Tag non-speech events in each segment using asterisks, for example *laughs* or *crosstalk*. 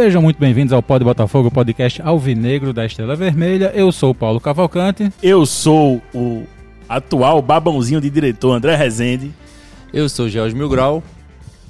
Sejam muito bem-vindos ao Pod Botafogo, podcast alvinegro da Estrela Vermelha. Eu sou o Paulo Cavalcante. Eu sou o atual babãozinho de diretor André Rezende. Eu sou o George Milgrau.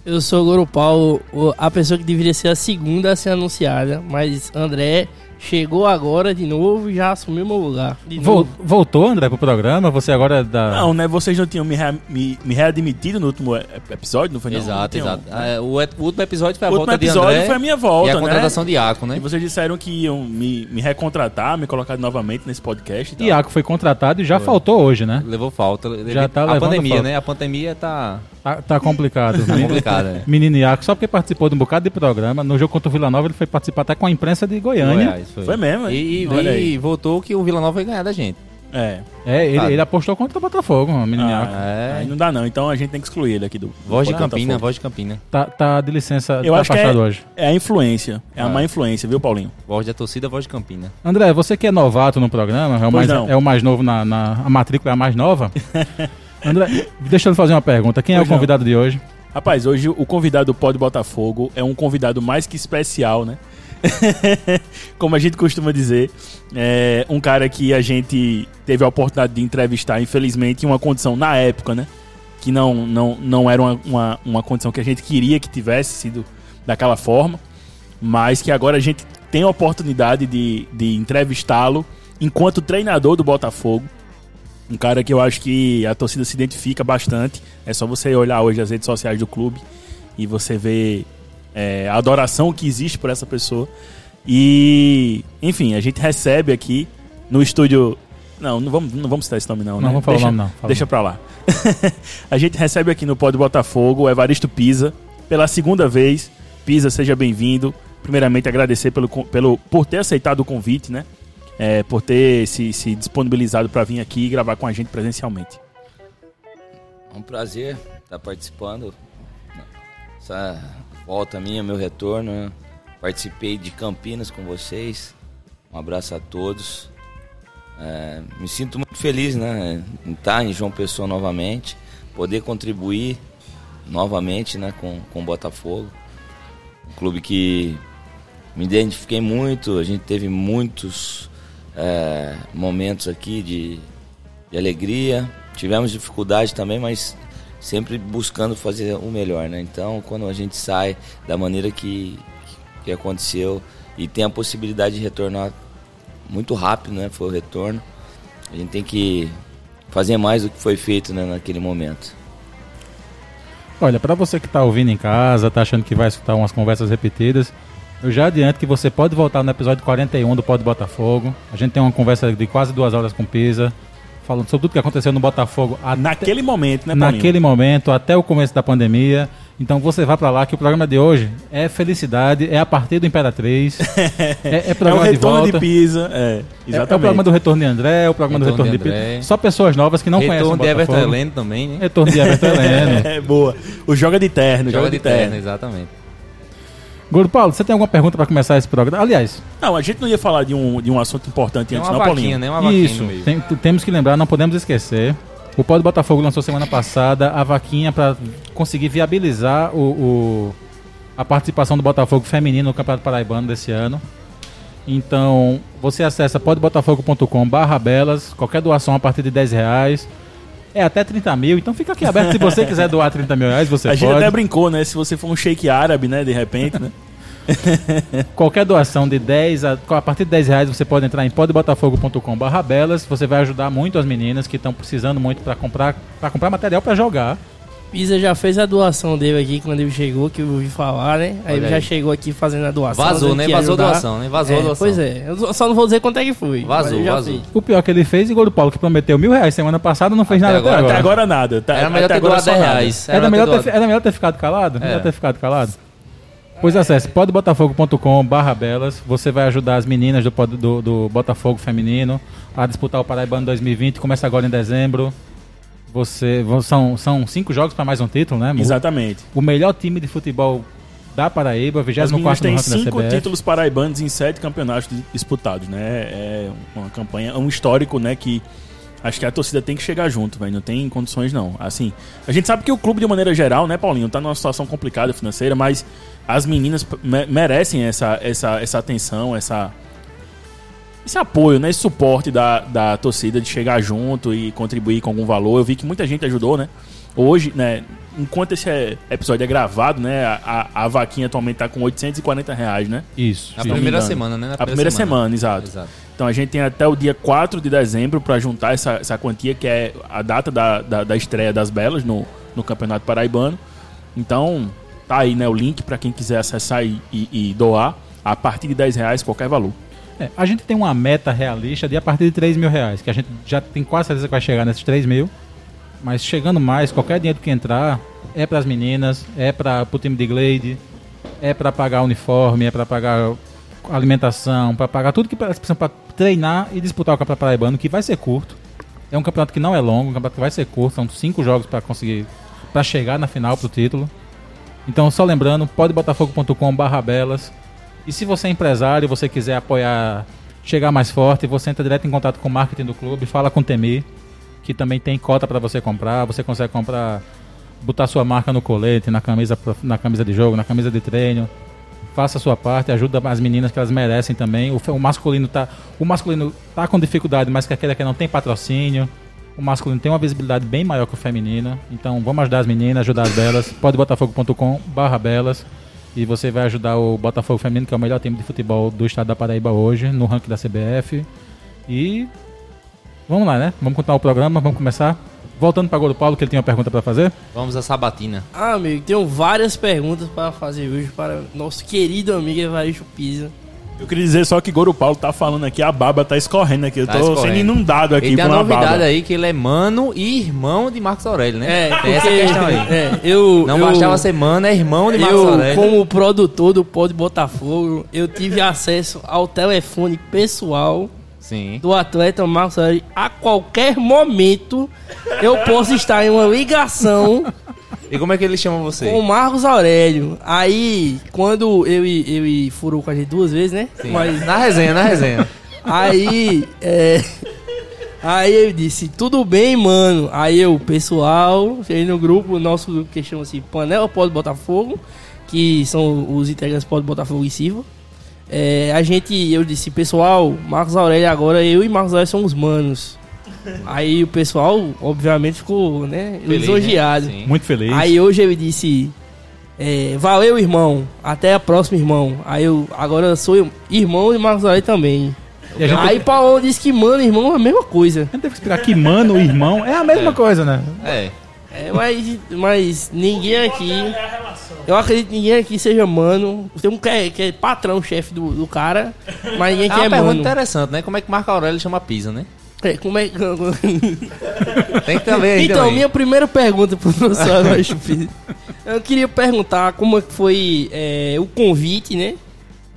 Eu sou o Goro Paulo, a pessoa que deveria ser a segunda a ser anunciada, mas André Chegou agora de novo e já assumiu meu lugar. Vol voltou, André, pro programa? Você agora é da. Não, né? Vocês não tinham me, rea me, me readmitido no último episódio, não foi não? Exato, exato. É, o, o, último episódio foi a o volta de André. O último episódio foi a minha volta, e a né? contratação de Iaco, né? E vocês disseram que iam me, me recontratar, me colocar novamente nesse podcast. E Iaco foi contratado e já foi. faltou hoje, né? Levou falta. Já tá a pandemia, falta. né? A pandemia tá. Tá, tá complicado. tá complicado, é. Menino Iaco, só porque participou de um bocado de programa. No jogo contra o Vila Nova, ele foi participar até com a imprensa de Goiânia. Goiás, foi. foi mesmo, e, e, e voltou que o Vila Nova vai ganhar da gente. É. É, ele, ele, apostou contra o Botafogo, o menino ah, é. Aí não dá não, então a gente tem que excluir ele aqui do. Voz de Campina, voz de Campina. Tá, tá de licença, Eu tá acho que é, hoje. É a influência, é ah. a má influência, viu, Paulinho? Voz da torcida, voz de Campina. André, você que é novato no programa, é o, mais, é o mais novo na, na. A matrícula é a mais nova. *laughs* André, deixa eu fazer uma pergunta. Quem pois é o convidado não. de hoje? Rapaz, hoje o convidado do Pod Botafogo é um convidado mais que especial, né? *laughs* Como a gente costuma dizer, é um cara que a gente teve a oportunidade de entrevistar, infelizmente, em uma condição na época, né? Que não, não, não era uma, uma, uma condição que a gente queria que tivesse sido daquela forma, mas que agora a gente tem a oportunidade de, de entrevistá-lo enquanto treinador do Botafogo. Um cara que eu acho que a torcida se identifica bastante. É só você olhar hoje as redes sociais do clube e você vê é, a adoração que existe por essa pessoa. E, enfim, a gente recebe aqui no estúdio. Não, não vamos, não vamos citar esse nome, não. Não, né? vamos falar deixa, nome, não. Deixa pra lá. *laughs* a gente recebe aqui no Pod Botafogo o Evaristo Pisa, pela segunda vez. Pisa, seja bem-vindo. Primeiramente, agradecer pelo, pelo, por ter aceitado o convite, né? É, por ter se, se disponibilizado para vir aqui e gravar com a gente presencialmente. É um prazer estar participando. Essa volta minha, meu retorno. Né? Participei de Campinas com vocês. Um abraço a todos. É, me sinto muito feliz né, em estar em João Pessoa novamente, poder contribuir novamente né, com, com o Botafogo. Um clube que me identifiquei muito, a gente teve muitos é, momentos aqui de, de alegria. Tivemos dificuldade também, mas sempre buscando fazer o melhor, né? Então, quando a gente sai da maneira que, que aconteceu e tem a possibilidade de retornar muito rápido, né? Foi o retorno. A gente tem que fazer mais do que foi feito né, naquele momento. Olha, para você que está ouvindo em casa, está achando que vai escutar umas conversas repetidas, eu já adianto que você pode voltar no episódio 41 do Pode Botafogo. A gente tem uma conversa de quase duas horas com o Pisa, falando sobre tudo que aconteceu no Botafogo. Até, naquele momento, né, Paulinho? Naquele momento, até o começo da pandemia. Então você vai para lá que o programa de hoje é felicidade, é a partir do Imperatriz, *laughs* é, é programa é o de volta. de Pisa, é, exatamente. É, é, o programa do retorno de André, é o programa retorno do retorno de, de Pisa. Só pessoas novas que não retorno conhecem o Botafogo. Retorno de Everton Heleno também, né? Retorno de Everton Heleno. é, boa. O Joga de Terno. Joga, joga de, terno, terno, exatamente. Gordo Paulo, você tem alguma pergunta para começar esse programa? Aliás. Não, a gente não ia falar de um, de um assunto importante antes, não, vaquinha, Paulinho. Né? Uma Isso, tem, temos que lembrar, não podemos esquecer. O Pó do Botafogo lançou semana passada a vaquinha para conseguir viabilizar o, o, a participação do Botafogo feminino no Campeonato Paraibano desse ano. Então, você acessa podbotafogo.com barra belas, qualquer doação a partir de 10 reais. É até 30 mil, então fica aqui aberto. Se você quiser doar 30 mil reais, você a pode. A gente até brincou, né? Se você for um shake árabe, né? De repente, né? *laughs* Qualquer doação de 10 a, a partir de 10 reais você pode entrar em podbotafogo.com belas. Você vai ajudar muito as meninas que estão precisando muito para comprar para comprar material para jogar. Pisa já fez a doação dele aqui quando ele chegou, que eu ouvi falar, né? Aí ele já chegou aqui fazendo a doação. Vazou, né? Vazou a doação, né? Vazou é, a doação. Pois é, eu só não vou dizer quanto é que foi. Vazou, vazou. Fiz. O pior que ele fez, igual do Paulo, que prometeu mil reais semana passada, não fez até nada agora, até agora. Até agora nada. Tá, era melhor ter doado 10 reais. Era, era, melhor ter, era melhor ter ficado calado? É. Melhor ter ficado calado? Pois acesse podbotafogo.com barra belas. Você vai ajudar as meninas do, do, do Botafogo feminino a disputar o Paraibano 2020. Começa agora em dezembro. Você são, são cinco jogos para mais um título, né? Exatamente. O melhor time de futebol da Paraíba, 24 tem cinco títulos paraibanos em sete campeonatos disputados, né? É uma campanha, é um histórico, né? Que Acho que a torcida tem que chegar junto, velho. Não tem condições, não. Assim, a gente sabe que o clube, de maneira geral, né, Paulinho, tá numa situação complicada financeira, mas as meninas me- merecem essa, essa, essa atenção, essa, esse apoio, né? Esse suporte da, da torcida de chegar junto e contribuir com algum valor. Eu vi que muita gente ajudou, né? Hoje, né? Enquanto esse episódio é gravado, né? A, a, a vaquinha atualmente tá com 840 reais, né? Isso. Na primeira semana, né? Na a primeira semana, exato. Exato. Então a gente tem até o dia 4 de dezembro para juntar essa, essa quantia, que é a data da, da, da estreia das Belas no, no Campeonato Paraibano. Então, tá aí né, o link para quem quiser acessar e, e- e doar. A partir de 10 reais, qualquer valor. É, a gente tem uma meta realista de a partir de 3 mil reais, que a gente já tem quase certeza que vai chegar nesses 3 mil. Mas chegando mais, qualquer dinheiro que entrar é para as meninas, é para o time de Glade, é para pagar uniforme, é para pagar alimentação, para pagar tudo que elas precisam para treinar e disputar o Campeonato Paraibano, que vai ser curto. É um campeonato que não é longo, um campeonato que vai ser curto, são cinco jogos para conseguir para chegar na final pro título. Então, só lembrando, podebotafogo.com/belas. E se você é empresário, você quiser apoiar, chegar mais forte, você entra direto em contato com o marketing do clube, fala com o Temi, que também tem cota para você comprar. Você consegue comprar, botar sua marca no colete, na camisa, na camisa de jogo, na camisa de treino. Faça a sua parte, ajuda as meninas que elas merecem também. O, o masculino tá, o masculino tá com dificuldade, mas que aquele que não tem patrocínio. O masculino tem uma visibilidade bem maior que o feminino. Então vamos ajudar as meninas, ajudar as belas. Podebotafogo.com barra belas. E você vai ajudar o Botafogo Feminino, que é o melhor time de futebol do estado da Paraíba hoje, no ranking da CBF. E vamos lá, né? Vamos contar o programa, vamos começar. Voltando para Goro Paulo, que ele tem uma pergunta para fazer. Vamos à sabatina. Ah, amigo, tenho várias perguntas para fazer hoje para nosso querido amigo Evaristo Pisa. Eu queria dizer só que Goro Paulo tá falando aqui, a baba tá escorrendo aqui. Eu Tá tô escorrendo. sendo inundado aqui E tem a novidade baba. aí que ele é mano e irmão de Marcos Aurélio, né? É, tem essa questão aí. É, eu, Não eu, bastava ser mano, é irmão de Marcos Eu, Aurélio. como produtor do Pod Botafogo, eu tive acesso ao telefone pessoal Sim. do atleta Marcos Aurélio. A qualquer momento eu posso estar em uma ligação E como é que ele chama você? com o Marcos Aurélio. Aí, quando eu e, eu e Furou com a gente duas vezes, né? Sim. Mas Na resenha, na resenha. *laughs* Aí, é. Aí eu disse, tudo bem, mano. Aí eu, pessoal, cheguei no grupo nosso que chama assim Panela Pode Botafogo, que são os integrantes Pode Botafogo e Silva. É, a gente, eu disse, pessoal, Marcos Aurélio agora, eu e Marcos Aurélio somos manos. Aí o pessoal, obviamente, ficou, né, Feliz, lisonjeado. né? Sim. Muito feliz. Aí hoje eu disse, é, valeu, irmão. Até a próxima, irmão. Aí eu, agora eu sou irmão de Marcos Aurélio também. E gente, Aí Paulo disse que mano, irmão é a mesma coisa. a gente teve que explicar que mano, irmão, é a mesma É. coisa, né? É. É, mas, mas ninguém aqui. Eu acredito que ninguém aqui seja mano. Tem um que é, que é patrão, chefe do, do cara, mas ninguém É aqui uma é pergunta mano. interessante, né? Como é que Marco Aurélio chama pizza, né? É, como é... *laughs* Tem que também então, também. minha primeira pergunta pro professor. Eu queria perguntar como é que foi é, o convite, né?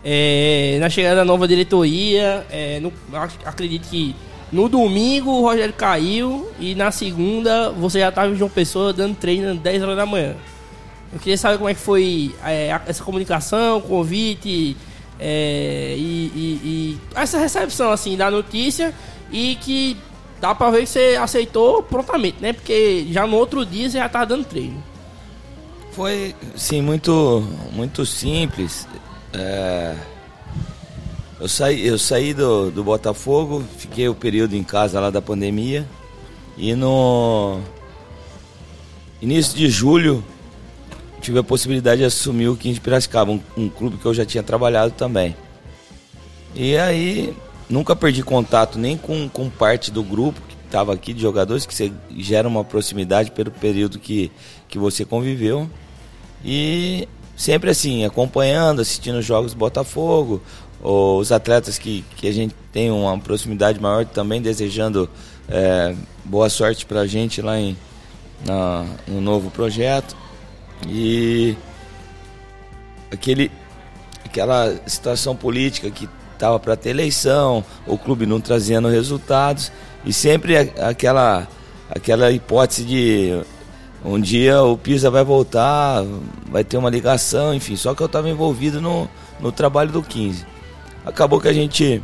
É, na chegada da nova diretoria. é, no- ac- acredito que no domingo o Rogério caiu e na segunda você já estava em João Pessoa dando treino às 10 horas da manhã. Eu queria saber como é que foi é, essa comunicação, o convite e, e- e essa recepção assim da notícia e que dá pra ver que você aceitou prontamente, né? Porque já no outro dia você já tá dando treino. Foi, sim, muito, muito simples. É, eu saí, eu saí do, do Botafogo, fiquei o período em casa lá da pandemia. E no início de julho tive a possibilidade de assumir o 15 de Piracicaba, um, um clube que eu já tinha trabalhado também. E aí nunca perdi contato nem com, com parte do grupo que estava aqui de jogadores, que você gera uma proximidade pelo período que, que você conviveu. E sempre assim, acompanhando, assistindo os jogos do Botafogo, os atletas que, que a gente tem uma proximidade maior também desejando é, boa sorte pra gente lá em, na, no novo projeto. E aquele, aquela situação política que estava para ter eleição, o clube não trazendo resultados, e sempre aquela, aquela hipótese de um dia o Pisa vai voltar, vai ter uma ligação, enfim, só que eu estava envolvido no, no trabalho do 15. Acabou que a gente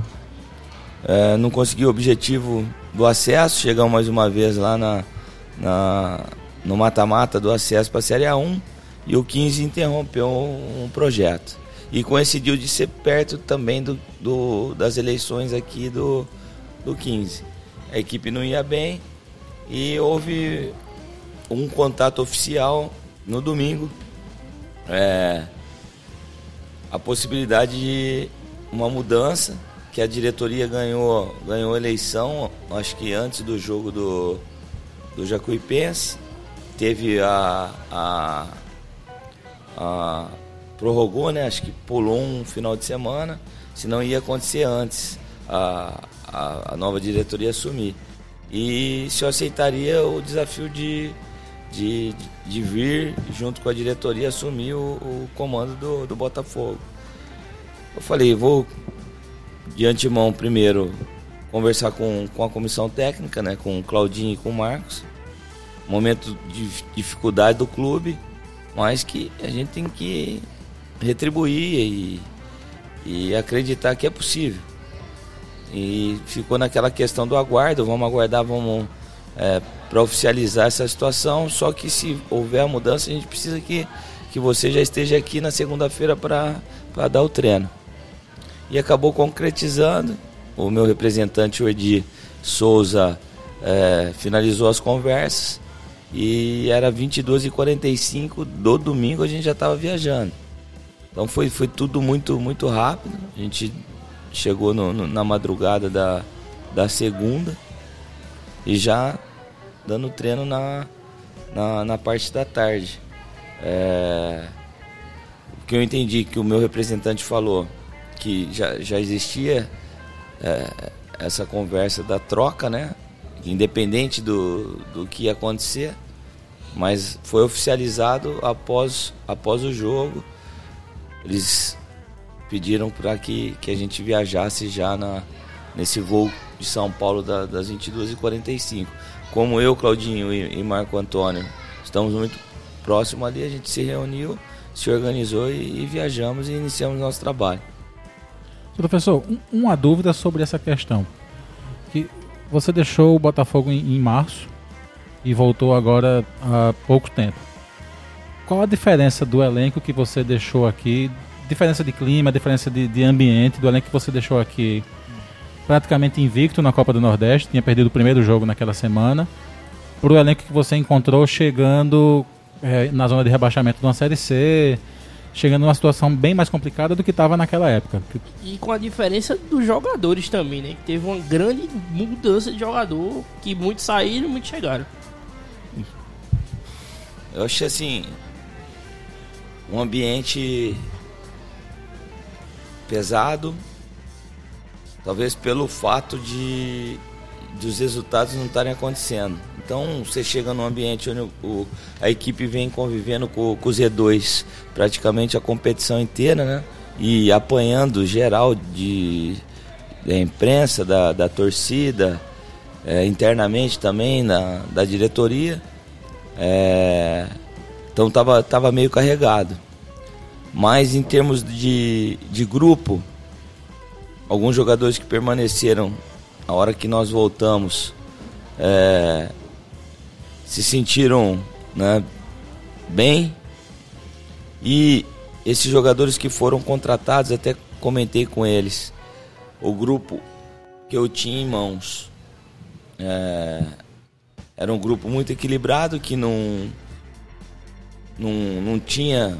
É, não conseguiu o objetivo do acesso, chegamos mais uma vez lá na, na no mata-mata do acesso para a Série A1 e o 15 interrompeu um, um projeto. E coincidiu de ser perto também do, do, das eleições aqui do, do 15. A equipe não ia bem e houve um contato oficial no domingo. É, a possibilidade de uma mudança, que a diretoria ganhou, ganhou eleição, acho que antes do jogo do, do Jacuipense. Teve a, a, a prorrogou, né? Acho que pulou um final de semana, senão ia acontecer antes a, a, a nova diretoria assumir. E se eu aceitaria o desafio de, de, de vir junto com a diretoria assumir o, o comando do, do Botafogo. Eu falei, vou de antemão primeiro conversar com, com a comissão técnica, né, com o Claudinho e com o Marcos. Momento de dificuldade do clube, mas que a gente tem que retribuir e, e acreditar que é possível. E ficou naquela questão do aguardo, vamos aguardar, vamos é, para oficializar essa situação. Só que se houver a mudança, a gente precisa que, que você já esteja aqui na segunda-feira para dar o treino. E acabou concretizando. O meu representante, o Edi Souza, é, finalizou as conversas. E era 22h45 do domingo, a gente já estava viajando. Então foi, foi tudo muito, muito rápido. A gente chegou no, no, na madrugada da, da segunda e já dando treino na, na, na parte da tarde. É, o que eu entendi que o meu representante falou que já, já existia é, essa conversa da troca, né? Independente do, do que ia acontecer, mas foi oficializado após, após o jogo eles pediram para que, que a gente viajasse já na, nesse voo de São Paulo da, das 22h45. Como eu, Claudinho e, e, Marco Antônio estamos muito próximos ali, a gente se reuniu, se organizou e, e viajamos e iniciamos nosso trabalho. Professor, um, uma dúvida sobre essa questão. Que você deixou o Botafogo em, em março e voltou agora há pouco tempo. Qual a diferença do elenco que você deixou aqui? Diferença de clima, diferença de, de ambiente do elenco que você deixou aqui praticamente invicto na Copa do Nordeste, tinha perdido o primeiro jogo naquela semana, para o elenco que você encontrou chegando é, na zona de rebaixamento de uma Série C, chegando numa situação bem mais complicada do que estava naquela época. E com a diferença dos jogadores também, né? Teve uma grande mudança de jogador, que muitos saíram e muitos chegaram. Eu achei assim, um ambiente pesado, talvez pelo fato de dos resultados não estarem acontecendo. Então você chega num ambiente onde o, a equipe vem convivendo com, com os E2 praticamente a competição inteira, né? E apanhando geral de, da imprensa, da, da torcida, é, internamente também na, da diretoria. É, então tava, tava meio carregado. Mas em termos de, de grupo, alguns jogadores que permaneceram a hora que nós voltamos é, se sentiram né, bem. E esses jogadores que foram contratados, até comentei com eles, o grupo que eu tinha em mãos é, era um grupo muito equilibrado que não não, não tinha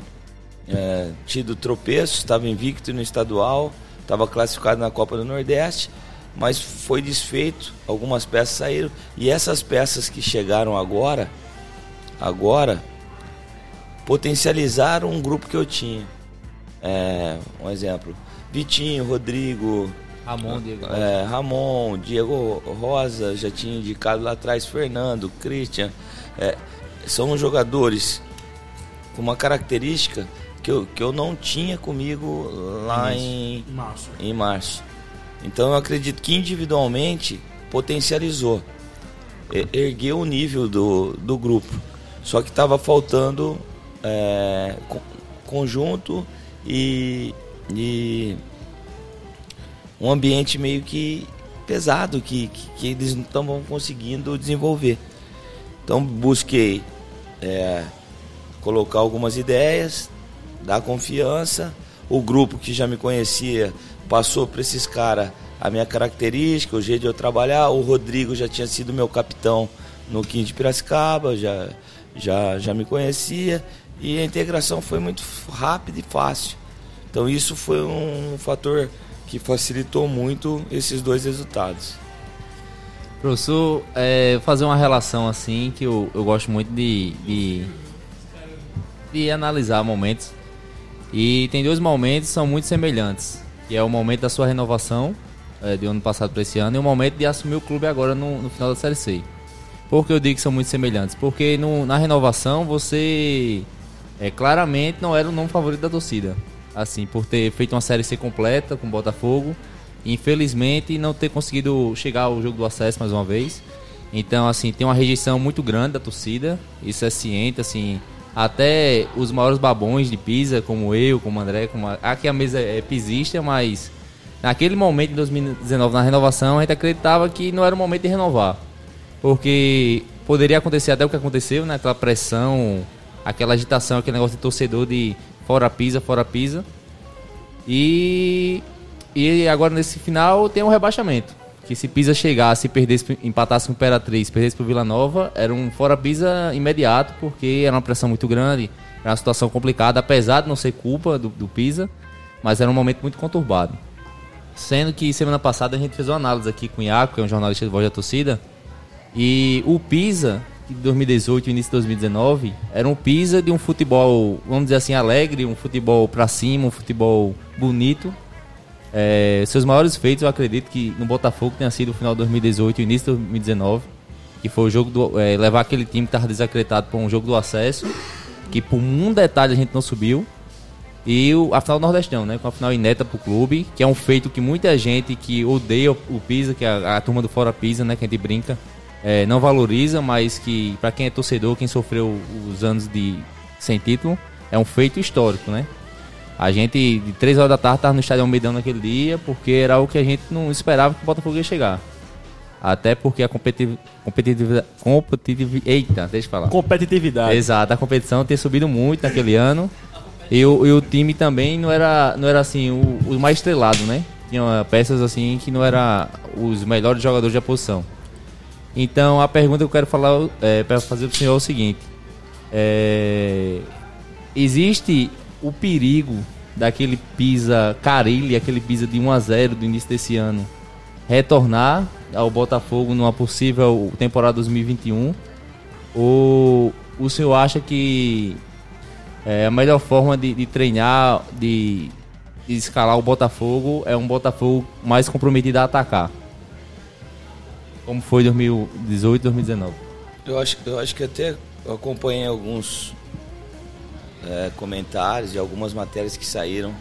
é, tido tropeço, estava invicto no estadual, estava classificado na Copa do Nordeste, mas foi desfeito, algumas peças saíram e essas peças que chegaram agora, agora potencializaram um grupo que eu tinha. É, um exemplo, Vitinho, Rodrigo, Ramon, Diego. É, Ramon, Diego Rosa, já tinha indicado lá atrás, Fernando, Christian. É, são jogadores uma característica que eu, que eu não tinha comigo lá em, em, março. em março. Então eu acredito que individualmente potencializou, ergueu o nível do, do grupo. Só que estava faltando é, conjunto e, e um ambiente meio que pesado que, que, que eles não estavam conseguindo desenvolver. Então busquei é, colocar algumas ideias, dar confiança. O grupo que já me conhecia passou para esses caras a minha característica, o jeito de eu trabalhar. O Rodrigo já tinha sido meu capitão no 15 de Piracicaba, já, já, já me conhecia. E a integração foi muito rápida e fácil. Então isso foi um fator que facilitou muito esses dois resultados. Professor, é, fazer uma relação assim que eu, eu gosto muito de, de, de analisar momentos. E tem dois momentos que são muito semelhantes. Que é o momento da sua renovação, é, de ano passado para esse ano, e o momento de assumir o clube agora no, no final da Série C. Por que eu digo que são muito semelhantes? Porque no, na renovação você é, claramente não era o nome favorito da torcida. Assim, por ter feito uma Série C completa com o Botafogo. Infelizmente não ter conseguido chegar ao jogo do acesso mais uma vez. Então, assim, tem uma rejeição muito grande da torcida. Isso é ciente, assim. Até os maiores babões de Pisa, como eu, como o André, como a... aqui a mesa é pisista, mas naquele momento, em 2019, na renovação, a gente acreditava que não era o momento de renovar. Porque poderia acontecer até o que aconteceu, né? Aquela pressão, aquela agitação, aquele negócio de torcedor de fora Pisa, fora Pisa. E, e agora nesse final tem um rebaixamento. Que se Pisa chegasse, perdesse, empatasse com o Imperatriz, perdesse para o Vila Nova, era um fora Pisa imediato, porque era uma pressão muito grande, era uma situação complicada, apesar de não ser culpa do, do Pisa, mas era um momento muito conturbado. Sendo que semana passada a gente fez uma análise aqui com o Iaco, que é um jornalista de voz da torcida, e o Pisa, de 2018 e início de 2019, era um Pisa de um futebol, vamos dizer assim, alegre, um futebol pra cima, um futebol bonito. É, seus maiores feitos, eu acredito que no Botafogo tenha sido o final de 2018 e início de 2019, que foi o jogo do, é, levar aquele time que estava desacreditado para um jogo do acesso, que por um detalhe a gente não subiu. E o, a final do Nordestão, né? Com a final inédita pro clube, que é um feito que muita gente que odeia o, o Pisa, que é a, a turma do Fora Pisa, né? Que a gente brinca, é, não valoriza, mas que para quem é torcedor, quem sofreu os anos de sem título, é um feito histórico, né? A gente, de 3 horas da tarde, estava no estádio Almeidão naquele dia, porque era o que a gente não esperava que o Botafogo ia chegar. Até porque a competitiv- competitividade. Competitiv, eita, deixa eu falar. Competitividade. Exato, a competição tem subido muito naquele ano. E o, e o time também não era, não era assim, o, o mais estrelado, né? Tinha peças assim que não era os melhores jogadores da posição. Então a pergunta que eu quero falar é, para fazer para o senhor é o seguinte: é, existe o perigo daquele Pisa Carilli, aquele Pisa de 1 a 0 do início desse ano, retornar ao Botafogo numa possível temporada 2021? Ou o senhor acha que é, a melhor forma de, de treinar, de, de escalar o Botafogo é um Botafogo mais comprometido a atacar? Como foi 2018, 2019? Eu acho, eu acho que até acompanhei alguns é, comentários e algumas matérias que saíram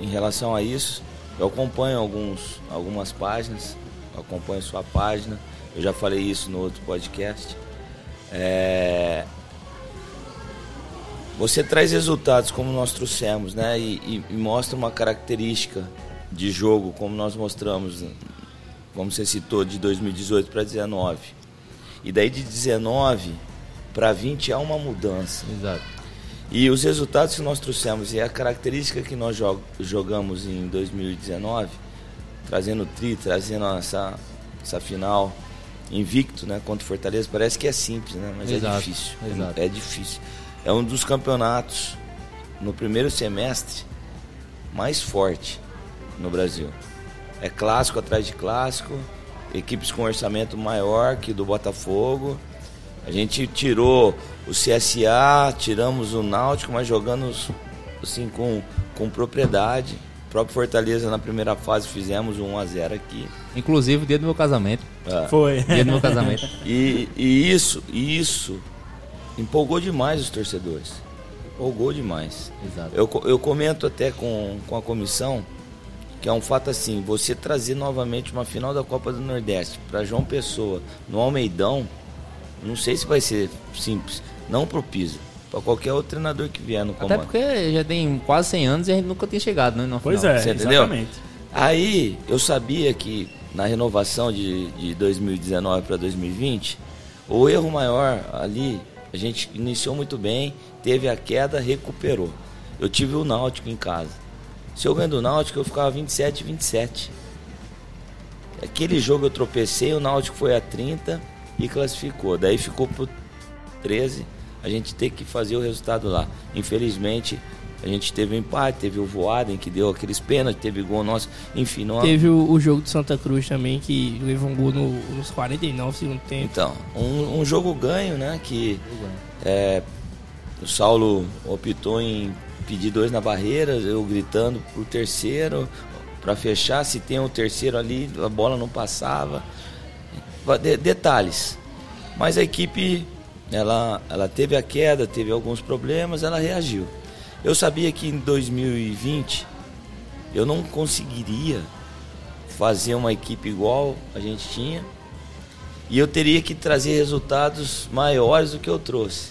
em relação a isso. Eu acompanho alguns, algumas páginas, acompanho sua página. Eu já falei isso no outro podcast. É, você traz resultados como nós trouxemos, né? E, e- e mostra uma característica de jogo, como nós mostramos, como você citou, de 2018 para 19. E daí de 19 para 20 há uma mudança. Exato. E os resultados que nós trouxemos e a característica que nós jo- jogamos em 2019, trazendo o tri, trazendo essa, essa final invicto né, contra o Fortaleza, parece que é simples, né? Mas Exato, é difícil. exato. É difícil. É um dos campeonatos no primeiro semestre mais forte no Brasil. É clássico atrás de clássico, equipes com orçamento maior que do Botafogo. A gente tirou o CSA, tiramos o Náutico, mas jogando assim com, com propriedade. O próprio Fortaleza na primeira fase fizemos um 1x0 aqui. Inclusive o dia do meu casamento. É. Foi. Dia do meu casamento. *laughs* E, e isso, isso empolgou demais os torcedores. Empolgou demais. Exato. Eu, eu comento até com, com a comissão que é um fato assim, você trazer novamente uma final da Copa do Nordeste para João Pessoa no Almeidão, não sei se vai ser simples, não pro Pisa, para qualquer outro treinador que vier no Até comando. porque já tem quase 100 anos e a gente nunca tinha chegado, né? Pois final. é, Você entendeu? exatamente. Aí eu sabia que na renovação de, de 2019 para 2020, o erro maior ali, a gente iniciou muito bem, teve a queda, recuperou. Eu tive o Náutico em casa. Se eu ganho do Náutico, eu ficava 27, 27. Aquele jogo eu tropecei, o Náutico foi a 30 e classificou. Daí ficou pro 13, a gente tem que fazer o resultado lá. Infelizmente, a gente teve um empate, teve o Voaden que deu aqueles pênaltis, teve gol nosso, enfim, não Teve o, o jogo de Santa Cruz também, que levou um gol no, nos 49 segundo tempo. Então, um, um jogo ganho, né? Que é, o Saulo optou em pedir dois na barreira, eu gritando pro terceiro para fechar. Se tem o terceiro ali, a bola não passava. De- detalhes. Mas a equipe, ela, ela teve a queda, teve alguns problemas, ela reagiu. Eu sabia que em 2020 eu não conseguiria fazer uma equipe igual a gente tinha e eu teria que trazer resultados maiores do que eu trouxe.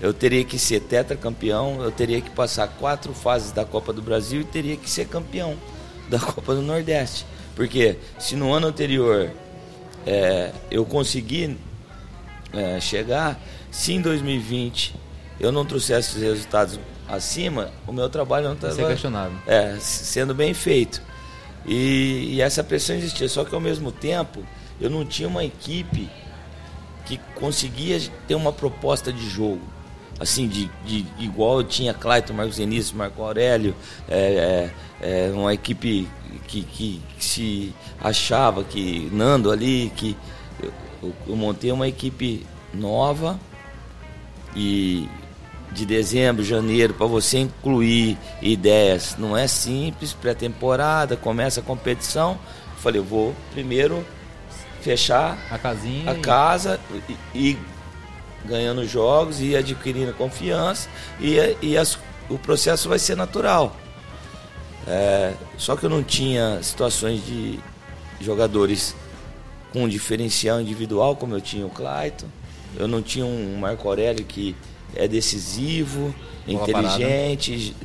Eu teria que ser tetracampeão, eu teria que passar quatro fases da Copa do Brasil e teria que ser campeão da *laughs* Copa do Nordeste. Porque se no ano anterior é, eu consegui é, chegar, se em 2020 eu não trouxesse os resultados acima, o meu trabalho não estava questionado. é, sendo bem feito. E, e essa pressão existia, só que ao mesmo tempo eu não tinha uma equipe que conseguia ter uma proposta de jogo. Assim, de, de, igual eu tinha Clayton, Marcos Enício, Marco Aurélio, é, é, é, uma equipe que, que, que se achava que Nando ali, que eu, montei uma equipe nova e de dezembro, janeiro, para você incluir ideias, não é simples, pré-temporada, começa a competição. Falei, eu vou primeiro fechar A casinha. a casa e, e ganhando jogos e adquirindo confiança e, e as- o processo vai ser natural. É, só que eu não tinha situações de jogadores com diferencial individual como eu tinha o Clayton. Eu não tinha um Marco Aurélio que é decisivo, Bola inteligente.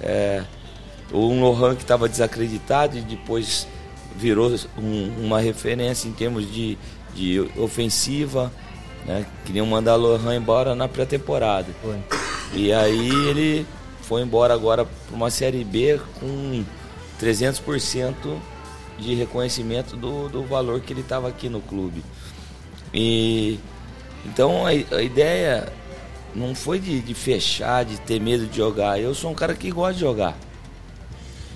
É, um Lohan que estava desacreditado e depois virou um- uma referência em termos de, de ofensiva. Né? Queriam mandar Lohan embora na pré-temporada. E aí ele foi embora agora para uma Série B com 300% de reconhecimento do, do valor que ele estava aqui no clube. E então a, a ideia não foi de, de fechar, de ter medo de jogar. Eu sou um cara que gosta de jogar.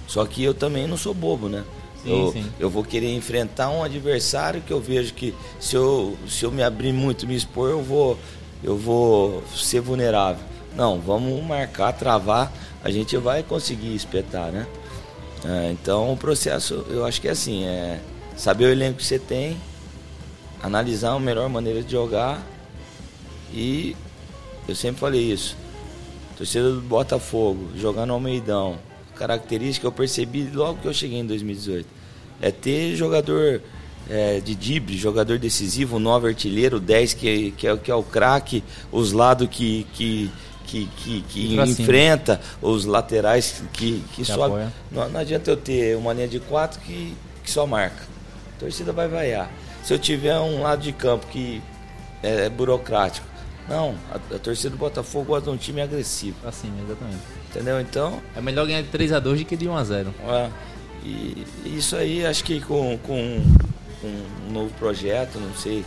Só que eu também não sou bobo, né? Sim, eu, sim. eu vou querer enfrentar um adversário que eu vejo que se eu, se eu me abrir muito, me expor, eu vou, eu vou ser vulnerável. Não, vamos marcar, travar, a gente vai conseguir espetar, né? É, então o processo, eu acho que é assim, é saber o elenco que você tem, analisar a melhor maneira de jogar e eu sempre falei isso. Torcida do Botafogo, jogar no Almeidão, característica que eu percebi logo que eu cheguei em 2018. É ter jogador é, de drible, jogador decisivo, nove artilheiro, 10 que, que, é, que é o craque, os lados que, que, que, que, que enfrenta, os laterais que, que, Que só. Não, não adianta eu ter uma linha de quatro que, que só marca. A torcida vai vaiar. Se eu tiver um lado de campo que é, burocrático, não, a, a torcida do Botafogo gosta de um time agressivo, cima, exatamente. entendeu? Então, É melhor ganhar de 3x2 do que de 1x0. é, e isso aí acho que com, com, com um novo projeto, não sei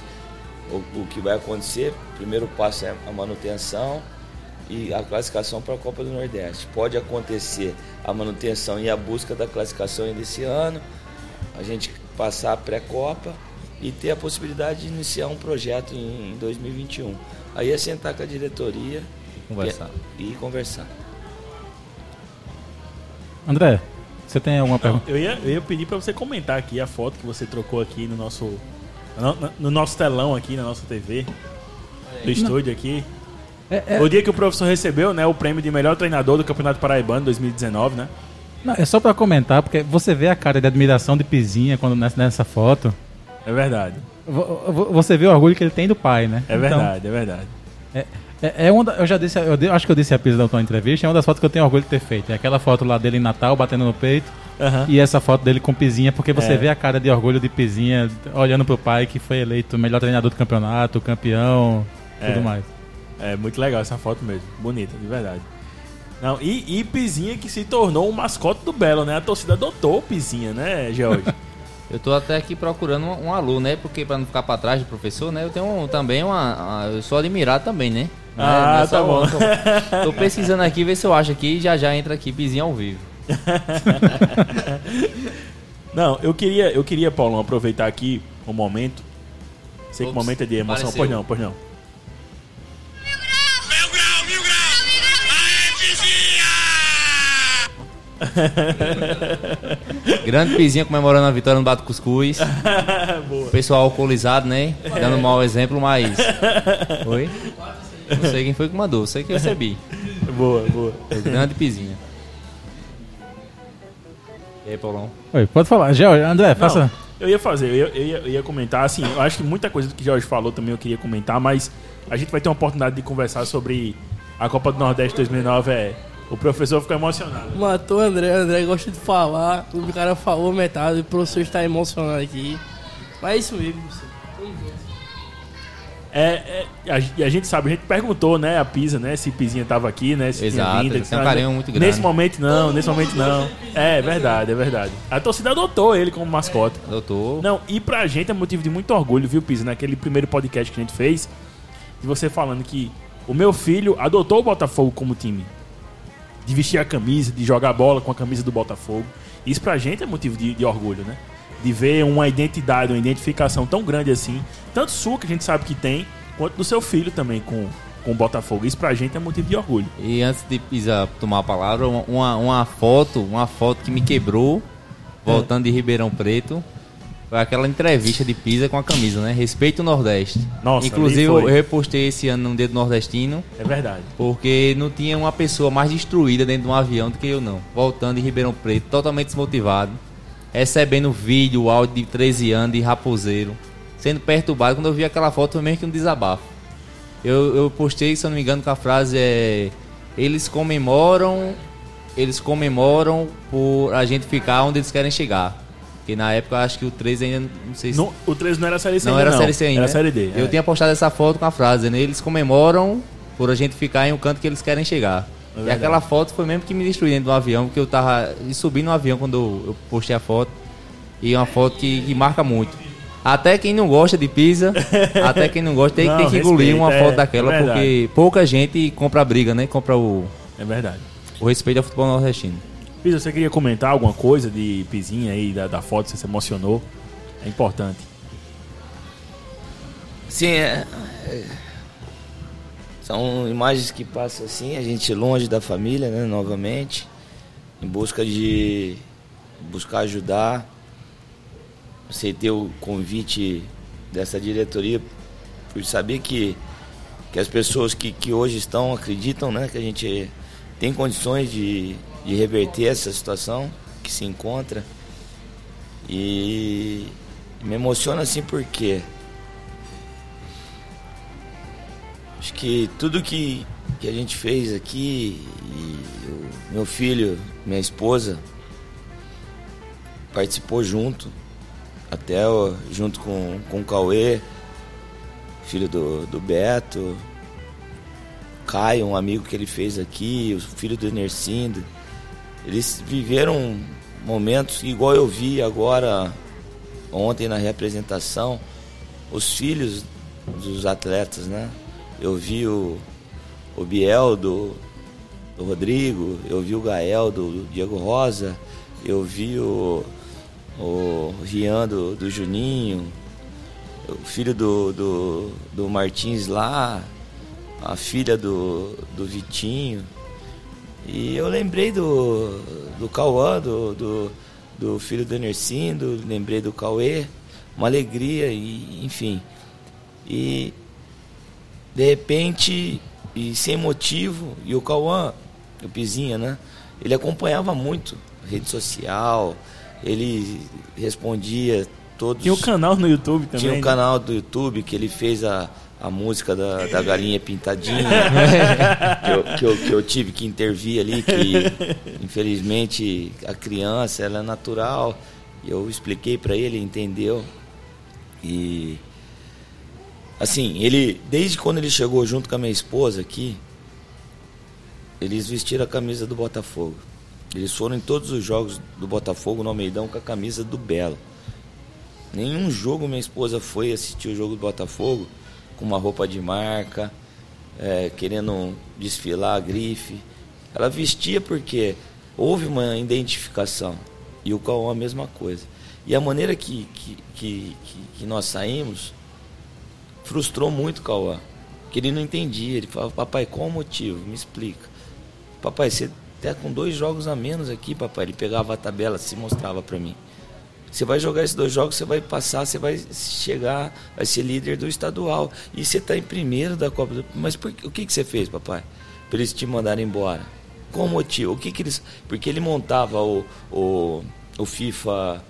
o, o que vai acontecer. O primeiro passo é a manutenção e a classificação para a Copa do Nordeste. Pode acontecer a manutenção e a busca da classificação ainda esse ano, a gente passar a pré-copa e ter a possibilidade de iniciar um projeto em, em 2021. Aí é sentar com a diretoria Conversar. e, e conversar. André, você tem alguma pergunta? Eu ia, eu ia pedir pra você comentar aqui a foto que você trocou aqui no nosso no, no nosso telão aqui na nossa TV do estúdio aqui. É, é- O dia que o professor recebeu, né, o prêmio de melhor treinador do Campeonato Paraibano 2019, né? não, é só pra comentar, porque você vê a cara de admiração de Pizinha quando nessa, nessa foto. É verdade. Vo- vo- Você vê o orgulho que ele tem do pai, né? É Então, verdade, é verdade. É, é, é uma eu já disse, eu de- acho que eu disse a Pisa da última entrevista, é uma das fotos que eu tenho orgulho de ter feito. É aquela foto lá dele em Natal, batendo no peito, Aham. e essa foto dele com Pizinha, porque você É. vê a cara de orgulho de Pizinha olhando pro pai que foi eleito melhor treinador do campeonato, campeão, É. tudo mais. É muito legal essa foto mesmo. Bonita, de verdade. Não, e, e Pizinha que se tornou o mascote do Belo, né? A torcida adotou o Pizinha, né, George? *laughs* Eu tô até aqui procurando um, um aluno, né? Porque pra não ficar pra trás do professor, né? Eu tenho um- também uma, uma- Eu sou admirado também, né? Não é- Ah, é tá bom. Tô, pesquisando aqui, ver se eu acho aqui e já já entra aqui pizinho ao vivo. *laughs* Não, eu queria, eu queria, Paulão, aproveitar aqui um momento. Sei que o Ops, momento é de emoção. apareceu. Pois não, pois não. *laughs* Grande pizinha comemorando a vitória no Bato Cuscuz. *laughs* Boa. Pessoal alcoolizado, né? Dando um mau exemplo, mas. *laughs* Oi? Não sei quem foi que mandou, sei que eu recebi. Boa, boa. Grande pizinha. E aí, Paulão? Oi, pode falar. George, André, faça. Não, eu ia fazer, eu ia, eu, ia, eu ia comentar, assim, eu acho que muita coisa do que o Jorge falou também eu queria comentar, mas a gente vai ter uma oportunidade de conversar sobre a Copa do Nordeste 2009, é... O professor ficou emocionado. Matou o André, o André gosta de falar, o cara falou metade, o professor está emocionado aqui. Mas é isso mesmo, professor. É, é, a, e a gente sabe, a gente perguntou, né, a Pisa, né, se Pizinha tava aqui, né, se Exato, tinha vindo. tem um "Ah, carinho muito grande." Nesse momento não, nesse momento não. É, verdade, é verdade. A torcida adotou ele como mascote. Doutor. Não, e pra gente é motivo de muito orgulho, viu, Pisa, naquele primeiro podcast que a gente fez, de você falando que o meu filho adotou o Botafogo como time. De vestir a camisa, de jogar bola com a camisa do Botafogo. Isso pra gente é motivo de, de orgulho, né? De ver uma identidade, uma identificação tão grande assim, tanto sua que a gente sabe que tem, quanto do seu filho também com, com o Botafogo. Isso pra gente é motivo de orgulho. E antes de Pisa tomar a palavra, uma, uma, foto, uma foto que me quebrou, voltando de Ribeirão Preto, foi aquela entrevista de Pisa com a camisa, né? Respeito o Nordeste. Nossa, Inclusive, eu repostei esse ano no Dedo Nordestino, É verdade. porque não tinha uma pessoa mais destruída dentro de um avião do que eu, não. Voltando de Ribeirão Preto, totalmente desmotivado, recebendo vídeo, áudio de 13 anos de raposeiro, sendo perturbado. Quando eu vi aquela foto, foi meio que um desabafo. Eu, eu postei, se eu não me engano, com a frase é. Eles comemoram. Eles comemoram por a gente ficar onde eles querem chegar. Porque na época eu acho que o 13 ainda. Não sei se. No- o 13 não era a Série C não ainda, era não. Série C ainda. Era né? Série D. Eu é. tinha postado essa foto com a frase, né? Eles comemoram por a gente ficar em um canto que eles querem chegar. e É verdade. aquela foto foi mesmo que me destruiu dentro do avião, porque eu tava subindo no avião quando eu postei a foto. E é uma foto que, que marca muito. Até quem não gosta de pizza, *laughs* até quem não gosta, tem, Não, tem que engolir uma é, foto daquela, é porque pouca gente compra a briga, né? Compra o, É verdade. o respeito ao futebol nordestino. Pisa, você queria comentar alguma coisa de Pizinha aí, da, da foto, você se emocionou? É importante. Sim, é, é- são imagens que passam assim, a gente longe da família, né, novamente, em busca de buscar ajudar. Aceitei o convite dessa diretoria por saber que, que as pessoas que, que hoje estão acreditam né, que a gente tem condições de, de reverter essa situação que se encontra. E me emociona assim porque Acho que tudo que, que a gente fez aqui, e o meu filho, minha esposa, participou junto, até junto com, com o Cauê, filho do, do Beto, Caio, um amigo que ele fez aqui, o filho do Nercindo. Eles viveram momentos igual eu vi agora, ontem na representação, os filhos dos atletas, né? Eu vi o, o Biel do, do Rodrigo, eu vi o Gael do, do Diego Rosa, eu vi o, o Rian do, do Juninho, o filho do, do, do Martins lá, a filha do, do Vitinho. E eu lembrei do, do Cauã, do, do, do filho do Enercindo, lembrei do Cauê, uma alegria, e, enfim. E de repente, e sem motivo, e o Cauã, o Pizinha, né? Ele acompanhava muito rede social, ele respondia todos. Tinha o canal no YouTube também. Tinha um né? canal do YouTube que ele fez a, a música da, da galinha pintadinha, *laughs* que, eu, que, eu, que eu tive que intervir ali, que infelizmente a criança ela é natural. Eu expliquei para ele, entendeu? E assim, ele desde quando ele chegou junto com a minha esposa aqui, eles vestiram a camisa do Botafogo. Eles foram em todos os jogos do Botafogo no Almeidão com a camisa do Belo. Nenhum jogo minha esposa foi assistir o jogo do Botafogo com uma roupa de marca, é, querendo desfilar a grife. Ela vestia porque houve uma identificação. E o Cauã a mesma coisa. E a maneira que, que, que, que, nós saímos frustrou muito o Cauã. Que ele não entendia. Ele falava, papai, qual o motivo? Me explica. Papai, você tá com dois jogos a menos aqui, papai. Ele pegava a tabela, se mostrava para mim. Você vai jogar esses dois jogos, você vai passar, você vai chegar, vai ser líder do estadual. E você está em primeiro da Copa do... Mas por... o que, que você fez, papai? Para eles te mandarem embora. Qual o motivo? O que, que eles. Porque ele montava o, o, o FIFA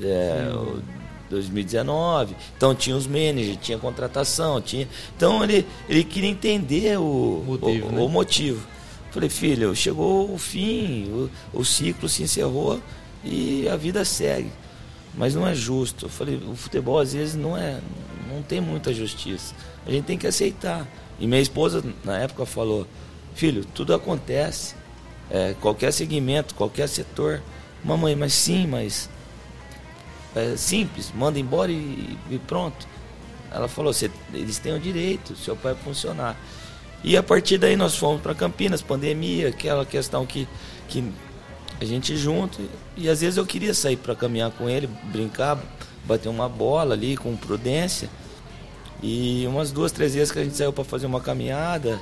é, o 2019, então tinha os managers, tinha contratação, tinha. Então ele, ele queria entender o motivo. O, né? o motivo. Falei, filho, chegou o fim, o, o ciclo se encerrou e a vida segue. Mas não é justo. Eu falei, o futebol às vezes não é, não tem muita justiça. A gente tem que aceitar. E minha esposa na época falou, filho, tudo acontece. É, qualquer segmento, qualquer setor. Mamãe, mas sim, mas é simples, manda embora e, e pronto. Ela falou, eles têm o direito, seu pai funcionar. E a partir daí nós fomos para Campinas, pandemia, aquela questão que, que a gente junto. E às vezes eu queria sair para caminhar com ele, brincar, bater uma bola ali com prudência. E umas duas, três vezes que a gente saiu para fazer uma caminhada,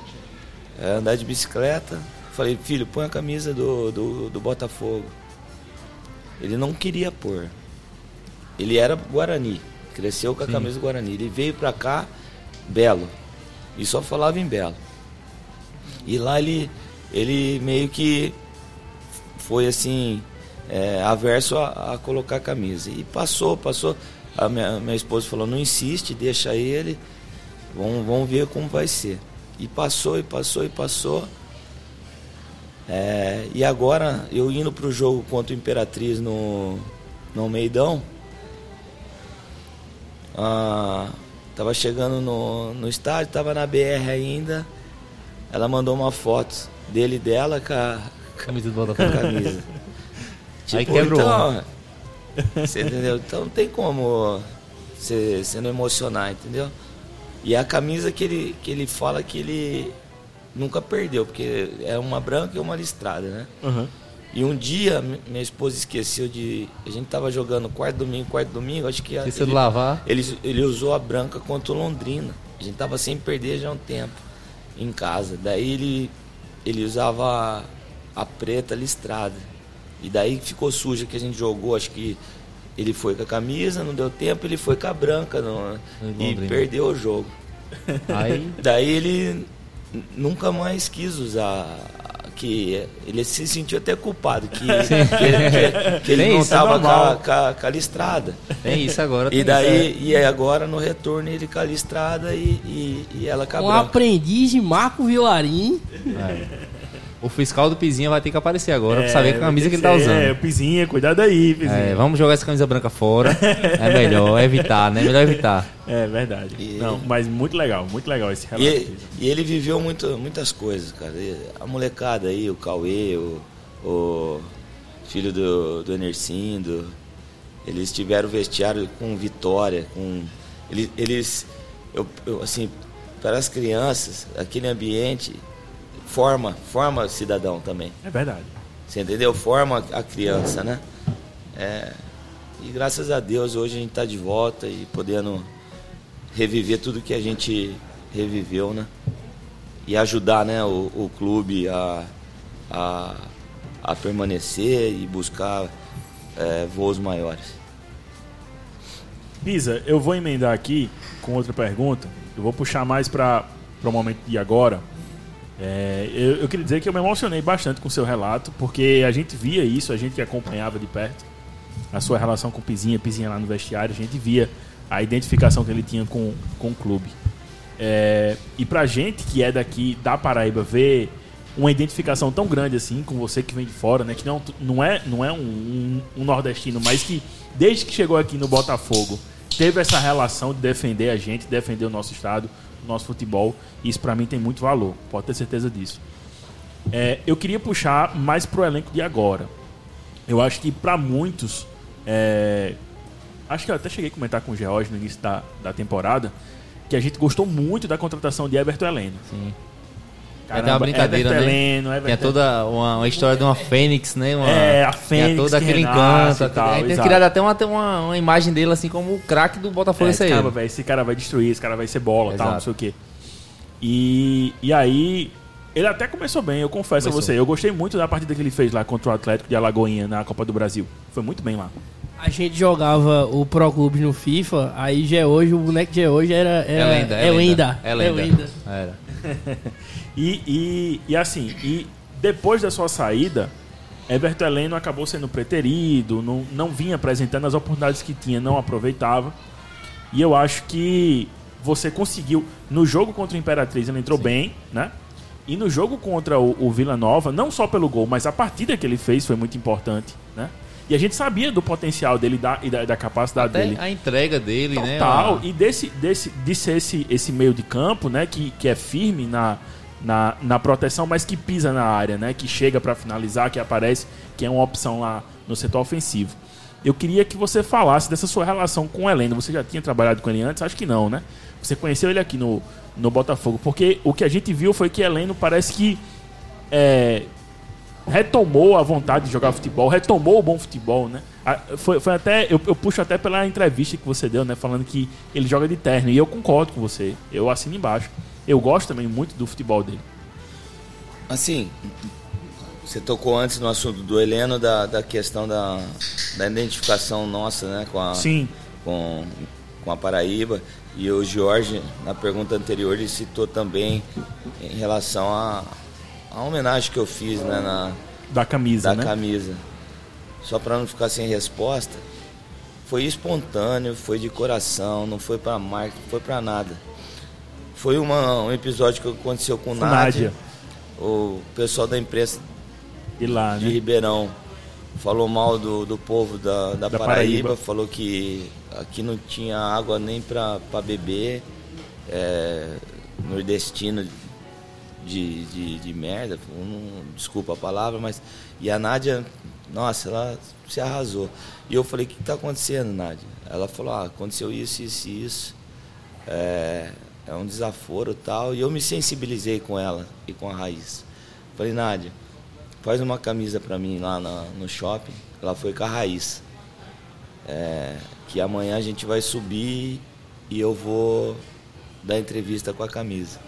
é, andar de bicicleta, falei, filho, põe a camisa do, do, do Botafogo. Ele não queria pôr. Ele era Guarani, cresceu com a Sim. camisa do Guarani. Ele veio para cá, Belo, e só falava em Belo. E lá ele, ele meio que foi assim, é, averso a, a, colocar a camisa. E passou, passou. A minha, minha esposa falou, não insiste, deixa ele, vamos, vamos ver como vai ser. E passou, e passou, e passou. É, e agora, eu indo para o jogo contra o Imperatriz no, no Meidão, ah, tava chegando no, no estádio, tava na BR ainda. Ela mandou uma foto dele e dela com a, Camisa do Botafogo. Camisa. tipo, Aí quebrou. Então, você entendeu? Então não tem como você, você não emocionar, entendeu? E é a camisa que ele, que ele fala que ele nunca perdeu, porque é uma branca e uma listrada, né? Uhum. E um dia minha esposa esqueceu de. A gente tava jogando quarto domingo, quarto domingo, acho que. Esqueceu de lavar? Ele, ele usou a branca contra o Londrina. A gente tava sem perder já há um tempo em casa. Daí ele, ele usava a preta listrada. E daí ficou suja que a gente jogou, acho que ele foi com a camisa, não deu tempo, ele foi com a branca no, e perdeu o jogo. Aí... *laughs* daí ele nunca mais quis usar que ele se sentiu até culpado que, *laughs* que, que, que ele não estava é com, a, listrada. Tem isso agora. E daí e agora no retorno ele com a listrada e, e, e ela com a Um aprendiz de Marco Vilarim. É. O fiscal do Pizinha vai ter que aparecer agora é, pra saber a camisa que ele tá usando. É, Pizinha, cuidado aí, Pizinha. É, vamos jogar essa camisa branca fora. é melhor, é evitar, né? Melhor evitar. É verdade. E, Não, mas muito legal, muito legal esse relato. E, e, ele viveu muito, muitas coisas, cara. A molecada aí, o Cauê, o, o filho do, do Enercindo, eles tiveram vestiário com vitória, com. Eles. eles eu, eu, assim, para as crianças, aquele ambiente forma, forma cidadão também. É verdade. Você entendeu? Forma a criança, né? É, e graças a Deus hoje a gente está de volta e podendo reviver tudo que a gente reviveu, né? E ajudar né, o, o clube a, a, a, permanecer e buscar é, voos maiores. Pisa, eu vou emendar aqui com outra pergunta. Eu vou puxar mais para o momento de agora é, eu, eu, queria dizer que eu me emocionei bastante com o seu relato, porque a gente via isso, a gente acompanhava de perto a sua relação com o Pizinha, Pizinha lá no vestiário, a gente via a identificação que ele tinha com, com o clube. É, e pra gente que é daqui da Paraíba ver uma identificação tão grande assim com você que vem de fora, né? Que não, não é, não é um, um- um nordestino, mas que desde que chegou aqui no Botafogo teve essa relação de defender a gente, defender o nosso estado, nosso futebol. E isso pra mim tem muito valor, pode ter certeza disso. É, eu queria puxar mais pro elenco de agora. Eu acho que pra muitos, é, acho que eu até cheguei a comentar com o George no início da, da temporada, que a gente gostou muito da contratação de Everton Heleno. Sim. Caramba, Tem uma brincadeira, Everton né? Heleno, Tem Everton- toda uma, uma história de uma fênix, né? Uma, É, a Tinha Fênix todo que aquele encanto. e tal, a gente tem criado até uma, uma, uma imagem dele assim como o craque do Botafogo. É, esse aí. caramba, velho, esse cara vai destruir, esse cara vai ser bola, tal, Exato. não sei o quê. E, e aí, ele até começou bem, eu confesso Começou. a você. Eu gostei muito da partida que ele fez lá contra o Atlético de Alagoinha na Copa do Brasil. Foi muito bem lá. A gente jogava o Pro Clubes no FIFA, aí já é hoje, o boneco de hoje era, É era lenda, é, é lenda. lenda. É lenda. lenda. Era. *laughs* E, e, e assim, e depois da sua saída, Everton Heleno acabou sendo preterido, não, não vinha apresentando as oportunidades que tinha, não aproveitava. E eu acho que você conseguiu. No jogo contra o Imperatriz, ele entrou bem, né? E no jogo contra o, o Vila Nova, não só pelo gol, mas a partida que ele fez foi muito importante, né? E a gente sabia do potencial dele da, e da, da capacidade Até dele. a entrega dele, né? Total. E desse, desse, de ser esse, esse meio de campo, né? Que, que é firme na, na, na proteção, mas que pisa na área, né? Que chega pra finalizar, que aparece, que é uma opção lá no setor ofensivo. Eu queria que você falasse dessa sua relação com o Heleno. Você já tinha trabalhado com ele antes? Acho que não, né? Você conheceu ele aqui no, no Botafogo. Porque o que a gente viu foi que Heleno parece que é, retomou a vontade de jogar futebol, retomou o bom futebol, né? A- Foi, foi até, eu, eu puxo até pela entrevista que você deu, né? Falando que ele joga de terno. E eu concordo com você. Eu assino embaixo. Eu gosto também muito do futebol dele. Assim, você tocou antes no assunto do Heleno, da, da questão da, da identificação nossa, né, com a, Sim. com, com a Paraíba. E o Jorge, na pergunta anterior, ele citou também em relação à a, homenagem que eu fiz né, na, Da camisa, da né? camisa. Só para não ficar sem resposta, foi espontâneo, foi de coração, não foi para marca, não foi para nada. Foi uma, um episódio que aconteceu com, Com Nádia. Nádia. O pessoal da imprensa E lá, de né? Ribeirão falou mal do, do povo da, da, Da Paraíba, Paraíba. falou que aqui não tinha água nem para beber, é, nordestino de, de, de merda, não- desculpa a palavra, mas. E a Nádia, nossa, ela se arrasou. E eu falei, o que está acontecendo, Nádia? Ela falou, ah, aconteceu isso, isso e isso. É, é um desaforo tal. E eu me sensibilizei com ela e com a Raiz. Falei, Nádia, faz uma camisa para mim lá na- no shopping. Ela foi com a Raiz. É, que amanhã a gente vai subir e eu vou dar entrevista com a camisa.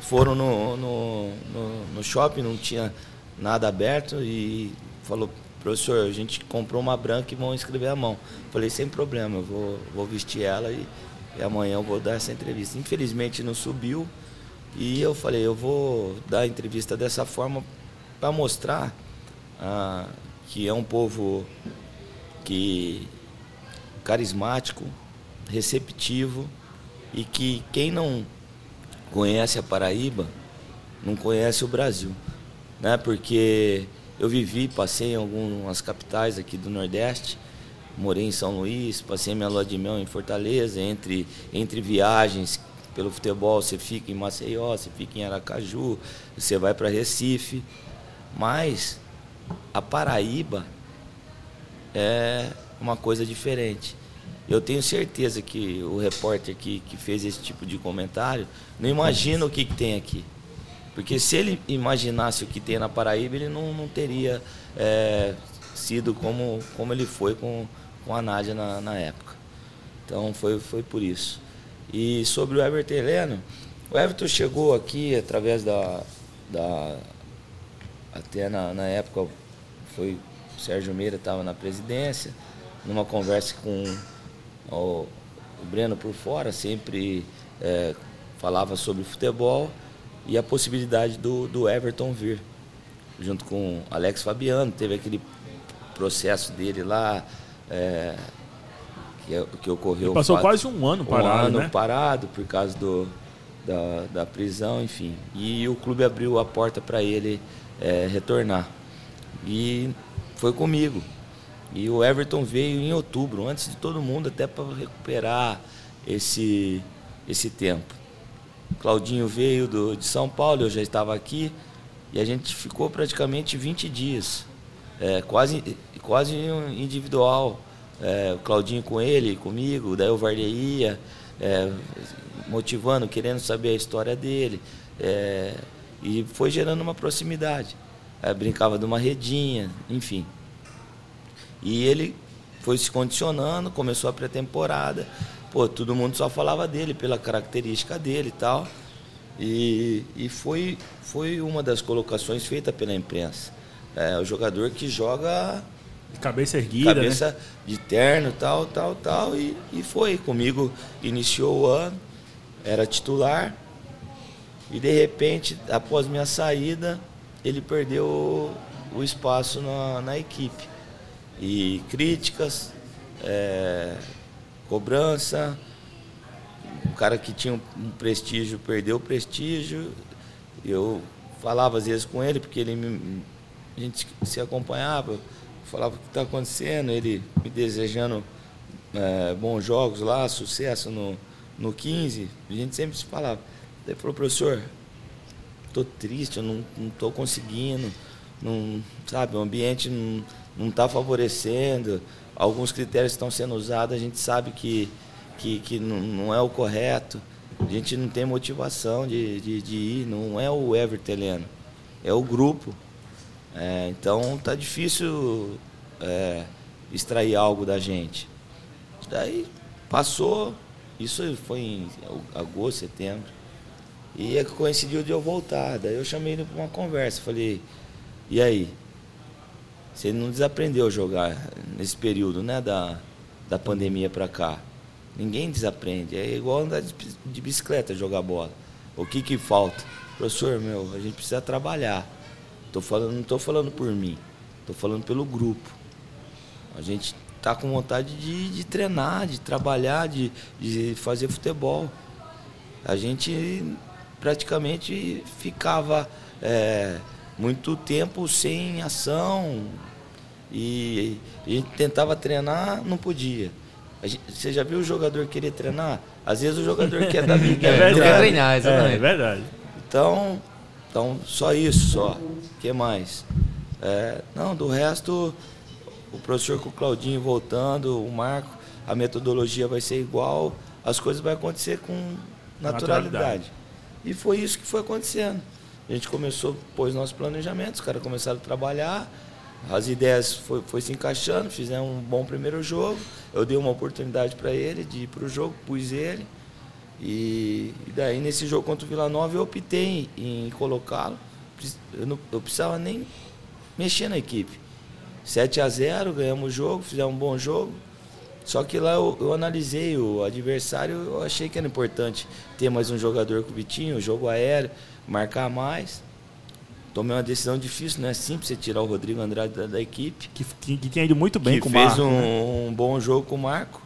Foram no, no, no, no shopping, não tinha nada aberto e falou, professor, a gente comprou uma branca e vão escrever a mão. Falei, sem problema, eu vou, vou vestir ela e, e amanhã eu vou dar essa entrevista. Infelizmente não subiu e eu falei, eu vou dar a entrevista dessa forma para mostrar ah, que é um povo que carismático, receptivo e que quem não conhece a Paraíba não conhece o Brasil, né? Porque eu vivi, passei em algumas capitais aqui do Nordeste, morei em São Luís, passei minha lua de mel em Fortaleza, entre entre viagens pelo futebol, você fica em Maceió, você fica em Aracaju, você vai para Recife, mas a Paraíba é uma coisa diferente. Eu tenho certeza que o repórter que, que fez esse tipo de comentário não imagina o que, que tem aqui. Porque se ele imaginasse o que tem na Paraíba, ele não, não teria é, sido como, como ele foi com, com a Nádia na, na época. Então foi, foi por isso. E sobre o Everton Heleno, o Everton chegou aqui através da. da até na, na época foi o Sérgio Meira estava na presidência, numa conversa com o, o Breno por fora, sempre é, falava sobre futebol e a possibilidade do, do Everton vir, junto com Alex Fabiano, teve aquele processo dele lá, é, que, que ocorreu. Ele passou fato- quase um ano parado, um ano né? parado por causa do, da, da prisão, enfim. E o clube abriu a porta para ele é, retornar. E foi comigo. E o Everton veio em outubro, antes de todo mundo, até para recuperar esse, esse tempo. Claudinho veio do, de São Paulo, eu já estava aqui, e a gente ficou praticamente 20 dias, é, quase, quase individual. É, o Claudinho com ele, comigo, daí o Varley ia, é, motivando, querendo saber a história dele. É, e foi gerando uma proximidade. É, brincava de uma redinha, enfim. E ele foi se condicionando, começou a pré-temporada. Pô, todo mundo só falava dele, pela característica dele e tal. E, e foi, foi uma das colocações feitas pela imprensa. É o jogador que joga Cabeça erguida, cabeça né? de terno, tal, tal, tal. E, e foi. Comigo iniciou o ano, era titular. E de repente, após minha saída, ele perdeu o, o espaço na, na equipe. E críticas, é, cobrança, o cara que tinha um, um prestígio perdeu o prestígio. Eu falava às vezes com ele, porque ele me- a gente se acompanhava, falava o que está acontecendo, ele me desejando é, bons jogos lá, sucesso no, no 15, a gente sempre se falava. Ele falou, professor, tô triste, eu não, tô conseguindo, não, sabe, o ambiente não, não tá favorecendo, alguns critérios estão sendo usados, a gente sabe que, que, que não, é o correto, a gente não tem motivação de, de, de ir, não é o Everton Heleno, é o grupo. É, então tá difícil é, extrair algo da gente. Daí passou, isso foi em agosto, setembro. E é coincidiu de eu voltar. Daí eu chamei ele para uma conversa. Falei, e aí? Você não desaprendeu a jogar nesse período, né? Da, da pandemia para cá. Ninguém desaprende. É igual andar de, bicicleta, jogar bola. O que que falta? Professor, meu, a gente precisa trabalhar. Tô falando, não estou falando por mim. Estou falando pelo grupo. A gente tá com vontade de, de treinar, de trabalhar, de, de fazer futebol. A gente praticamente ficava é, muito tempo sem ação e a gente tentava treinar, não podia. A gente- você já viu o jogador querer treinar? Às vezes o jogador quer dar *laughs* migué. É, não quer treinar, É, exatamente. é verdade. então, então, só isso, só. O que mais? É, não, do resto, o professor com o Claudinho voltando, o Marco, a metodologia vai ser igual, as coisas vão acontecer com naturalidade. Naturalidade. E foi isso que foi acontecendo. A gente começou, pôs nossos planejamentos, os caras começaram a trabalhar, as ideias foi, foi se encaixando, fizemos um bom primeiro jogo. Eu dei uma oportunidade para ele de ir para o jogo, pus ele. E, e daí nesse jogo contra o Vila Nova eu optei em, em colocá-lo. Eu, não, eu precisava nem mexer na equipe. 7 a 0 ganhamos o jogo, fizemos um bom jogo. Só que lá eu, eu analisei o adversário, eu achei que era importante ter mais um jogador com o Vitinho, jogo aéreo, marcar mais. Tomei uma decisão difícil, não é simples você tirar o Rodrigo Andrade da, da equipe Que, que, que tinha ido muito bem que com o fez Marco. um, né? um bom jogo com o Marco.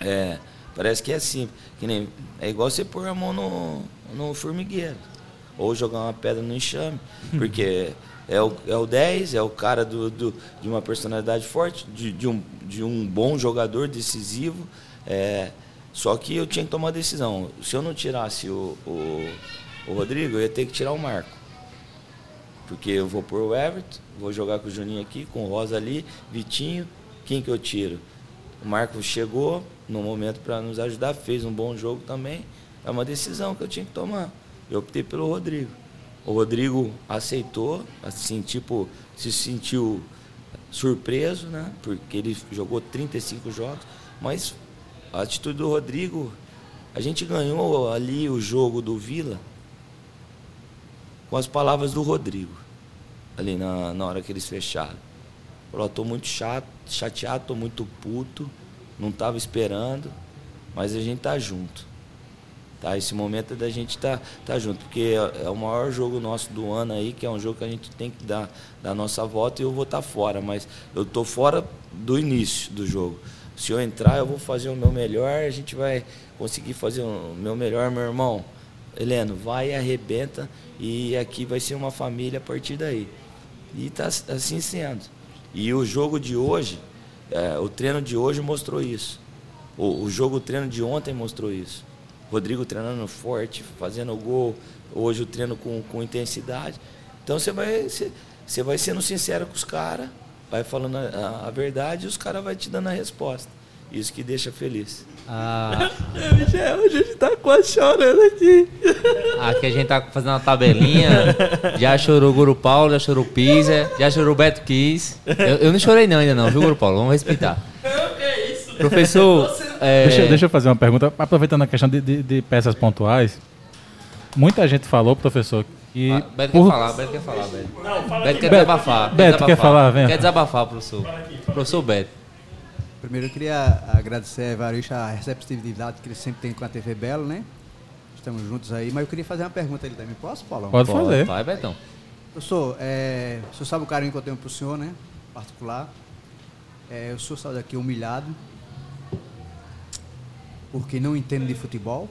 É, parece que é assim, que nem, é igual você pôr a mão no, no formigueiro. Ou jogar uma pedra no enxame. Porque *laughs* é o, é o 10, é o cara do, do- de uma personalidade forte, de, de um, de um bom jogador decisivo. É, só que eu tinha que tomar uma decisão. Se eu não tirasse o, o, o Rodrigo, eu ia ter que tirar o Marco. Porque eu vou pôr o Everton, vou jogar com o Juninho aqui, com o Rosa ali, Vitinho, quem que eu tiro? O Marcos chegou no momento para nos ajudar, fez um bom jogo também. É uma decisão que eu tinha que tomar. Eu optei pelo Rodrigo. O Rodrigo aceitou, assim, tipo, se sentiu surpreso, né? Porque ele jogou 35 jogos, mas a atitude do Rodrigo, a gente ganhou ali o jogo do Vila com as palavras do Rodrigo, ali na, na hora que eles fecharam. Falou, estou muito chato, chateado, estou muito puto, não estava esperando, mas a gente tá junto. Tá? Esse momento é da gente tá, tá junto, porque é, é o maior jogo nosso do ano aí, que é um jogo que a gente tem que dar, dar a nossa volta e eu vou estar fora, mas eu estou fora do início do jogo. Se eu entrar, eu vou fazer o meu melhor, a gente vai conseguir fazer o meu melhor, meu irmão. Heleno, vai e arrebenta e aqui vai ser uma família a partir daí. E tá assim sendo. E o jogo de hoje, é, o treino de hoje mostrou isso. O, o jogo, o treino de ontem mostrou isso. Rodrigo treinando forte, fazendo gol. Hoje o treino com, com intensidade. Então você vai, vai sendo sincero com os caras, vai falando a, a verdade e os caras vão te dando a resposta. Isso que deixa feliz. Ah, Michel, a gente tá quase chorando aqui. aqui a gente tá fazendo uma tabelinha. Já chorou o Guru Paulo, já chorou o Pisa, já chorou o Beto Kiss. Eu, eu não chorei não ainda não, viu, Guru Paulo? Vamos respeitar. Professor, é, Deixa, deixa eu fazer uma pergunta, aproveitando a questão de, de- de peças pontuais. Muita gente falou, professor, que. Ah, Beto por- quer falar, Beto quer falar, Beto. Beto quer Beto, desabafar. Beto, quer desabafar. falar? Vem. Quer desabafar, professor. Professor Beto. Primeiro eu queria agradecer a Evaristo a receptividade que ele sempre tem com a TV Belo, né? Estamos juntos aí, mas eu queria fazer uma pergunta a ele também. Posso, Paulão? Pode fazer. Vai, Betão. Professor, é, o senhor sabe o carinho que eu tenho pro senhor, né? Particular. É, o senhor saiu daqui humilhado porque não entende de futebol.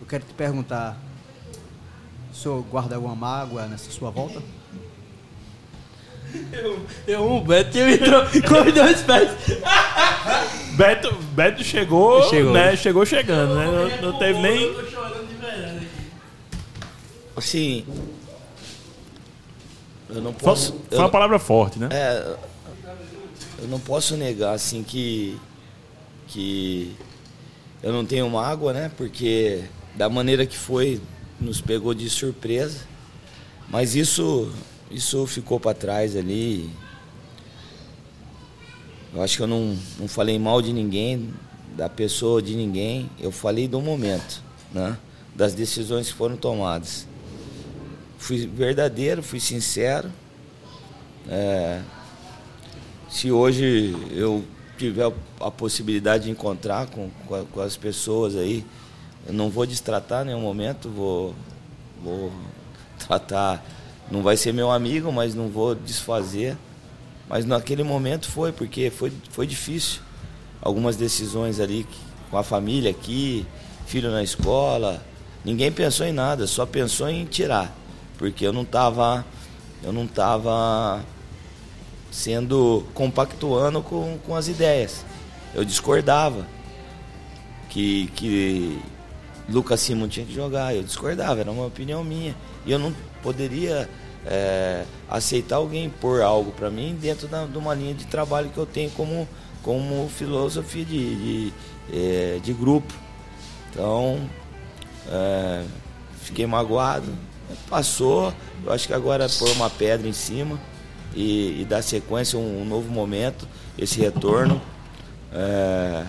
Eu quero te perguntar, o senhor guarda alguma mágoa nessa sua volta? Eu amo o Beto que entrou com os dois pés. Beto, Beto chegou, Chegou. né? Chegou chegando, né? Não, não teve nem. tô chorando de verdade aqui. Assim. Eu não posso. foi eu, uma palavra forte, né? É, eu não posso negar assim que que eu não tenho mágoa, né? Porque da maneira que foi nos pegou de surpresa. Mas isso isso ficou para trás ali. Eu acho que eu não, não falei mal de ninguém, da pessoa de ninguém. Eu falei do momento, né? Das decisões que foram tomadas. Fui verdadeiro, fui sincero. É, se hoje eu tiver a possibilidade de encontrar com, com, as pessoas aí, eu não vou destratar em nenhum momento, vou, vou *laughs* tratar. Não vai ser meu amigo, mas não vou desfazer. Mas naquele momento foi, porque foi, foi difícil. Algumas decisões ali com a família aqui, filho na escola. Ninguém pensou em nada, só pensou em tirar. Porque eu não estava. Eu não estava sendo compactuando com, com as ideias. Eu discordava que, que Lucas Simon tinha que jogar, eu discordava, era uma opinião minha. E eu não poderia é, aceitar alguém pôr algo para mim dentro da, de uma linha de trabalho que eu tenho como, como filosofia de, de, é, de grupo. Então, é, fiquei magoado, passou. Eu acho que agora é pôr uma pedra em cima e, e dar sequência um, um novo momento, esse retorno. É,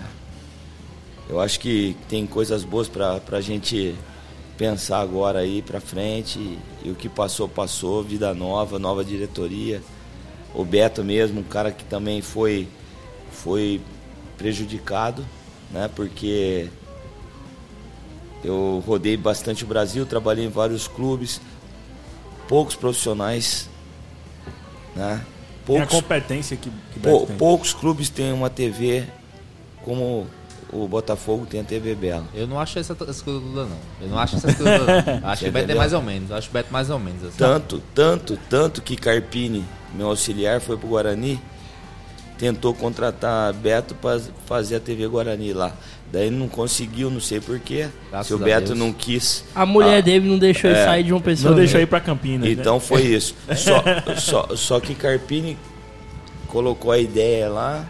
eu acho que tem coisas boas para a gente pensar agora aí para frente. E, o que passou, passou. Vida nova, nova diretoria. O Beto mesmo, um cara que também foi, foi prejudicado, né? Porque eu rodei bastante o Brasil, trabalhei em vários clubes, poucos profissionais, né? Tem a Poucos, competência que, que pou- poucos clubes têm uma TV como o Botafogo tem a TV Bela. Eu não acho essa, essa coisa toda, não. Eu não acho essas coisas todas, não. Acho *laughs* que o Beto é mais ou menos. Acho o Beto mais ou menos. Assim. Tanto, tanto, tanto que Carpini, meu auxiliar, foi pro Guarani, tentou contratar Beto para fazer a TV Guarani lá. Daí ele não conseguiu, não sei porquê. Se o a Beto Deus. não quis. A mulher Ah, dele não deixou ele sair de uma pessoa. Não deixou né? ir pra Campinas. né? Então foi *laughs* isso. Só, só, só que Carpini colocou a ideia lá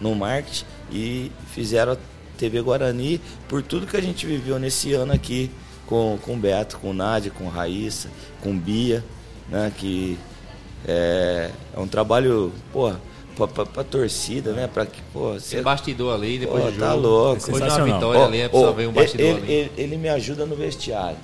no marketing e fizeram a TV Guarani por tudo que a gente viveu nesse ano aqui com, com o Beto, com Nádia, com Raíssa, com Bia, né? Que é, é um trabalho, pô, pra, pra, pra torcida, né? Pra que, pô, Tem você bastidor ali, depois Pô, do tá jogo. louco. Depois de uma vitória Ó, ali, a pessoa ó, vê um ele- bastidor ele, ali. ele- ele me ajuda no vestiário.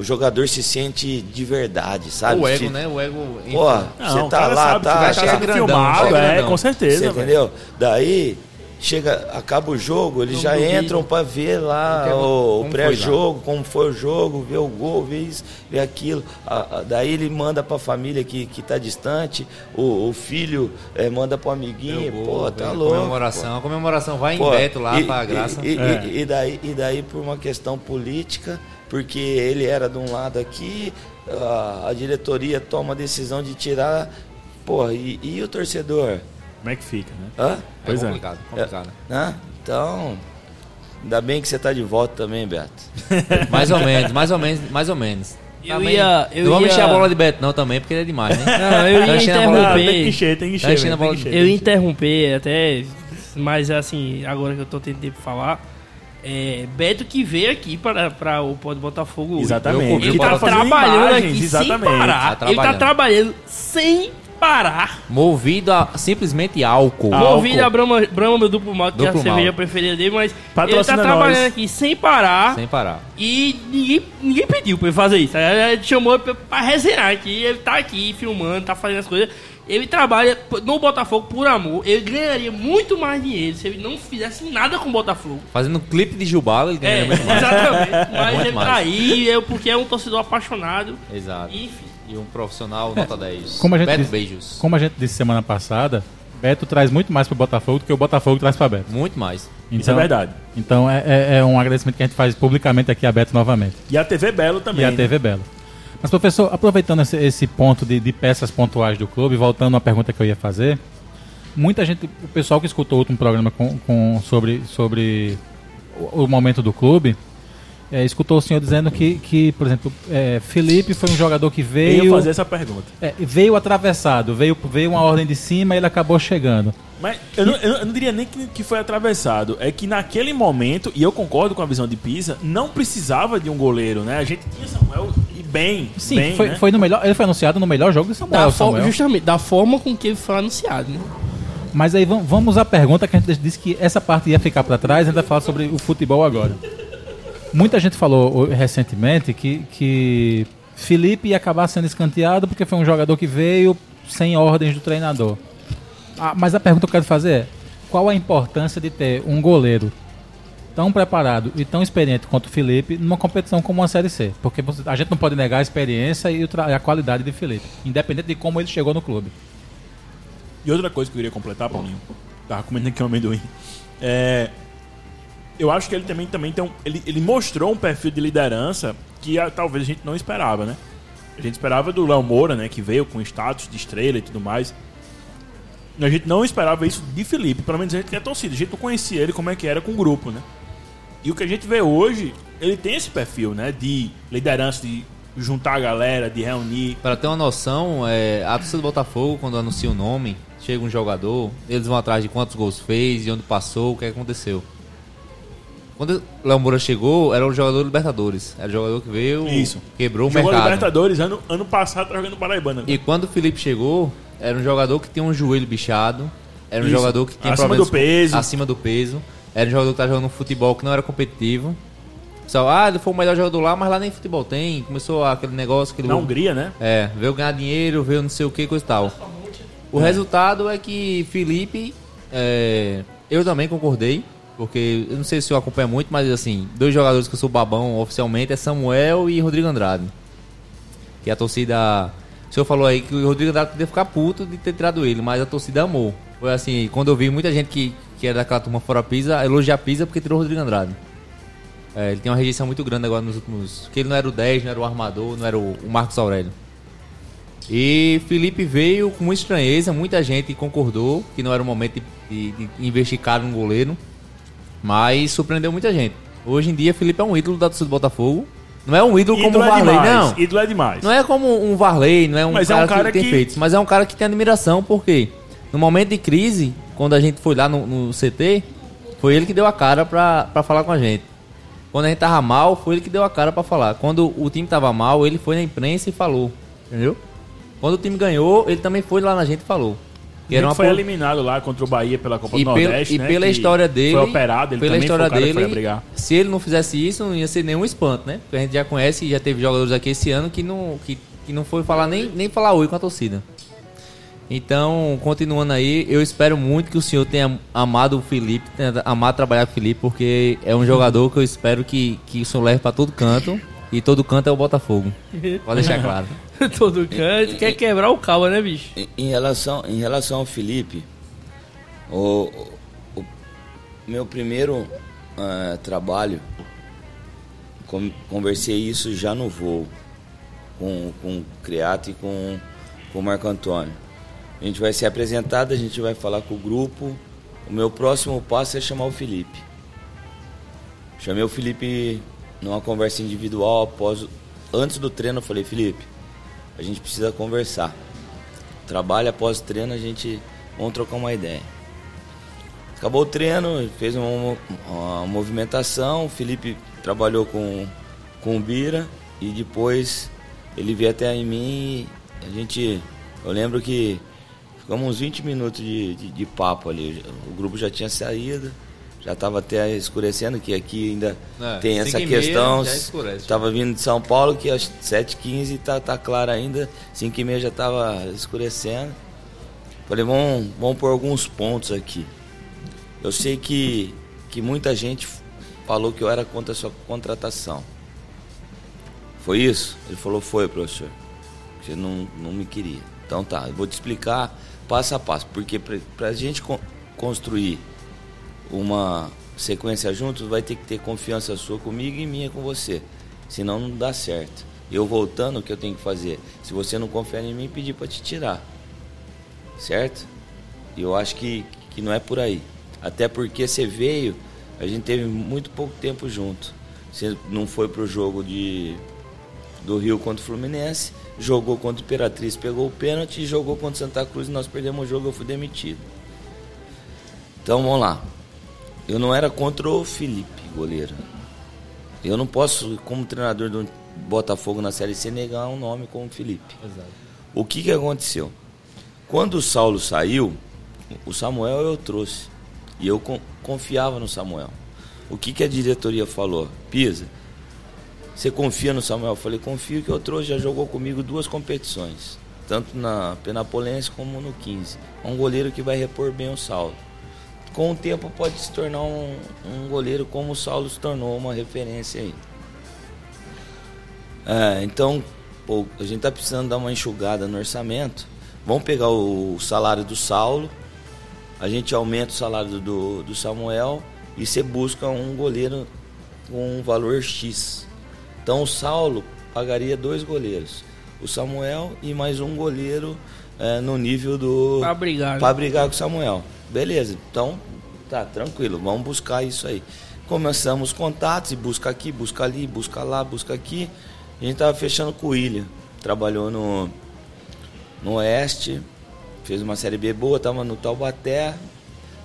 O jogador se sente de verdade, sabe? o ego, Se- né? O ego. Pô, você tá lá, sabe, tá, tá sendo grandão, filmado, chega é, grandão. com certeza. Você entendeu? Daí chega, acaba o jogo, eles Não já duvido. entram pra ver lá é- o, foi pré-jogo, como foi o jogo, ver o gol, ver isso, ver aquilo. A- a- daí ele manda pra família que, que tá distante, o, o filho eh, manda pro amiguinho, pô, tá louco. Comemoração. A comemoração vai Pô, em Beto lá e, pra e- graça. E, e- É. e daí, e daí por uma questão política, porque ele era de um lado aqui, a, a diretoria toma a decisão de tirar. Pô, e, e o torcedor? Como é que fica, né? Hã? É Pois é. complicado, complicado. Hã? Então, ainda bem que você tá de volta também, Beto. *laughs* Mais ou menos, mais ou menos, mais ou menos. Eu Também- ia- eu não vamos ia- encher a bola de Beto não também, porque ele é demais, né? Não, eu Tá ia a bola- Ah, tem que interromper. encher, tem que encher. Tá tem que encher, Eu ia encher. interromper até, mas assim, agora que eu tô tendo tempo pra falar, é, Beto que veio aqui para, para o Pode Botafogo hoje. Exatamente. Ele tá Botafogo. trabalhando imagens, aqui sem exatamente. parar. Tá ele tá trabalhando. trabalhando sem parar. Movido a simplesmente álcool. Álcool. Movido a Brahma, Brahma meu duplo malte, que é a Duplo cerveja malte. preferida dele, mas ele tá Patrocina trabalhando nós. aqui sem parar. Sem parar. E ninguém, ninguém pediu pra ele fazer isso. Ele chamou pra, pra resenhar aqui. Ele tá aqui filmando, tá fazendo as coisas. Ele trabalha no Botafogo por amor. Ele ganharia muito mais dinheiro se ele não fizesse nada com o Botafogo. Fazendo um clipe de Jubala, ele É, ganha muito mais. exatamente. *laughs* Mas Muito ele mais. tá aí é porque é um torcedor apaixonado. Exato. Enfim. E um profissional nota 10. Como a gente Beto, disse- beijos. Como a gente disse semana passada, Beto traz muito mais pro Botafogo do que o Botafogo traz pra Beto. Muito mais. Isso é verdade. Então é, é- é um agradecimento que a gente faz publicamente aqui a Beto novamente. E a TV Belo também. e a né? TV Belo. Mas, professor, aproveitando esse, esse ponto de, de peças pontuais do clube, voltando à pergunta que eu ia fazer, muita gente, o pessoal que escutou o último programa com, com- sobre, sobre o, o momento do clube, é, escutou o senhor dizendo que, que por exemplo, é, Felipe foi um jogador que Eu veio. ia fazer essa pergunta. é, veio atravessado, veio, veio uma ordem de cima e ele acabou chegando. Mas eu não, eu não- eu diria nem que, que foi atravessado. É que naquele momento, e eu concordo com a visão de Pisa, não precisava de um goleiro, né? A gente tinha Samuel e bem. Sim, bem, foi, né? foi no melhor, ele foi anunciado no melhor jogo de Samuel. Da Samuel. justamente, da forma com que ele foi anunciado, né? Mas aí vam- vamos à pergunta que a gente disse que essa parte ia ficar para trás, a gente vai falar sobre o futebol agora. Muita gente falou recentemente que, que Felipe ia acabar sendo escanteado porque foi um jogador que veio sem ordens do treinador. Ah, mas a pergunta que eu quero fazer é: qual a importância de ter um goleiro tão preparado e tão experiente quanto o Felipe numa competição como uma Série C? Porque a gente não pode negar a experiência e e a qualidade de Felipe, independente de como ele chegou no clube. E outra coisa que eu queria completar, Paulinho, tava comendo aqui um amendoim. É, eu acho que ele também, também tem um, ele, ele mostrou um perfil de liderança que ah, talvez a gente não esperava, né? A gente esperava do Léo Moura, né? Que veio com status de estrela e tudo mais. A gente não esperava isso de Felipe, pelo menos a gente que é torcida. A gente não conhecia ele como é que era com o grupo, né? E o que a gente vê hoje, ele tem esse perfil, né? De liderança, de juntar a galera, de reunir. Pra ter uma noção, é, a torcida do Botafogo, quando anuncia o nome, chega um jogador, eles vão atrás de quantos gols fez, de onde passou, o que aconteceu. Quando o Léo Moura chegou, era o jogador do Libertadores. Era o jogador que veio, Isso. quebrou o Jogou mercado. Libertadores ano, ano passado, tá jogando Paraibana. E quando o Felipe chegou, era um jogador que tinha um joelho bichado. Era um Isso. jogador que tinha Acima problemas do peso. acima do peso. Era um jogador que estava jogando futebol que não era competitivo. Pessoal, ah, ele foi o melhor jogador lá, mas lá nem futebol tem. Começou aquele negócio que ele Na Hungria, né? é, veio ganhar dinheiro, veio não sei o que, coisa e tal. O resultado é que Felipe, é, eu também concordei, porque eu não sei se eu acompanho muito, mas assim, dois jogadores que eu sou babão oficialmente é Samuel e Rodrigo Andrade. Que a torcida. O senhor falou aí que o Rodrigo Andrade podia ficar puto de ter tirado ele, mas a torcida amou. Foi assim, quando eu vi muita gente que, que era daquela turma fora Pisa, elogiar Pisa porque tirou o Rodrigo Andrade. É, ele tem uma rejeição muito grande agora nos últimos. Porque ele não era o 10, não era o armador, não era o, o Marcos Aurélio. E Felipe veio com muita estranheza, muita gente concordou que não era o momento de, de, de investir caro no goleiro, mas surpreendeu muita gente. Hoje em dia, Felipe é um ídolo da torcida do Botafogo. Não é um ídolo, como o Ídolo é Varley, demais. não. Ídolo é demais. Não é como um Varley, não é um, Mas é cara, um cara que tem que- feitos, mas é um cara que tem admiração, porque no momento de crise, quando a gente foi lá no, no CT, foi ele que deu a cara pra, pra falar com a gente. Quando a gente tava mal, foi ele que deu a cara pra falar. Quando o time tava mal, ele foi na imprensa e falou. Entendeu? Quando o time ganhou, ele também foi lá na gente e falou. Ele era uma foi eliminado lá contra o Bahia pela Copa e, do pelo- Nordeste, e né? pela história dele, Foi operado, ele pela história dele, se ele não fizesse isso, não ia ser nenhum espanto, né? Porque a gente já conhece e já teve jogadores aqui esse ano que não, que, que não foi falar nem, nem falar oi com a torcida. Então, continuando aí, eu espero muito que o senhor tenha amado o Felipe, tenha amado trabalhar com o Felipe, porque é um jogador que eu espero que, que o senhor leve pra todo canto. E todo canto é o Botafogo. Pode deixar claro. *laughs* Todo canto. Quer quebrar o cabo, né, bicho? Em, em relação, em relação ao Felipe, o, o- meu primeiro ah, trabalho, com- conversei isso já no voo, com, com o Criato e com, com o Marco Antônio. A gente vai ser apresentado, a gente vai falar com o grupo. O meu próximo passo é chamar o Felipe. Chamei o Felipe numa conversa individual após, antes do treino, eu falei, Felipe, a gente precisa conversar. Trabalho após o treino, a gente vamos trocar uma ideia. Acabou o treino, fez uma, uma movimentação, o Felipe trabalhou com, com o Bira e depois ele veio até em mim e a gente. Eu lembro que ficamos uns 20 minutos de, de, de papo ali. O grupo já tinha saído, já estava até escurecendo, que aqui ainda É, tem essa questão. já escurece. Tava vindo de São Paulo, que às 7h15 tá, tá claro ainda, 5h30 já tava escurecendo. Falei, vamos, vamos por alguns pontos aqui. Eu sei que, que muita gente falou que eu era contra a sua contratação. Foi isso? Ele falou, foi, professor. Você não, não me queria. Então tá, eu vou te explicar passo a passo. Porque para a gente con- construir uma sequência juntos, vai ter que ter confiança sua comigo e minha com você. Senão não dá certo. Eu voltando, o que eu tenho que fazer? Se você não confiar em mim, pedir para te tirar. Certo? E eu acho que, que não é por aí. Até porque você veio, a gente teve muito pouco tempo junto. Você não foi pro jogo de do Rio contra o Fluminense, jogou contra o Imperatriz, pegou o pênalti, jogou contra Santa Cruz e nós perdemos o jogo, eu fui demitido. Então vamos lá. Eu não era contra o Felipe, goleiro. Eu não posso, como treinador do Botafogo na Série C, negar um nome como Felipe. O que, que aconteceu? Quando o Saulo saiu, o Samuel eu trouxe. E eu con- confiava no Samuel. O que, que a diretoria falou? Pisa, você confia no Samuel? Eu falei, confio que eu trouxe, já jogou comigo duas competições. Tanto na Penapolense como no 15. É um goleiro que vai repor bem o Saulo. Com o tempo pode se tornar um, um goleiro como o Saulo se tornou, uma referência aí. É, então, pô, a gente tá precisando dar uma enxugada no orçamento. Vamos pegar o salário do Saulo, a gente aumenta o salário do, do Samuel e você busca um goleiro com um valor X. Então o Saulo pagaria dois goleiros, o Samuel e mais um goleiro é, no nível do. Pra brigar, né? Pra brigar com o Samuel. Beleza, então tá tranquilo, vamos buscar isso aí. Começamos os contatos e busca aqui, busca ali, busca lá, busca aqui. A gente tava fechando com o William, trabalhou no, no Oeste, fez uma série B boa, tava no Taubaté,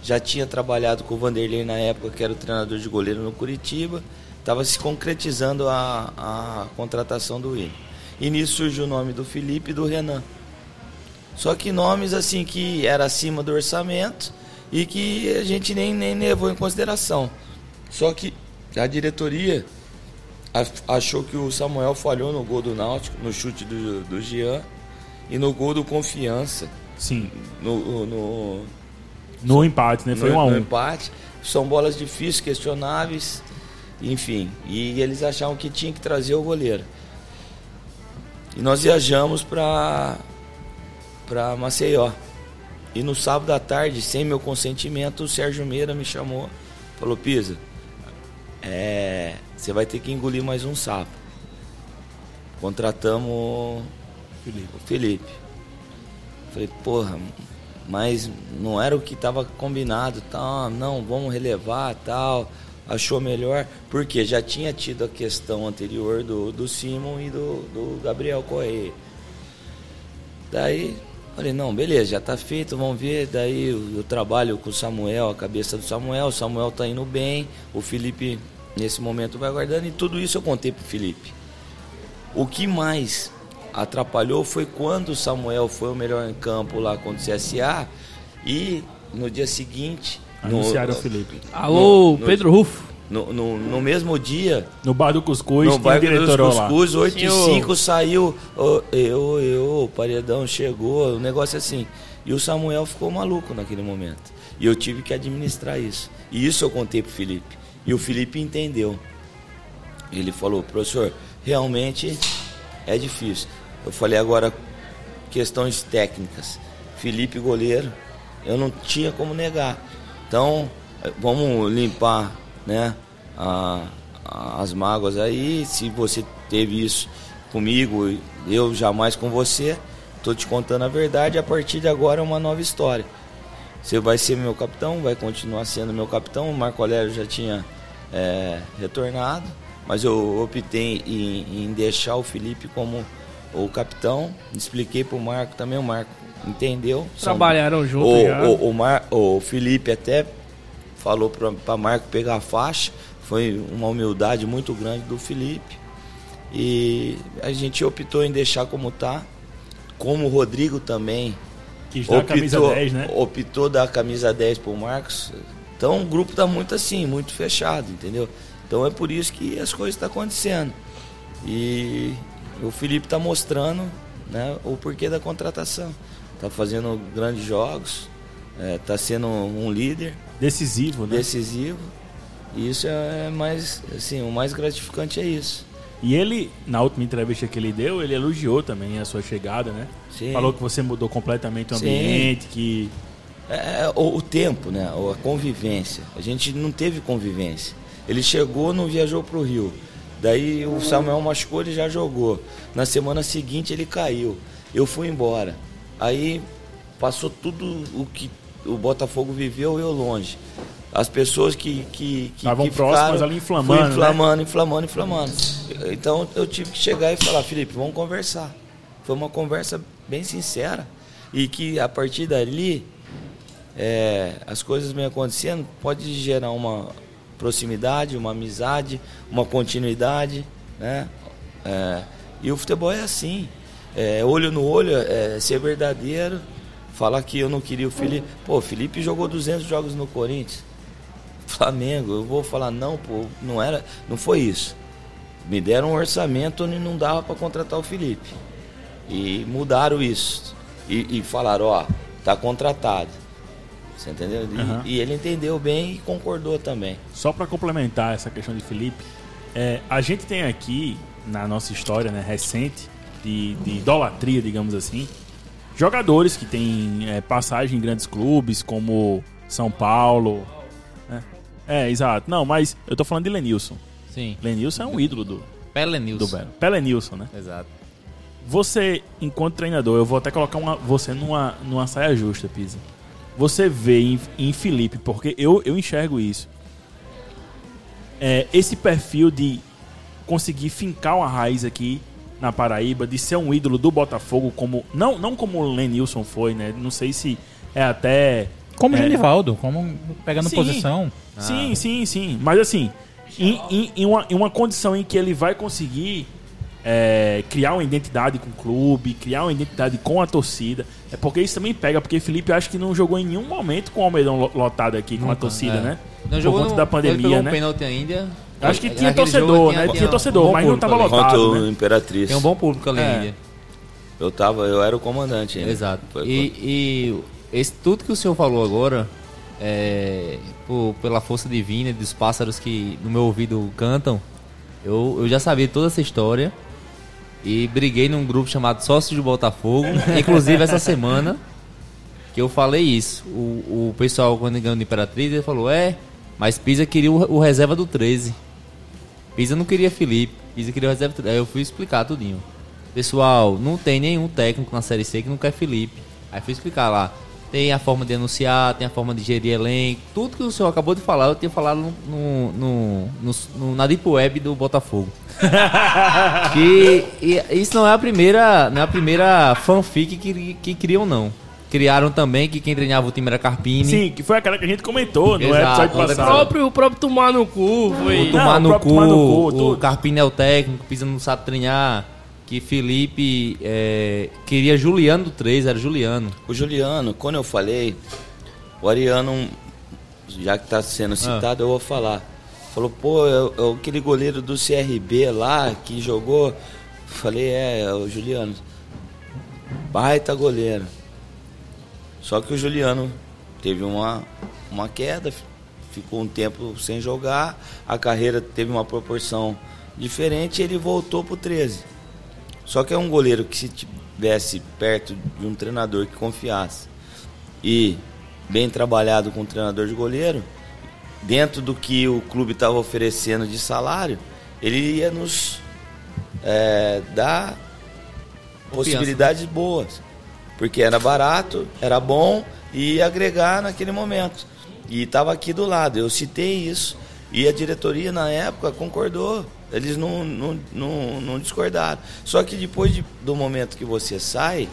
já tinha trabalhado com o Vanderlei na época, que era o treinador de goleiro no Curitiba, estava se concretizando a, a contratação do William. E nisso surgiu o nome do Felipe e do Renan. Só que nomes assim que era acima do orçamento e que a gente nem, nem levou em consideração. Só que a diretoria achou que o Samuel falhou no gol do Náutico, no chute do, do Jean e no gol do Confiança. Sim. No, no, No empate, né? Foi no, um a no um. empate. São bolas difíceis, questionáveis, enfim. E eles achavam que tinha que trazer o goleiro. E nós viajamos para para Maceió. E no sábado à tarde, sem meu consentimento, o Sérgio Meira me chamou, falou: Pisa, é, você vai ter que engolir mais um sapo. Contratamos o Felipe. Falei, porra, mas não era o que estava combinado, tal, não, vamos relevar, tal. Achou melhor, porque já tinha tido a questão anterior do, do Simon e do, do Gabriel Correia. Daí, falei, não, beleza, já tá feito, vamos ver. Daí eu, eu trabalho com o Samuel, a cabeça do Samuel, o Samuel tá indo bem, o Felipe nesse momento vai aguardando, e tudo isso eu contei pro Felipe. O que mais atrapalhou foi quando o Samuel foi o melhor em campo lá contra o CSA e no dia seguinte. no- Anunciaram o Felipe. Alô, No- no- Pedro Rufo. No, no, no mesmo dia, No bar do Cuscuz, no bairro dos diretor lá. Cuscuz, 8 e Senhor. 5 saiu. ô, eu, eu, o paredão chegou, um negócio assim. E o Samuel ficou maluco naquele momento. E eu tive que administrar isso. E isso eu contei pro Felipe. E o Felipe entendeu. Ele falou, professor, realmente é difícil. Eu falei agora questões técnicas. Felipe goleiro, eu não tinha como negar. Então, vamos limpar, né, a- a- as mágoas aí. Se você teve isso comigo, eu jamais com você. Tô te contando a verdade. A partir de agora é uma nova história. Você vai ser meu capitão, vai continuar sendo meu capitão. O Marco Aurélio já tinha é, retornado, mas eu optei em, em deixar o Felipe como o capitão. Expliquei pro Marco também, o Marco entendeu. São- Trabalharam juntos o, o, o, Mar, o Felipe até falou para Marco pegar a faixa. Foi uma humildade muito grande do Felipe. E a gente optou em deixar como tá. Como o Rodrigo também Quis dar a camisa 10, né? optou dar a camisa 10 pro Marcos. Então o grupo tá muito assim, muito fechado, entendeu? Então é por isso que as coisas estão acontecendo. E o Felipe tá mostrando né, o porquê da contratação. Tá fazendo grandes jogos, é, tá sendo um líder Decisivo, né? decisivo. E isso é mais, assim, o mais gratificante é isso. E ele, na última entrevista que ele deu, ele elogiou também a sua chegada, né? Sim. Falou que você mudou completamente o Sim. ambiente, que É, o, o tempo, né? A convivência. A gente não teve convivência. Ele chegou, não viajou para o Rio. Daí o Samuel machucou, ele já jogou. Na semana seguinte ele caiu. Eu fui embora. Aí passou tudo o que o Botafogo viveu, eu longe. As pessoas que que que, Estavam próximas ali inflamando, fui né? inflamando, inflamando, inflamando. Então eu tive que chegar e falar, Felipe, vamos conversar. Foi uma conversa bem sincera e que a partir dali é, as coisas vêm acontecendo, pode gerar uma proximidade, uma amizade, uma continuidade, né? É, e o futebol é assim, é, olho no olho, é, ser verdadeiro, falar que eu não queria o Felipe. Pô, o Felipe jogou 200 jogos no Corinthians, Flamengo, eu vou falar não, pô, não era, não foi isso. Me deram um orçamento onde não dava para contratar o Felipe. E mudaram isso. E, e falaram, ó, tá contratado. Você entendeu? E, Aham. e ele entendeu bem e concordou também. Só para complementar essa questão de Felipe, é, a gente tem aqui na nossa história né, recente de, de idolatria, digamos assim, jogadores que têm é, passagem em grandes clubes como São Paulo. né? É, exato. Não, mas eu tô falando de Lenilson. Sim. Lenilson é um ídolo do, Pele do News. Belo. Pelenilson, né? Exato. Você, enquanto treinador, eu vou até colocar uma- você numa, numa saia justa, Pisa. Você vê em, em Felipe, porque eu, eu enxergo isso. É, esse perfil de conseguir fincar uma raiz aqui na Paraíba, de ser um ídolo do Botafogo, como não, não como o Lenilson foi, né? Não sei se é até. Como o é, Genivaldo, como pegando Sim. posição. Sim, sim, sim. Mas assim, em, em- em uma, em uma condição em que ele vai conseguir é, criar uma identidade com o clube, criar uma identidade com a torcida. É porque isso também pega, porque Felipe acho que não jogou em nenhum momento com o Almeidão lo- lotado aqui, com a torcida, é. né? Não Por jogou conta no- da Ele pandemia, pegou né? um pênalti ainda. Acho que tinha Aquele torcedor, né? Tinha torcedor, um bom mas não público tava ali. lotado. O né? Imperatriz. Tem um bom público ali É. ainda. Eu tava, eu era o comandante ainda. Exato. Foi- E, e esse, tudo que o senhor falou agora, é, por- pela força divina dos pássaros que no meu ouvido cantam, eu, eu já sabia toda essa história. E briguei num grupo chamado Sócios de Botafogo. *laughs* Inclusive essa semana que eu falei isso. O, o pessoal, quando ganhou do Imperatriz, ele falou: É, mas Pisa queria o, o reserva do 13. Pisa não queria Felipe, Pisa queria o reserva do 13. Aí eu fui explicar tudinho. Pessoal, não tem nenhum técnico na Série C que não quer Felipe. Aí fui explicar lá. Tem a forma de anunciar, tem a forma de gerir elenco. Tudo que o senhor acabou de falar, eu tinha falado no, no, no, no- no- na Deep Web do Botafogo. *laughs* que e isso não é a primeira, não é a primeira fanfic que, que criam, não. Criaram também que quem treinava o time era Carpini. Sim, que foi aquela que a gente comentou Exato, episódio outra O próprio, o próprio tomar no cu foi. O tomar, Não, no, cu, tomar no cu, o tudo. Carpini é o técnico, Pisa não sabe treinar. Que Felipe é, queria Juliano do 3, era Juliano. O Juliano, quando eu falei, o Ariano, já que está sendo citado, eu vou falar. Falou, pô, é, é aquele goleiro do CRB lá que jogou. Falei, é, é o Juliano. Baita goleiro. Só que o Juliano teve uma, uma queda, ficou um tempo sem jogar, a carreira teve uma proporção diferente e ele voltou pro 13. Só que é um goleiro que se tivesse perto de um treinador que confiasse e bem trabalhado com um treinador de goleiro, dentro do que o clube estava oferecendo de salário, ele ia nos é, dar possibilidades boas. Porque era barato, era bom e ia agregar naquele momento. E estava aqui do lado. Eu citei isso. E a diretoria, na época, concordou. Eles não, não, não, não discordaram. Só que depois de- do momento que você sai,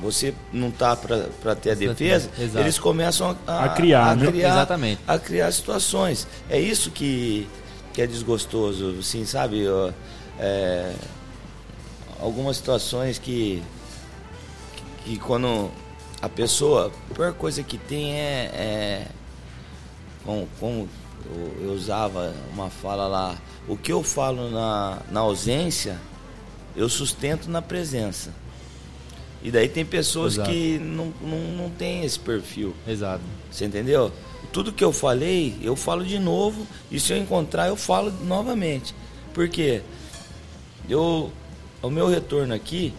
você não tá para ter a defesa, Exato. eles começam a, A criar, né? Exatamente. a criar situações. É isso que, que é desgostoso, assim, sabe? É, algumas situações que, que, quando a pessoa, a pior coisa que tem é, é como, como eu, eu usava uma fala lá, o que eu falo na, na ausência, eu sustento na presença. E daí tem pessoas Exato. que não, não, não têm esse perfil. Exato. Você entendeu? Tudo que eu falei, eu falo de novo. E se eu encontrar, eu falo novamente. Por quê? Eu, o meu retorno aqui,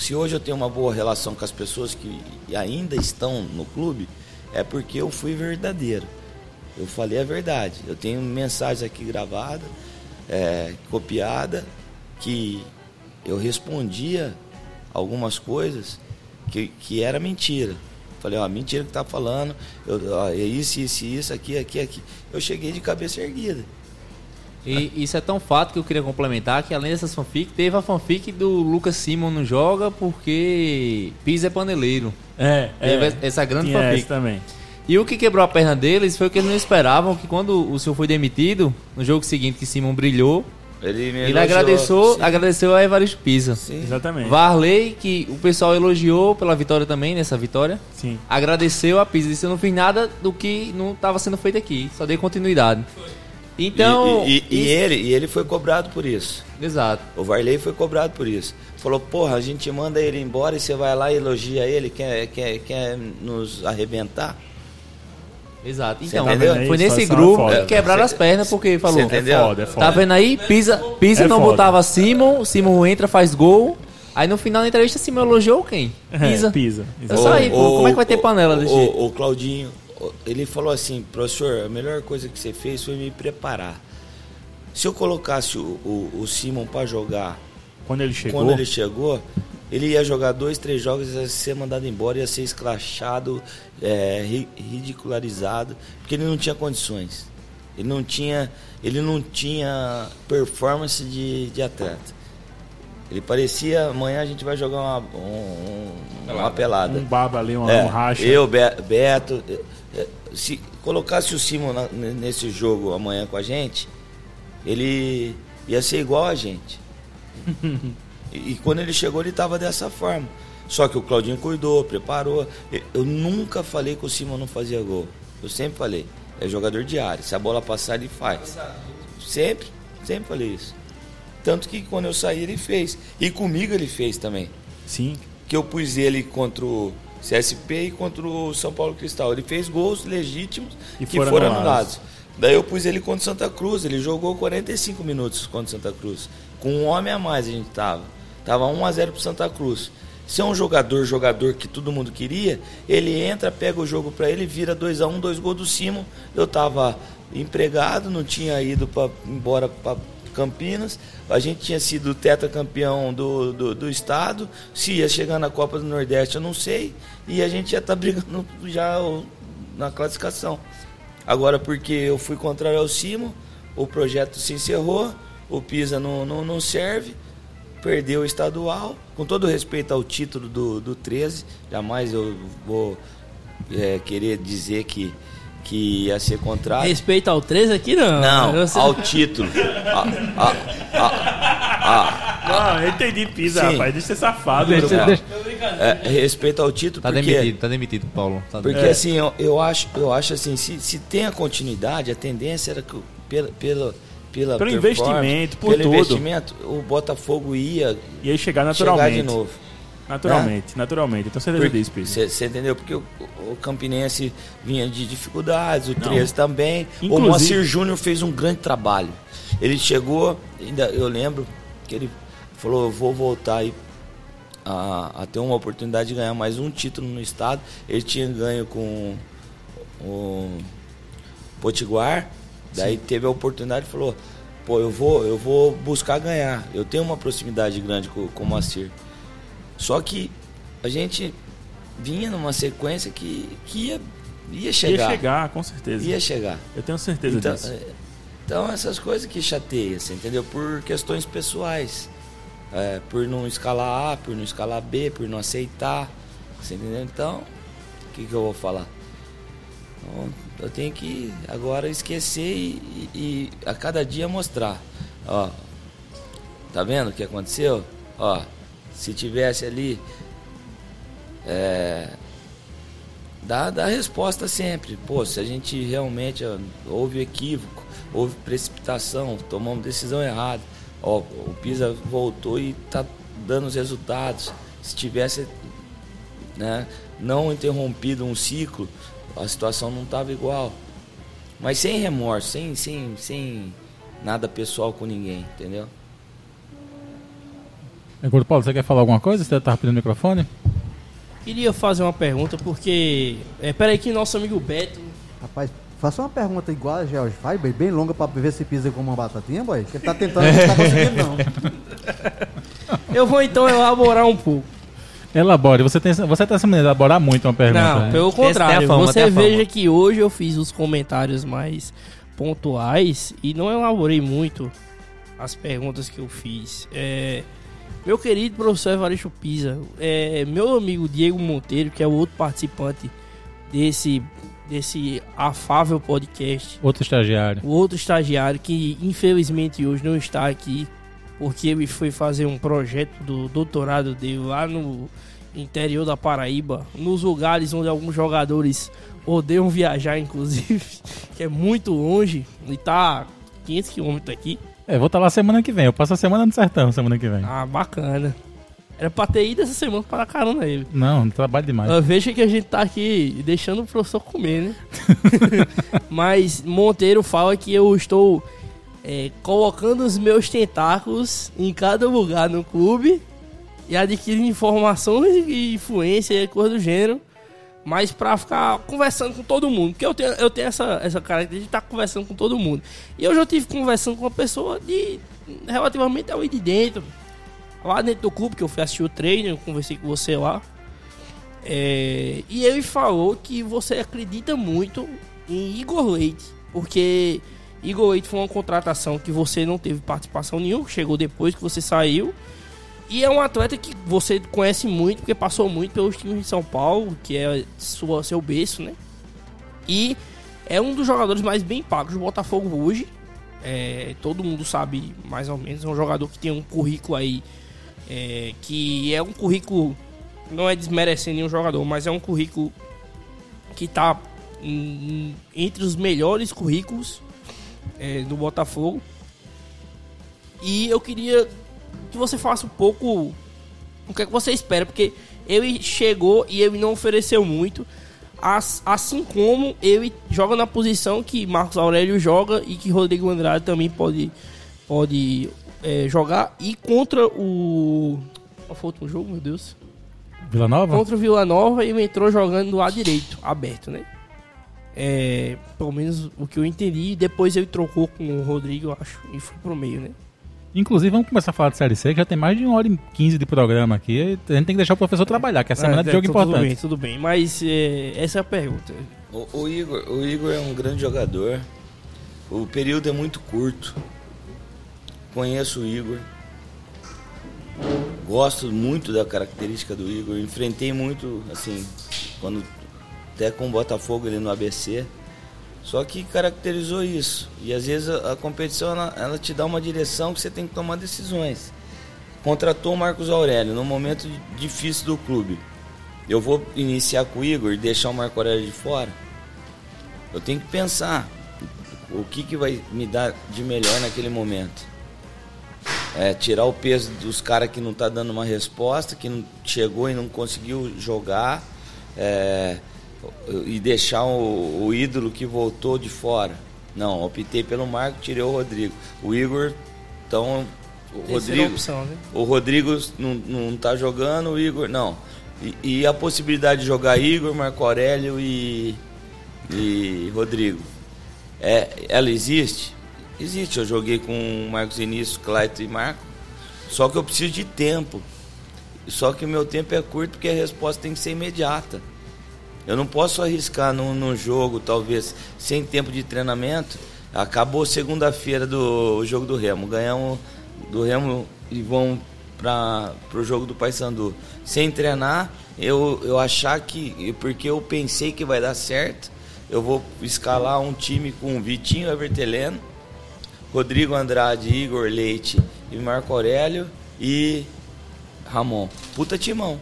se hoje eu tenho uma boa relação com as pessoas que ainda estão no clube, é porque eu fui verdadeiro. Eu falei a verdade. Eu tenho mensagens aqui gravadas, é, copiada, que eu respondia algumas coisas que, que era mentira. Falei, ó, mentira que tá falando, eu, ó, é isso, isso, isso, aqui, aqui, aqui. Eu cheguei de cabeça erguida. E isso é tão fato que eu queria complementar que além dessas fanfic, teve a fanfic do Lucas Simon não joga porque Pisa é paneleiro. É, Teve é. essa grande Tinha fanfic. essa também. E o que quebrou a perna deles foi que eles não esperavam que quando o senhor foi demitido, no jogo seguinte que Simon brilhou, Ele me ele agradeceu, sim, agradeceu a Evaristo Pisa. sim. Exatamente. Varley, que o pessoal elogiou pela vitória também, nessa vitória, Sim. agradeceu a Pisa. Disse: Eu não fiz nada do que não estava sendo feito aqui, só dei continuidade. Então. e, e- e isso- ele, e ele foi cobrado por isso. Exato. O Varley foi cobrado por isso. Falou, porra, a gente manda ele embora e você vai lá e elogia ele, quer, quer, quer nos arrebentar? Exato. Então, entendeu? foi nesse é grupo que quebraram as pernas porque falou. É foda, é foda. Tá vendo aí? Pisa, Pisa É não foda. botava Simon, Simon entra, faz gol. Aí no final da entrevista, Simon elogiou quem? Pisa. É, pisa. Eu saí, pô, como é que vai ter panela desse o, jeito? o, o Claudinho, o- ele falou assim, professor, a melhor coisa que você fez foi me preparar. Se eu colocasse o, o, o Simon para jogar Quando ele chegou, quando ele chegou, ele ia jogar dois, três jogos, ia ser mandado embora, ia ser escrachado, é, ri- ridicularizado, porque ele não tinha condições. Ele não tinha, ele não tinha performance de, de atleta. Ele parecia, amanhã a gente vai jogar uma, um- um- uma pelada. um baba ali, um, É, um racha. Eu, Be- Beto, eh, eh, se colocasse o Simon na- nesse jogo amanhã com a gente, ele ia ser igual a gente. *laughs* e, e quando ele chegou, ele estava dessa forma. Só que o Claudinho cuidou, preparou. Eu, eu nunca falei que o Simon não fazia gol. Eu sempre falei, é jogador de área. Se a bola passar, ele faz. Sempre, sempre falei isso. Tanto que quando eu saí, ele fez. E comigo ele fez também Sim. que eu pus ele contra o CSP e contra o São Paulo Cristal. Ele fez gols legítimos E que foram foram, anulados. anulados. Daí eu pus ele contra o Santa Cruz. Ele jogou 45 minutos contra o Santa Cruz. Com um homem a mais a gente tava. Tava 1 a 0 pro Santa Cruz. Se é um jogador, jogador que todo mundo queria, ele entra, pega o jogo para ele, vira 2 a 1 dois gols do Simon. Eu tava empregado, não tinha ido pra, embora para Campinas. A gente tinha sido tetracampeão do, do, do estado. Se ia chegar na Copa do Nordeste, eu não sei. E a gente já tá *laughs* brigando já na classificação. Agora, porque eu fui contrário ao Simon, o projeto se encerrou, o Pisa não, não, não serve, perdeu o estadual. Com todo respeito ao título do, do 13, jamais eu vou é, querer dizer que, que ia ser contrário. Respeito ao 13 aqui, não. Não, Você- ao título. A- a- a- Ah, eu entendi pisa, Sim. rapaz. Deixa de ser safado. Deixa- meu deixa- é, respeito ao título, Tá porque, demitido, tá demitido, Paulo. Tá porque É. assim, eu, eu acho, eu acho assim, se, se tem a continuidade, a tendência era que o- pela, pela, pela Pelo investimento, por pelo tudo. investimento, o Botafogo ia E aí chegar chegar de naturalmente. novo. Naturalmente, naturalmente. Eu tenho certeza disso, Pizzi. Você entendeu? Porque o, o Campinense vinha de dificuldades, o Não. 13 também. Inclusive- O Moacir Júnior fez um grande trabalho. Ele chegou, ainda eu lembro que ele falou, eu vou voltar aí a, a ter uma oportunidade de ganhar mais um título no estado. Ele tinha ganho com o Potiguar, daí teve a oportunidade e falou, pô, eu vou, eu vou buscar ganhar. Eu tenho uma proximidade grande com, com o Moacir. Só que a gente vinha numa sequência que, que ia, ia chegar. Ia chegar, com certeza. Ia chegar. Eu tenho certeza Então, disso. é, então essas coisas que chateiam, assim, entendeu? Por questões pessoais. É, por não escalar A, por não escalar B, por não aceitar. Você entendeu? Então, o que, que eu vou falar? Então, eu tenho que agora esquecer e, e- e a cada dia mostrar. Ó, tá vendo o que aconteceu? Ó, se tivesse ali. É, dá, dá resposta sempre. Pô, se a gente realmente houve equívoco, houve precipitação, tomamos decisão errada. Ó, o Pisa voltou e tá dando os resultados. Se tivesse né, não interrompido um ciclo, a situação não estava igual. Mas sem remorso, sem, sem, sem nada pessoal com ninguém, entendeu? Agora, Paulo, você quer falar alguma coisa? Você tá pedindo o microfone? Queria fazer uma pergunta, porque. É, peraí que nosso amigo Beto. Rapaz, faça uma pergunta igual a George boy, bem longa pra ver se pisa como uma batatinha, boy. Que ele tá tentando, não tá conseguindo, não. *laughs* Eu vou então elaborar um pouco. Elabore. Você, tem, você tá se elaborar muito uma pergunta. Não, né? pelo a contrário. fama, você fama. veja que hoje eu fiz os comentários mais pontuais e não elaborei muito as perguntas que eu fiz. É, meu querido professor Evaristo Pisa, é, meu amigo Diego Monteiro, que é o outro participante desse, desse afável podcast, Outro estagiário. o outro estagiário que infelizmente hoje não está aqui porque ele foi fazer um projeto do doutorado dele lá no interior da Paraíba, nos lugares onde alguns jogadores odeiam viajar, inclusive, *laughs* que é muito longe e tá 500 quilômetros aqui. É, vou estar lá semana que vem. Eu passo a semana no sertão semana que vem. Ah, bacana. Era pra ter ido essa semana para carona ele. Não, trabalho demais. Veja que a gente tá aqui deixando o professor comer, né? *laughs* Mas Monteiro fala que eu estou é, colocando os meus tentáculos em cada lugar no clube e adquirindo informações e influência e coisa do gênero, mas pra ficar conversando com todo mundo. Porque eu tenho, eu tenho essa, essa característica de estar conversando com todo mundo. E eu já tive conversando com uma pessoa de relativamente ali de dentro. Lá dentro do clube, que eu fui assistir o treino, conversei com você lá. É, e ele falou que você acredita muito em Igor Leite, porque Igor Leite foi uma contratação que você não teve participação nenhuma, chegou depois que você saiu. E é um atleta que você conhece muito, porque passou muito pelos times de São Paulo, que é sua, seu berço, né? E é um dos jogadores mais bem pagos do Botafogo hoje. É, todo mundo sabe mais ou menos. É um jogador que tem um currículo aí é, que é um currículo não é desmerecendo nenhum jogador, mas é um currículo que tá hum, entre os melhores currículos é, do Botafogo. E eu queria que você faça um pouco o que é que você espera, porque ele chegou e ele não ofereceu muito, as- assim como ele joga na posição que Marcos Aurélio joga e que Rodrigo Andrade também pode, pode é, jogar. E contra o. Qual foi o último jogo, meu Deus? Vila Nova? Contra o Vila Nova, ele entrou jogando do lado direito, aberto, né? É, pelo menos o que eu entendi. Depois ele trocou com o Rodrigo, eu acho, e foi pro meio, né? Inclusive, vamos começar a falar de Série C, que já tem mais de uma hora e quinze de programa aqui. A gente tem que deixar o professor trabalhar, que é a semana de É, jogo tu- importante. Tudo bem, tudo bem. Mas é, essa é a pergunta. O, o Igor, o Igor é um grande jogador. O período é muito curto. Conheço o Igor. Gosto muito da característica do Igor. Enfrentei muito, assim, quando até com o Botafogo ali no ABC. Só que caracterizou isso. E às vezes a, a competição ela, ela te dá uma direção que você tem que tomar decisões. Contratou o Marcos Aurélio num momento difícil do clube. Eu vou iniciar com o Igor e deixar o Marco Aurélio de fora? Eu tenho que pensar o que, que vai me dar de melhor naquele momento. É, tirar o peso dos caras que não tá dando uma resposta, que não chegou e não conseguiu jogar. é, e deixar o, o ídolo que voltou de fora. Não, optei pelo Marco, tirei o Rodrigo. O Igor, então. O Terceira Rodrigo, opção, né? o Rodrigo não, não tá jogando, o Igor. Não. E, e a possibilidade de jogar Igor, Marco Aurélio e, e Rodrigo. É, ela existe? Existe. Eu joguei com Marcos Início, Claito e Marco. Só que eu preciso de tempo. Só que o meu tempo é curto porque a resposta tem que ser imediata. Eu não posso arriscar num, num jogo, talvez, sem tempo de treinamento. Acabou segunda-feira do jogo do Remo. Ganhamos do Remo e vão para o jogo do Paysandu. Sem treinar, eu, eu achar que. Porque eu pensei que vai dar certo, eu vou escalar um time com Vitinho Everteleno, Rodrigo Andrade, Igor Leite e Marco Aurélio e Ramon. Puta timão.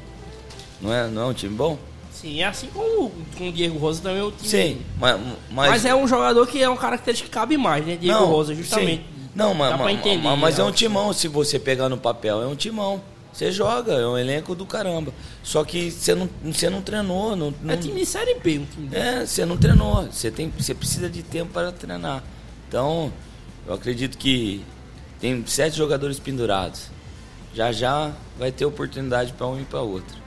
Não é, não é um time bom? Sim, é assim como com o Diego Rosa também é o time. Sim, mas. Mas, Mas é um jogador que é uma característica que cabe mais, né? Diego Rosa, justamente. sim. Não, mas, Dá pra entender, mas- mas é um né? timão se você pegar no papel. É um timão. Você joga, é um elenco do caramba. Só que você não, você não treinou. Não, não, É time de Série B, um time é, você não treinou. Você, tem, você precisa de tempo para treinar. Então, eu acredito que tem sete jogadores pendurados. Já já vai ter oportunidade para um e para outro.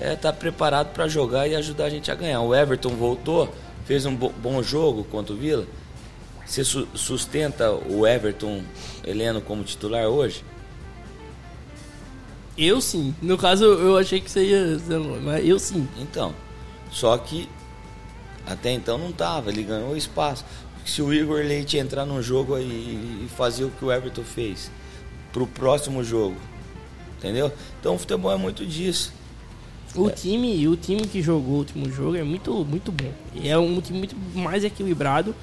É, tá preparado para jogar e ajudar a gente a ganhar. O Everton voltou, fez um bo- bom jogo contra o Vila. Você su- sustenta o Everton Heleno como titular hoje? Eu sim. No caso, eu achei que você ia mas eu sim. Então, só que até então não tava, ele ganhou espaço. Se o Igor Leite entrar num jogo aí e fazer o que o Everton fez pro próximo jogo, entendeu? Então o futebol é muito disso. O time, o time que jogou o último jogo é muito, muito bom. E É um time muito mais equilibrado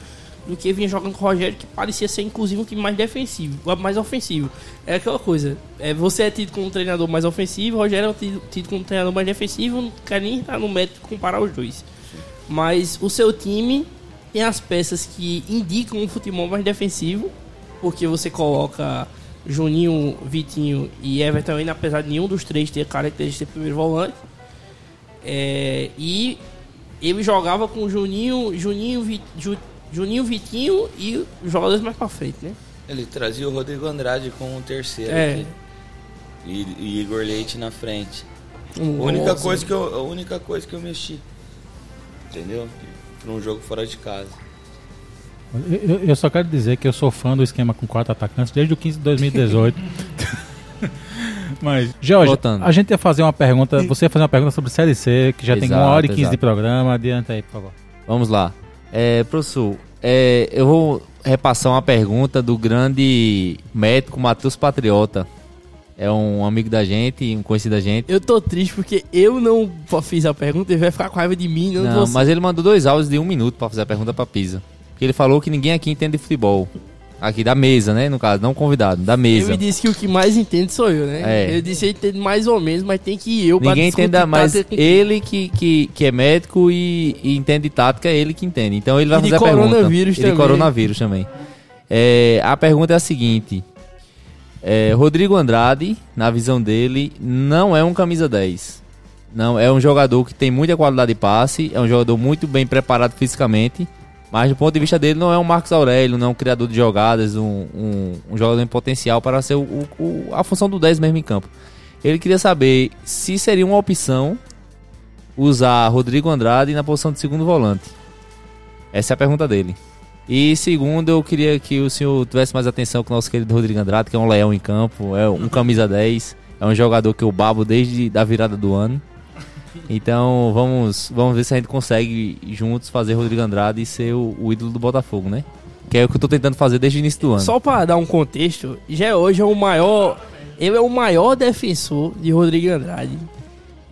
do que vinha jogando com o Rogério, que parecia ser inclusive um time mais defensivo, mais ofensivo. É aquela coisa. É, você é tido como um treinador mais ofensivo, o Rogério é tido, tido como um treinador mais defensivo, não quer nem estar no método de comparar os dois. Mas o seu time tem as peças que indicam um futebol mais defensivo, porque você coloca Juninho, Vitinho e Everton ainda, apesar de nenhum dos três ter característica de primeiro volante. É, e ele jogava com Juninho, Juninho, Vi- Ju- Juninho, Vitinho e os jogadores mais pra frente, né? Ele trazia o Rodrigo Andrade com o terceiro É. aqui. E, e Igor Leite na frente. Um A única, coisa que eu, a única coisa que eu mexi. Entendeu? Para um jogo fora de casa. Eu, eu- eu só quero dizer que eu sou fã do esquema com quatro atacantes desde o 15 de 2018. *laughs* Mas, Jorge, Voltando. a gente ia fazer uma pergunta. Você ia fazer uma pergunta sobre Série C, que já tem Exato, uma hora e quinze de programa. Adianta aí, por favor. Vamos lá. É, professor, é, eu vou repassar uma pergunta do grande médico Matheus Patriota. É um amigo da gente, um conhecido da gente. Eu tô triste porque eu não fiz a pergunta e vai ficar com raiva de mim, não, Não, mas ele mandou dois áudios de um minuto pra fazer a pergunta pra Pisa. Porque ele falou que ninguém aqui entende de futebol. Aqui da mesa, né? No caso, não convidado, da mesa. me disse que o que mais entende sou eu, né? É. Eu disse que ele entende mais ou menos, mas tem que ir eu Ninguém entenda mais. Ele que, que, que é médico e, e entende de tática, é ele que entende. Então ele vai E fazer a pergunta. coronavírus E de também. coronavírus também. É, a pergunta é a seguinte: É, Rodrigo Andrade, na visão dele, não é um camisa 10. Não, é um jogador que tem muita qualidade de passe, é um jogador muito bem preparado fisicamente, mas do ponto de vista dele não é um Marcos Aurélio, não é um criador de jogadas, um, um, um jogador em potencial para ser o, o- a função do 10 mesmo em campo. Ele queria saber se seria uma opção usar Rodrigo Andrade na posição de segundo volante. Essa é a pergunta dele. E segundo, eu queria que o senhor tivesse mais atenção com o nosso querido Rodrigo Andrade, que é um leão em campo, é um camisa 10, é um jogador que eu babo desde a virada do ano. Então vamos, vamos ver se a gente consegue juntos fazer Rodrigo Andrade ser o, o ídolo do Botafogo, né? Que é o que eu tô tentando fazer desde o início do ano. Só pra dar um contexto, já hoje é o maior. Ele é o maior defensor de Rodrigo Andrade.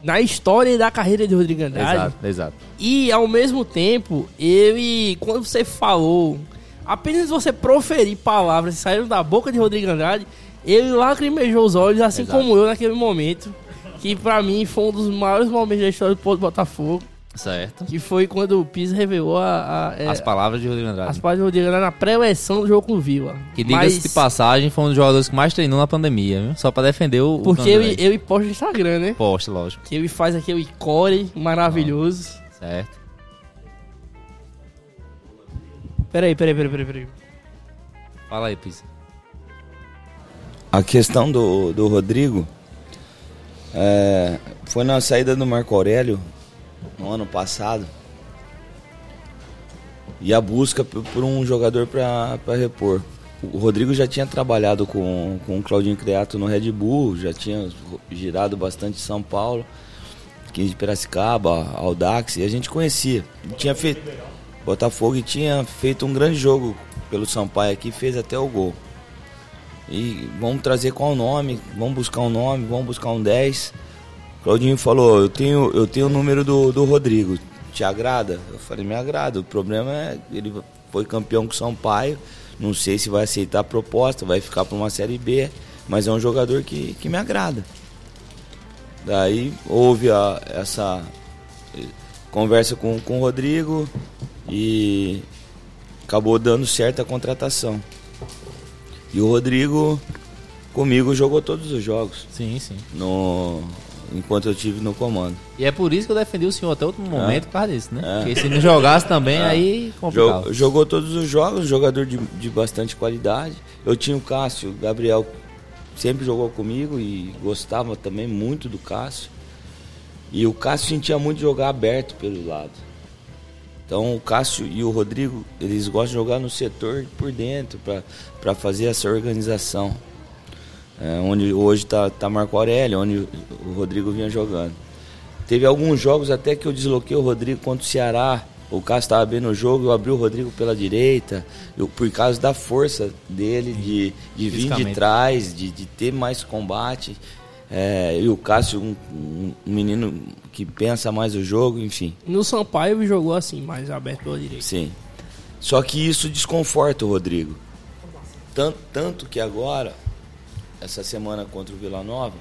Na história da carreira de Rodrigo Andrade. Exato, exato. E ao mesmo tempo, ele, quando você falou, apenas você proferir palavras que saíram da boca de Rodrigo Andrade, ele lacrimejou os olhos, assim Exato. como eu naquele momento. Que pra mim foi um dos maiores momentos da história do Porto Botafogo. Certo. Que foi quando o Pisa revelou a, a- é, As palavras de Rodrigo as Andrade. páginas do Rodrigo Andrade na pré-eleição do jogo com o Vila. Que diga-se Mas- de passagem, foi um dos jogadores que mais treinou na pandemia, viu? Só pra defender o. o Porque eu, eu posto no Instagram, né? Posta, lógico. Que ele faz aquele core maravilhoso. Certo. Peraí, peraí, peraí, peraí, peraí. Fala aí, Pisa. A questão do, do Rodrigo é, foi na saída do Marco Aurélio no ano passado e a busca por, um jogador para repor. O Rodrigo já tinha trabalhado com, com o Claudinho Creato no Red Bull, já tinha girado bastante São Paulo, 15 de Piracicaba, Audax, e a gente conhecia. E Tinha feito Botafogo tinha feito um grande jogo pelo Sampaio aqui, fez até o gol. E vamos trazer qual nome, vamos buscar um nome, vamos buscar um 10. Claudinho falou, eu tenho, eu tenho o número do, do Rodrigo, te agrada? Eu falei, me agrada, o problema é, ele foi campeão com o Sampaio, não sei se vai aceitar a proposta, vai ficar para uma Série B, mas é um jogador que, que me agrada. Daí houve a- essa eh, conversa com, com o Rodrigo e acabou dando certo a contratação. E o Rodrigo comigo jogou todos os jogos Sim, sim. no enquanto eu tive no comando. E é por isso que eu defendi o senhor até o último momento por causa disso, né? É. Porque se não jogasse também, *laughs* aí complicava. Jo- jogou todos os jogos, jogador de, de bastante qualidade. Eu tinha o Cássio, o Gabriel sempre jogou comigo e gostava também muito do Cássio. E o Cássio sentia muito jogar aberto pelo lado. Então o Cássio e o Rodrigo, eles gostam de jogar no setor por dentro, para fazer essa organização. É, onde hoje está tá Marco Aurélio, onde o Rodrigo vinha jogando. Teve alguns jogos até que eu desloquei o Rodrigo contra o Ceará. O Cássio estava bem no jogo, eu abri o Rodrigo pela direita, eu, por causa da força dele de, de vir de trás, de, de ter mais combate. É, e o Cássio, um, um- menino que pensa mais o jogo, enfim. No Sampaio jogou assim, mais aberto pela direita. Sim. Só que isso desconforta o Rodrigo. Tanto, tanto que agora, essa semana contra o Vila Nova,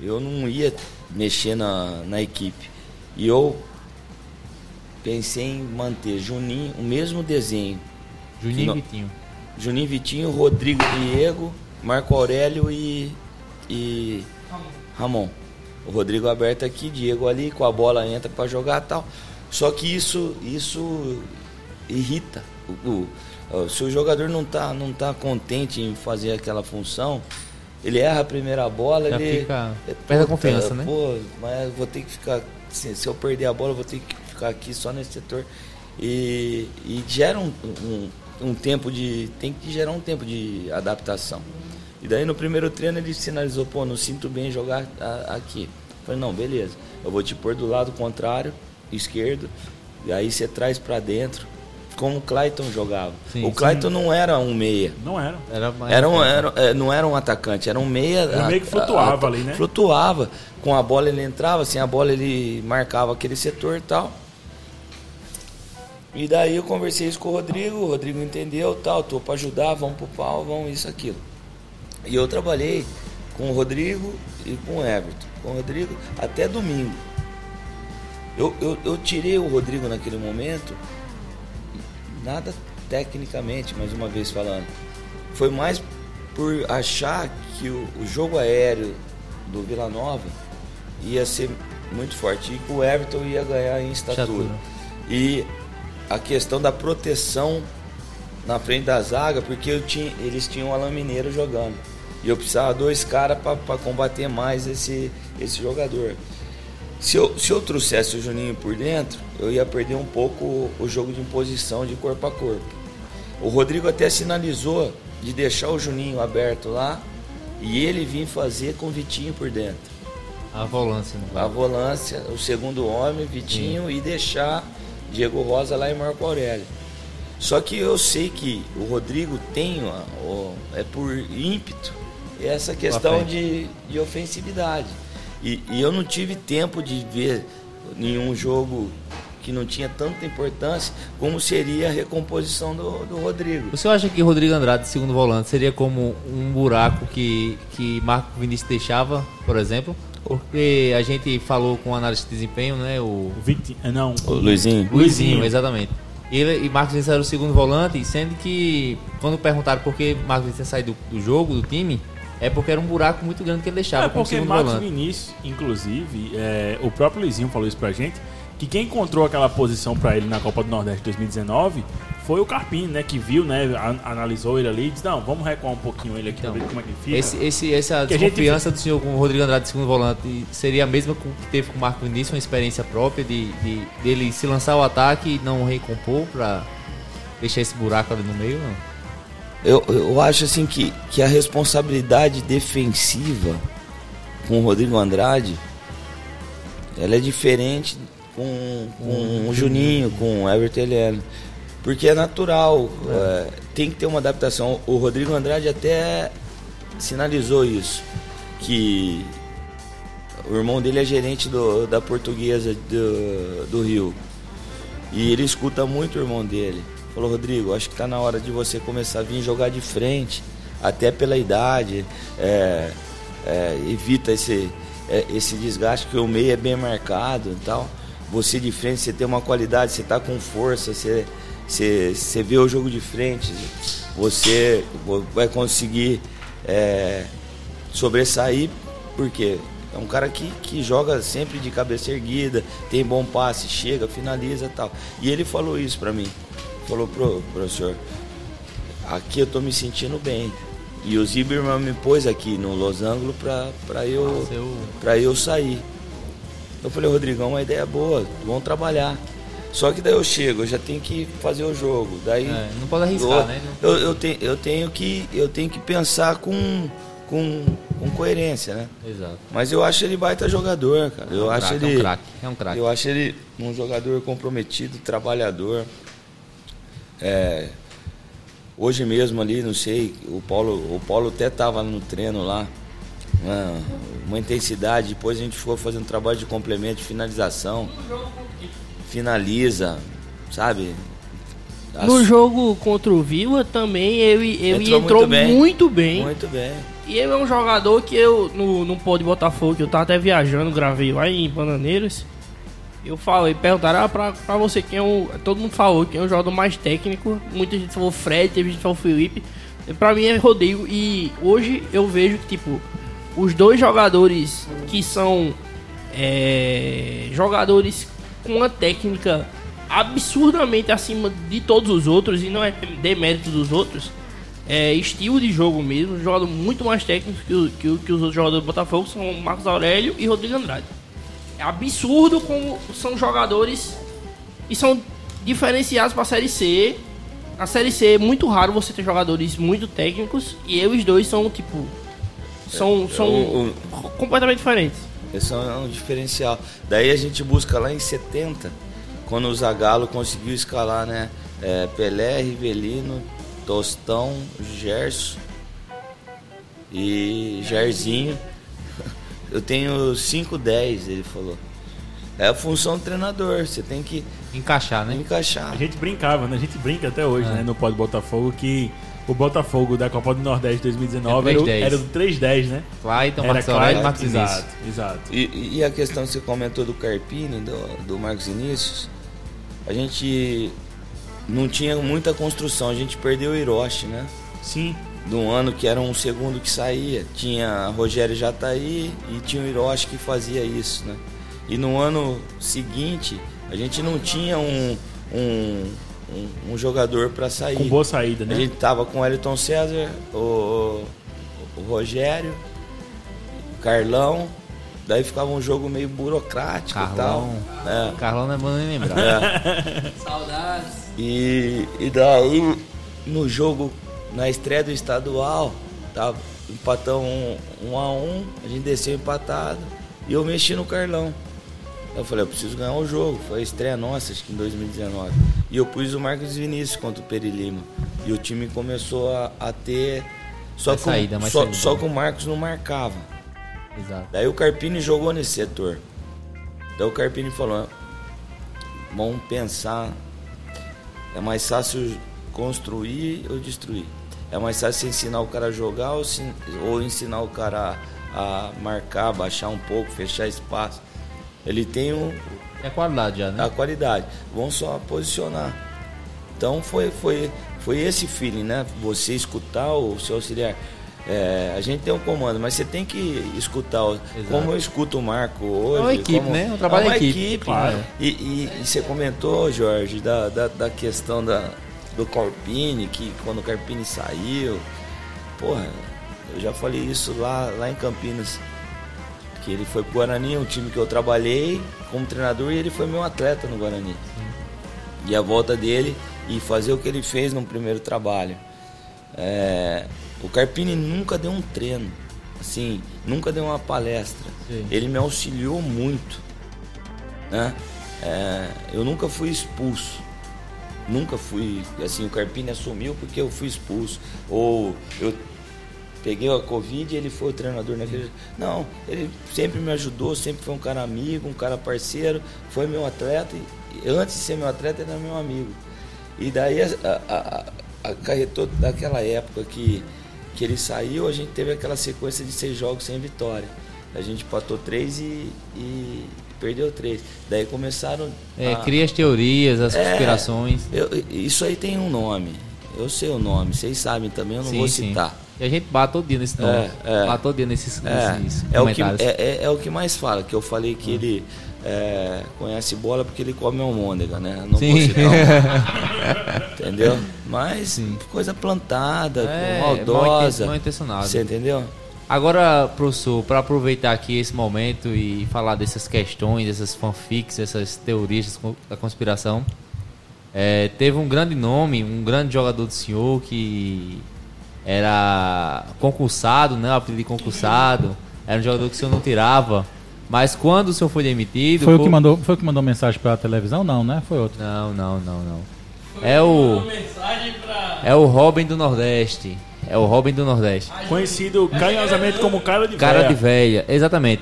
eu não ia mexer na, na equipe. E eu pensei em manter Juninho, o mesmo desenho. Juninho e Vitinho. Juninho Vitinho, Rodrigo Diego, Marco Aurélio e, e Ramon. O Rodrigo aberto aqui, Diego ali, com a bola entra para jogar e tal. Só que isso, isso irrita. O, o- se o jogador não tá, não tá contente em fazer aquela função, ele erra a primeira bola, Já ele fica- é, perde a confiança, né? Pô, mas vou ter que ficar. Se, se eu perder a bola, eu vou ter que ficar aqui só nesse setor. E, e gera um, um, um tempo de. Tem que gerar um tempo de adaptação. E daí no primeiro treino ele sinalizou, pô, não sinto bem jogar a- aqui. Eu falei, não, beleza, eu vou te pôr do lado contrário, esquerdo, e aí você traz pra dentro, como o Clayton jogava. Sim, o Clayton não era um meia. Não era. Era, mais- Era um, era, é, não era um atacante, era um meia. Era um meio que flutuava ali, né? Flutuava. Com a bola ele entrava, sem a bola ele marcava aquele setor e tal. E daí eu conversei isso com o Rodrigo, o Rodrigo entendeu, tal, tô pra ajudar, vamos pro pau, vamos isso, aquilo. E eu trabalhei com o Rodrigo e com o Everton. Com o Rodrigo até domingo. Eu, eu, eu tirei o Rodrigo naquele momento, nada tecnicamente, mais uma vez falando. Foi mais por achar que o, o jogo aéreo do Vila Nova ia ser muito forte e que o Everton ia ganhar em estatura. Estatura. E a questão da proteção na frente da zaga, porque tinha, eles tinham o Alain Mineiro jogando. E eu precisava dois caras para combater mais esse, esse jogador. Se eu, se eu trouxesse o Juninho por dentro, eu ia perder um pouco o, o jogo de imposição de corpo a corpo. O Rodrigo até sinalizou de deixar o Juninho aberto lá e ele vir fazer com o Vitinho por dentro. A volância, no A volância, o segundo homem, Vitinho, e deixar Diego Rosa lá e Marco Aurélio. Só que eu sei que o Rodrigo tem, ó, ó, é por ímpeto, essa questão de, de ofensividade. E, e eu não tive tempo de ver nenhum jogo que não tinha tanta importância como seria a recomposição do, do Rodrigo. O senhor acha que Rodrigo Andrade, segundo volante, seria como um buraco que, que Marco Vinícius deixava, por exemplo? Porque a gente falou com o analista de desempenho, né? O O ah, não, O Luizinho. Luizinho, exatamente. Ele, e Marcos Vinícius era o segundo volante, sendo que quando perguntaram por que Marcos Vinícius ia sair do, do jogo, do time, é porque era um buraco muito grande que ele deixava É porque Marcos volante. Vinícius, inclusive, é, o próprio Luizinho falou isso pra gente, que quem encontrou aquela posição pra ele na Copa do Nordeste 2019 foi o Carpini, né? Que viu, né? analisou ele ali e disse, não, vamos recuar um pouquinho ele aqui Então, pra ver como é que ele fica. Esse, esse, essa Que a gente- desconfiança do senhor com o Rodrigo Andrade de segundo volante seria a mesma que teve com o Marco Vinícius, uma experiência própria de, de dele se lançar ao ataque e não recompor pra deixar esse buraco ali no meio, não? Eu, eu acho assim que, que a responsabilidade defensiva com o Rodrigo Andrade ela é diferente com, com o Juninho, com o Everton Heleno. Porque é natural, é, tem que ter uma adaptação. O Rodrigo Andrade até sinalizou isso, que o irmão dele é gerente do- da portuguesa do, do Rio. E ele escuta muito o irmão dele. Falou, Rodrigo, acho que tá na hora de você começar a vir jogar de frente, até pela idade. é, é, evita esse, é, esse desgaste, que o meio é bem marcado e tal. Você de frente, você tem uma qualidade, você tá com força, você, você, você vê o jogo de frente, você vai conseguir é, sobressair, porque é um cara que, que joga sempre de cabeça erguida, tem bom passe, chega, finaliza e tal. E ele falou isso pra mim. Falou, pro professor, aqui eu tô me sentindo bem. E o Zimmermann me pôs aqui no Los Angeles pra, pra, eu, pra eu sair. Eu falei, Rodrigão, uma ideia boa, vamos trabalhar. Só que daí eu chego, eu já tenho que fazer o jogo. Daí É, não pode arriscar, eu, né? Eu, eu, tenho, eu, tenho que, eu tenho que pensar com, com, com coerência, né? Exato. Mas eu acho ele baita jogador, cara. Eu É um acho craque, ele. É um craque, é um craque. Eu acho ele um jogador comprometido, trabalhador. É, hoje mesmo ali, não sei, o Paulo, o Paulo até estava no treino lá. Uma, uma intensidade, depois a gente ficou fazendo trabalho de complemento, de finalização. Finaliza, sabe? As- No jogo contra o Vila também ele, ele Entrou entrou, muito bem. muito bem. Muito bem. E ele é um jogador que eu, no, no pó de Botafogo, que eu tava até viajando, gravei lá em Bananeiras. Eu falei, perguntaram ah, pra, pra você quem é o. Todo mundo falou quem é o jogador mais técnico. Muita gente falou Fred, teve gente falou Felipe. Pra mim é Rodrigo. E hoje eu vejo que, tipo, os dois jogadores que são é, jogadores com uma técnica absurdamente acima de todos os outros, e não é demérito dos outros, é estilo de jogo mesmo, jogador muito mais técnico que, que, que os outros jogadores do Botafogo, são Marcos Aurélio e Rodrigo Andrade. É absurdo como são jogadores e são diferenciados para a Série C. Na Série C é muito raro você ter jogadores muito técnicos e eles dois são tipo são, são O- o- completamente diferentes. Esse é um diferencial. Daí a gente busca lá em 70, quando o Zagallo conseguiu escalar, né? É, Pelé, Rivelino, Tostão, Gerson e Jairzinho. Eu tenho 5-10, ele falou. É a função do treinador, você tem que Encaixar, né? encaixar. A gente brincava, né? A gente brinca até hoje, É. né? No Pod Botafogo, que o Botafogo da Copa do Nordeste 2019 É era, o- 3-10. era do 3-10, né? Clayton, era Marcos Aurélio e claro, Marcos Vinícius. Exato, exato. E, e a questão que você comentou do Carpini, do, do Marcos Vinícius, a gente não tinha muita construção, a gente perdeu o Hiroshi, né? Sim. De um ano que era um segundo que saía. Tinha Rogério Jataí e tinha o Hiroshi que fazia isso, né? E no ano seguinte, a gente não tinha um, um, um, um jogador para sair. Com boa saída, né? A gente tava com o Elton César, o, o Rogério, o Carlão. Daí ficava um jogo meio burocrático Carlão. e tal. É. Carlão não é bom nem lembrar. *laughs* Saudades. E, e daí, no jogo, na estreia do estadual, tava, empatamos um, um a um, a gente desceu empatado e eu mexi no Carlão. Eu falei, eu preciso ganhar o jogo. Foi a estreia nossa, acho que em 2019. E eu pus o Marcos Vinícius contra o Peri Lima. E o time começou a, a ter. Só que, saída, só, saída. só que o Marcos não marcava. Exato. Daí o Carpini jogou nesse setor. Daí o Carpini falou: vamos pensar. É mais fácil construir ou destruir? É mais fácil você ensinar o cara a jogar ou, se- ou ensinar o cara a marcar, baixar um pouco, fechar espaço. Ele tem um, É qualidade já, né? a qualidade. Vão só posicionar. Então foi, foi, foi esse feeling, né? Você escutar o seu auxiliar. É, a gente tem um comando, mas você tem que escutar. Como eu escuto o Marco hoje. É uma equipe, como- né? Um trabalho é uma equipe, equipe. claro. E, e- e você comentou, Jorge, da, da, da questão da, do Carpini, que quando o Carpini saiu. Porra, eu já falei isso lá, lá em Campinas. Que ele foi pro Guarani, um time que eu trabalhei como treinador, e ele foi meu atleta no Guarani. E a volta dele e fazer o que ele fez no primeiro trabalho. É, o Carpini nunca deu um treino, assim, nunca deu uma palestra. Sim. Ele me auxiliou muito. Né? É, eu nunca fui expulso. Nunca fui, assim, o Carpini assumiu porque eu fui expulso. Ou eu peguei a Covid e ele foi o treinador naquele. Não, ele sempre me ajudou, sempre foi um cara amigo, um cara parceiro, foi meu atleta. E antes de ser meu atleta, ele era meu amigo. E daí acarretou daquela época que, que ele saiu, a gente teve aquela sequência de seis jogos sem vitória. A gente empatou três e, e perdeu três. Daí começaram. É, a- cria as teorias, as É, conspirações. eu- isso aí tem um nome. Eu sei o nome, vocês sabem também, eu não Sim, vou sim. citar. E a gente bate todo dia nesse nome. É, é. Bate todo dia nesses, É, nesses é, o que, é, é- é o que mais fala, que eu falei que ele é, conhece bola porque ele come almôndega, né? Não Sim. vou citar o *laughs* entendeu? Mas Sim. coisa plantada, É, maldosa. mal intencionado. Você entendeu? Agora, professor, para aproveitar aqui esse momento e falar dessas questões, dessas fanfics, essas teorias da conspiração, é, teve um grande nome, um grande jogador do senhor que era concursado, né? O apelido de concursado, era um jogador que o senhor não tirava, mas quando o senhor foi demitido... Foi o que mandou, foi o que mandou mensagem pela televisão? Não, né? Foi outro. Não, não, não, não. É o... É o Robin do Nordeste. É o Robin do Nordeste. Conhecido carinhosamente como cara de Cara de velha, exatamente.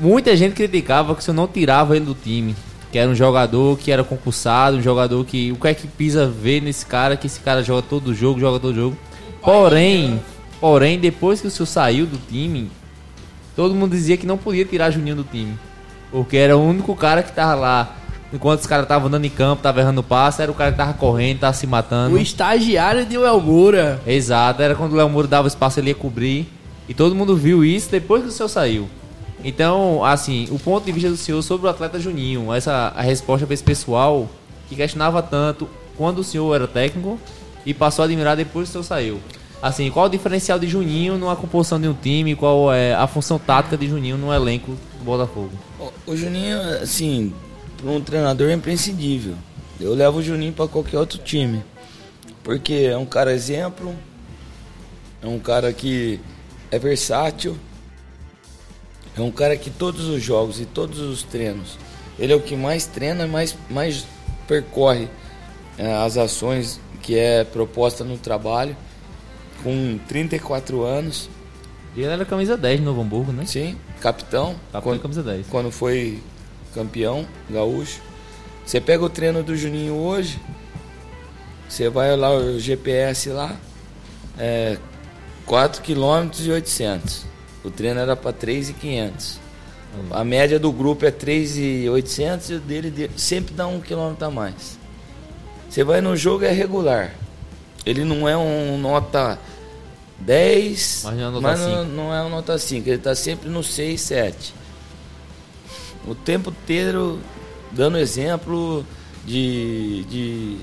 Muita gente criticava que o senhor não tirava ele do time. Que era um jogador que era concursado, um jogador que. O que é que pisa ver nesse cara, que esse cara joga todo jogo, joga todo jogo. Porém, porém, depois que o senhor saiu do time, todo mundo dizia que não podia tirar Juninho do time. Porque era o único cara que tava lá. Enquanto os caras estavam andando em campo, tava errando passe, era o cara que tava correndo, tava se matando. O estagiário de El Moura. Exato, era quando o Léo Moura dava espaço, ele ia cobrir. E todo mundo viu isso depois que o senhor saiu. Então, assim, o ponto de vista do senhor sobre o atleta Juninho, essa a resposta para esse pessoal que questionava tanto quando o senhor era técnico e passou a admirar depois que o senhor saiu. Assim, qual o diferencial de Juninho numa composição de um time? Qual é a função tática de Juninho no elenco do Botafogo? O, Juninho, assim, um treinador é imprescindível. Eu levo o Juninho para qualquer outro time. Porque é um cara exemplo, é um cara que é versátil, é um cara que todos os jogos e todos os treinos, ele é o que mais treina e mais, mais percorre é, as ações que é proposta no trabalho, com 34 anos, Ele era camisa 10 no Novo Hamburgo, né? sim, capitão. Capitão quando- camisa 10. quando foi campeão gaúcho. Você pega o treino do Juninho hoje, você vai lá, o GPS lá, é 4 km e 800. O treino era para 3,500. A média do grupo é 3,800 e o dele de- sempre dá um quilômetro a mais. Você vai no jogo, é regular. Ele não é um nota 10, Mas não é nota mas não, 5. não é um nota 5. Ele está sempre no 6, 7 o tempo inteiro dando exemplo de, de,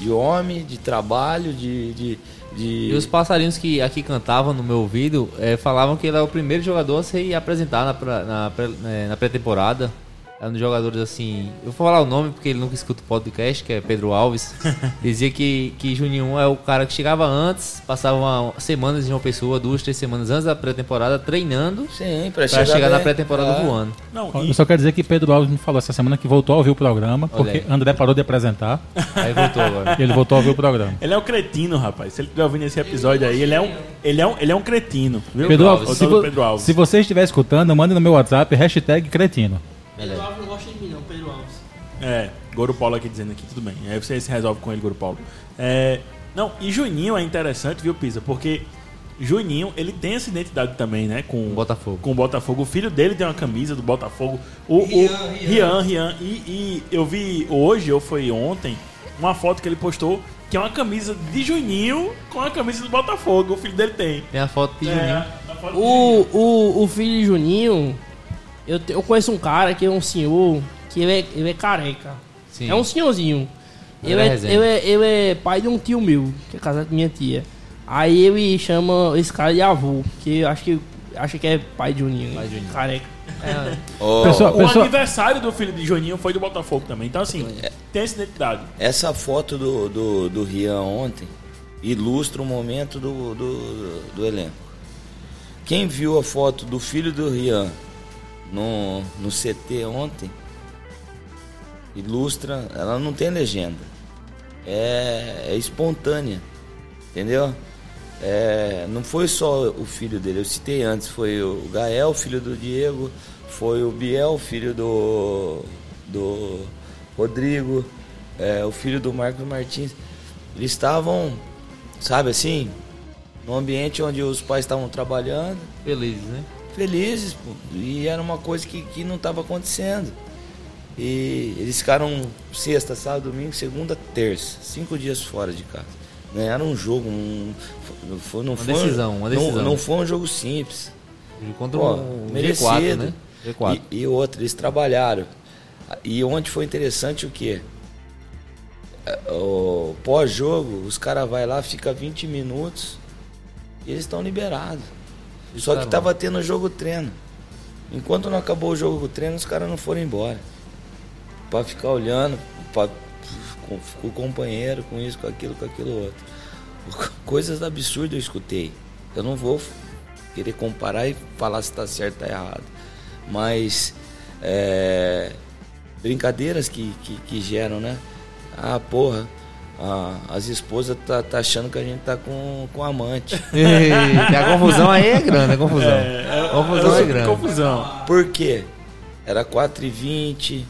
de homem, de trabalho, de. de, de- E os passarinhos que aqui cantavam no meu ouvido eh, falavam que ele é o primeiro jogador a se apresentar na, na, eh, na pré-temporada. É um dos jogadores assim. Eu vou falar o nome porque ele nunca escuta o podcast, que é Pedro Alves. *laughs* Dizia que, que Juninho é o cara que chegava antes, passava uma, semanas em uma pessoa, duas, três semanas antes da pré-temporada, treinando Sim, para pra chegar, chegar, na pré-temporada Ah, voando. Não, Eu e, só quero dizer que Pedro Alves me falou essa semana que voltou a ouvir o programa, Olha porque aí. André parou de apresentar *laughs* Aí voltou agora. ele voltou a ouvir o programa. ele é um cretino, rapaz. Se ele estiver ouvindo esse episódio aí, ele é um, ele é um, ele é um cretino. Viu? Pedro Alves, se, vo- Pedro Alves. se você estiver escutando, mande no meu WhatsApp hashtag cretino. Pedro Alves não gosta de mim, não, Pedro Alves. É, Goro Paulo aqui dizendo aqui, tudo bem. Aí você se resolve com ele, Goro Paulo. É, não, e Juninho é interessante, viu, Pisa? Porque Juninho, ele tem essa identidade também, né? Com Botafogo. Com o Botafogo. O filho dele tem uma camisa do Botafogo. O, o Rian, Rian. E, e eu vi hoje, ou foi ontem, uma foto que ele postou que é uma camisa de Juninho com a camisa do Botafogo. O filho dele tem. Tem a foto de Juninho. É, a foto de O, o, o filho de Juninho, eu, eu conheço um cara que é um senhor que ele é, ele é careca. Sim. É um senhorzinho. Ele é é, ele, é, ele é pai de um tio meu, que é casado com minha tia. Aí ele chama esse cara de avô, que eu acho que acha que é pai de Juninho. Pai de Juninho. Careca. É, Ô, Pessoal- O Pessoal- aniversário do filho de Juninho foi do Botafogo também. Então, assim, tem essa identidade. Essa foto do, do, do Rian ontem ilustra o momento do, do, do elenco. Quem viu a foto do filho do Rian no, no CT ontem, ilustra, ela não tem legenda. É, é espontânea, entendeu? É, não foi só o filho dele, eu citei antes, foi o Gael, filho do Diego, foi o Biel, filho do, do Rodrigo, é, o filho do Marcos Martins. Eles estavam, sabe assim, num ambiente onde os pais estavam trabalhando, Felizes, né? Felizes, pô, e era uma coisa que, que não estava acontecendo. E eles ficaram sexta, sábado, domingo, segunda, terça, cinco dias fora de casa. Ganharam um jogo, um, não foi, não Uma foi, decisão, uma não- decisão. Não, foi um jogo simples. Contra Pô, o merecido. G4, né? G4. E, e outra, eles trabalharam. E onde foi interessante o quê? É, O pós-jogo, os caras vai lá, fica 20 minutos e eles estão liberados. Só que caras tava tendo jogo treino. Enquanto não acabou o jogo treino, os caras não foram embora. Pra ficar olhando, pra, com, com o companheiro, com isso, com aquilo, com aquilo outro. *laughs* Coisas absurdas eu escutei. Eu não vou querer comparar e falar se tá certo ou tá errado. Mas é, brincadeiras que, que, que geram, né? Ah, porra, ah, as esposas tá, tá achando que a gente tá com, com amante. *laughs* Eita, a confusão aí é grande, a confusão. a confusão é grande. Confusão. Por quê? Era 4h20,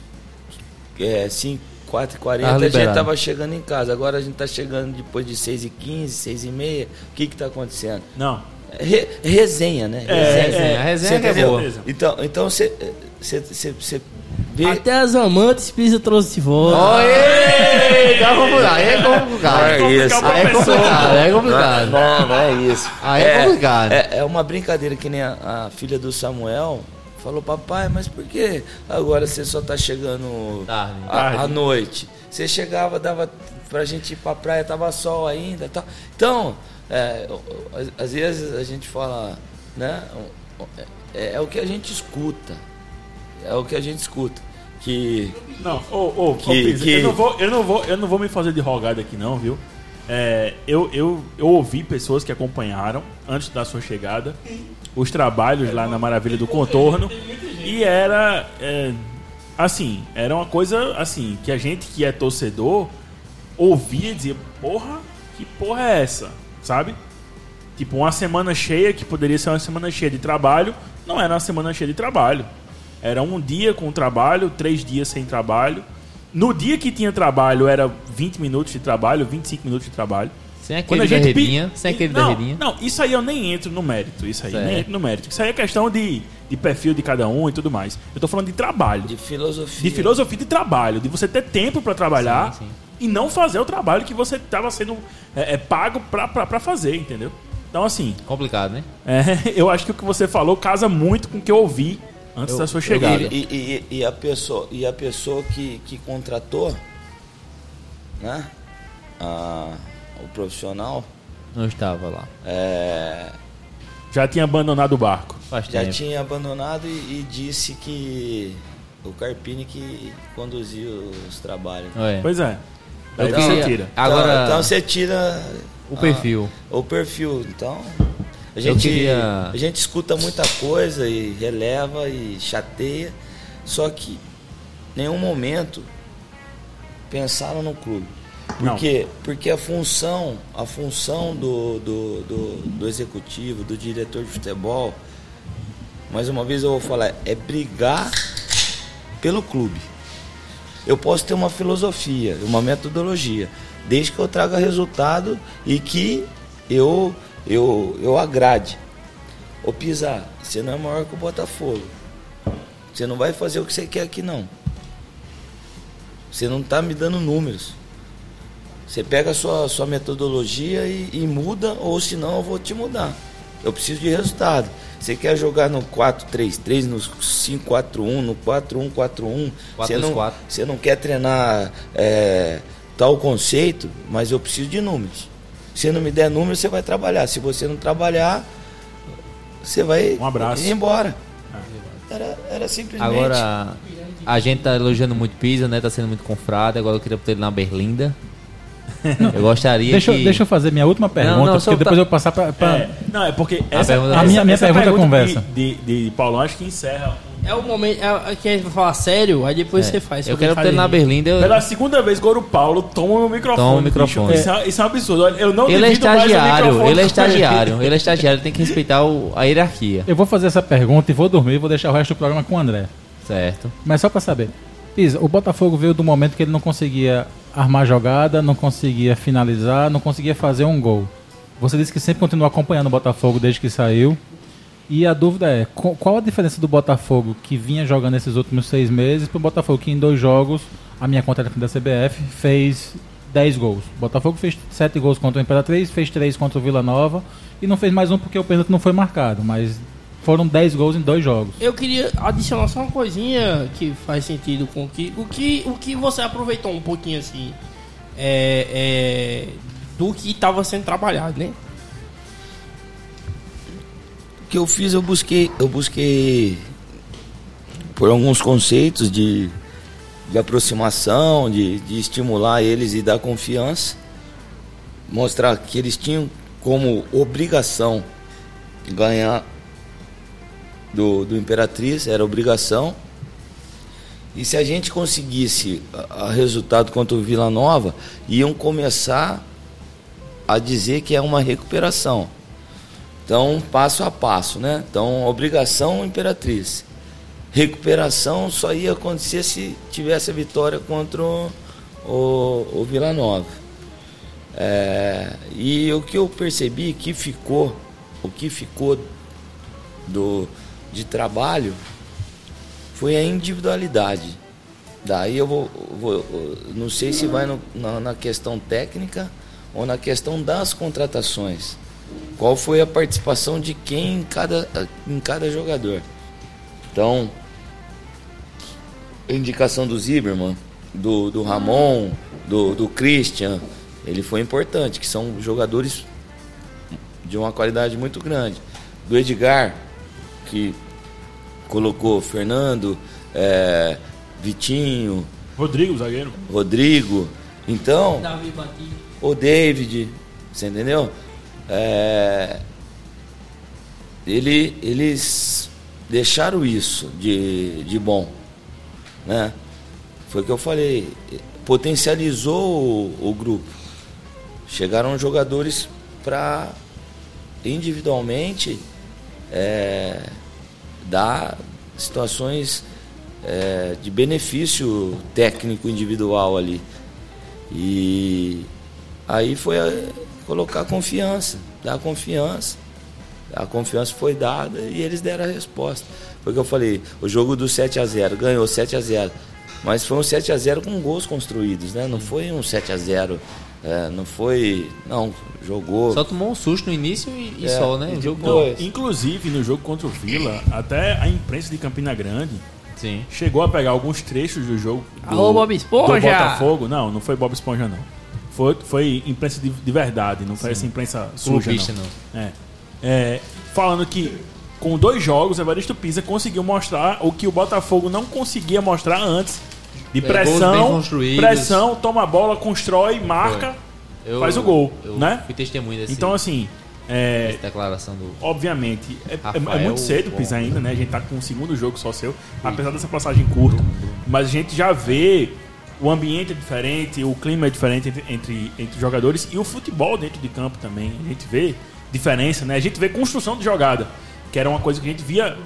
é, 5, 4h40, Tava a gente tava chegando em casa. Agora a gente tá chegando depois de 6h15, 6h30. O que que tá acontecendo? Não. É re- resenha, né? É, Resenha, a resenha Você que é boa. Então, então você, vê... Até as amantes Pisa trouxe de volta. Dá confusão. Aí é complicado. Não é isso. Aí é complicado, é complicado. Não, não é isso. Aí é complicado. É, é uma brincadeira que nem a, a filha do Samuel falou, papai, mas por que agora você só tá chegando Tarde. à, à noite? Você chegava, dava pra gente ir pra praia, tava sol ainda tal. Então, é, às- às vezes a gente fala, né? É, é o que a gente escuta. É o que a gente escuta. Que Não, ô, ô, Que- Pisa, que- eu, não vou, eu, não vou, eu não vou me fazer de rogado aqui, não, viu? É, eu, eu, eu ouvi pessoas que acompanharam, antes da sua chegada, os trabalhos lá na Maravilha do Contorno. E era. é, assim, era uma coisa assim, que a gente que é torcedor ouvia e dizia, porra, que porra é essa? Sabe? Tipo, uma semana cheia, que poderia ser uma semana cheia de trabalho, não era uma semana cheia de trabalho. Era um dia com trabalho, três dias sem trabalho. No dia que tinha trabalho, era 20 minutos de trabalho, 25 minutos de trabalho. Sem Quando aquele a gente pi- sem aquele não. Não, isso aí eu nem entro no mérito. Isso aí, Certo. nem entro no mérito. Isso aí é questão de, de perfil de cada um e tudo mais. Eu tô falando de trabalho. de filosofia. De filosofia de trabalho, de você ter tempo pra trabalhar Sim, sim. e não fazer o trabalho que você estava sendo é, é, pago pra, pra, pra fazer, entendeu? Então, assim, Complicado, né? é, *laughs* eu acho que o que você falou casa muito com o que eu ouvi antes Eu- da sua chegada. E, e- e a pessoa, e a pessoa que, que contratou, né? a- o profissional, Não estava lá. é, Já tinha abandonado o barco. Faz já tempo. tinha abandonado e, e disse que o Carpini que conduziu os trabalhos. É. Pois é. Eu você tira. Agora, então, então você tira o perfil. o perfil. Então a gente, queria- a gente escuta muita coisa e releva e chateia, só que em nenhum momento pensaram no clube. Não. Porque, porque a função, a função do, do, do, do executivo, do diretor de futebol, mais uma vez eu vou falar, é brigar pelo clube. Eu posso ter uma filosofia, uma metodologia, desde que eu traga resultado e que eu eu, eu agrade. Ô Pisa, você não é maior que o Botafogo. Você não vai fazer o que você quer aqui não. Você não tá me dando números. Você pega a sua, sua metodologia e, e muda, ou senão eu vou te mudar. Eu preciso de resultado. Você quer jogar no 4-3-3, no 5-4-1, no 4-1-4-1. Você não, 4-2-4. você não quer treinar é, tal conceito, mas eu preciso de números. Se não me der números, você vai trabalhar. Se você não trabalhar, você vai Um abraço. ir embora. Era, era simplesmente. Agora, a gente tá elogiando muito Pisa, né? Tá sendo muito confrado. Agora eu queria botar ele na Berlinda. *laughs* Eu gostaria Deixa, eu- que... deixa eu fazer minha última pergunta, não, porque só depois tá- eu vou passar pra. pra- É, não, é porque essa, pergunta- essa- A minha- minha essa pergunta de- conversa. De, de, de Paulão, acho que encerra. É o momento é, é que a gente vai falar sério, aí depois É, você faz. Eu quero ele na. Berlinda. eu- Pela segunda vez, Goro Paulo toma o meu microfone. Toma o microfone. Isso, é, isso é um absurdo. Olha, Eu não Ele é estagiário, ele é estagiário, ele é estagiário, tem que respeitar o- a hierarquia. Eu vou fazer essa pergunta e vou dormir e vou deixar o resto do programa com o André. Certo. Mas só pra saber. Pisa, o Botafogo veio do momento que ele não conseguia armar jogada, não conseguia finalizar, não conseguia fazer um gol. Você disse que sempre continuou acompanhando o Botafogo desde que saiu. E a dúvida é, qual a diferença do Botafogo que vinha jogando esses últimos seis meses pro Botafogo que em dois jogos, a minha conta da CBF, fez 10 gols. O Botafogo fez 7 gols contra o Imperatriz, fez 3 contra o Vila Nova e não fez mais um porque o pênalti não foi marcado, mas foram 10 gols em dois jogos. Eu queria adicionar só uma coisinha que faz sentido com o que. O que, o que você aproveitou um pouquinho assim. É, é, do que estava sendo trabalhado, né? Que eu fiz, eu busquei, eu busquei por alguns conceitos de, de aproximação, de, de estimular eles e dar confiança, mostrar que eles tinham como obrigação ganhar do, do Imperatriz, era obrigação. E se a gente conseguisse a, a resultado contra o Vila Nova, iam começar a dizer que é uma recuperação. Então, passo a passo, né? Então, obrigação imperatriz. Recuperação só ia acontecer se tivesse a vitória contra o, o, o Vila Nova. É, e o que eu percebi que ficou, o que ficou do, de trabalho foi a individualidade. Daí eu vou, vou- não sei se vai no- na, na questão técnica ou na questão das contratações. Qual foi a participação de quem em cada, em cada jogador? Então, a indicação do Zimmermann, do, do Ramon, do, do Christian, ele foi importante, que são jogadores de uma qualidade muito grande. Do Edgar, que colocou Fernando, eh, Vitinho, Rodrigo, zagueiro. Rodrigo. Então, Davi o David, você entendeu? É, ele, eles deixaram isso de, de bom, né? Foi o que eu falei, potencializou o, o grupo. Chegaram jogadores para individualmente é, dar situações é, de benefício técnico individual ali. E aí foi colocar confiança, dar confiança. A confiança foi dada e eles deram a resposta. Foi o que eu falei, o jogo do 7 a 0 ganhou 7 a 0 mas foi um 7 a 0 com gols construídos, né? Não foi um 7 a 0 é, não foi. Não, jogou. Só tomou um susto no início e, e É, só, né? e O jogo depois- Inclusive, no jogo contra o Vila, até a imprensa de Campina Grande Sim. chegou a pegar alguns trechos do jogo do, Alô, Bob Esponja! do Botafogo. Não, não foi Bob Esponja, não. Foi, foi imprensa de, de verdade, não foi essa imprensa suja, Clubista, não. É. É, falando que com dois jogos, Evaristo Pisa conseguiu mostrar o que o Botafogo não conseguia mostrar antes. De pressão, pressão, toma a bola, constrói, marca, Eu- faz o gol, eu né? Fui testemunha desse, Então, assim, é, dessa declaração do. obviamente, é, é- é muito cedo bom. pisar ainda, né? A gente tá com o segundo jogo só seu, apesar dessa passagem curta. Mas a gente já vê o ambiente é diferente, o clima é diferente entre, entre, entre jogadores e o futebol dentro de campo também. A gente vê diferença, né? A gente vê construção de jogada, que era uma coisa que a gente via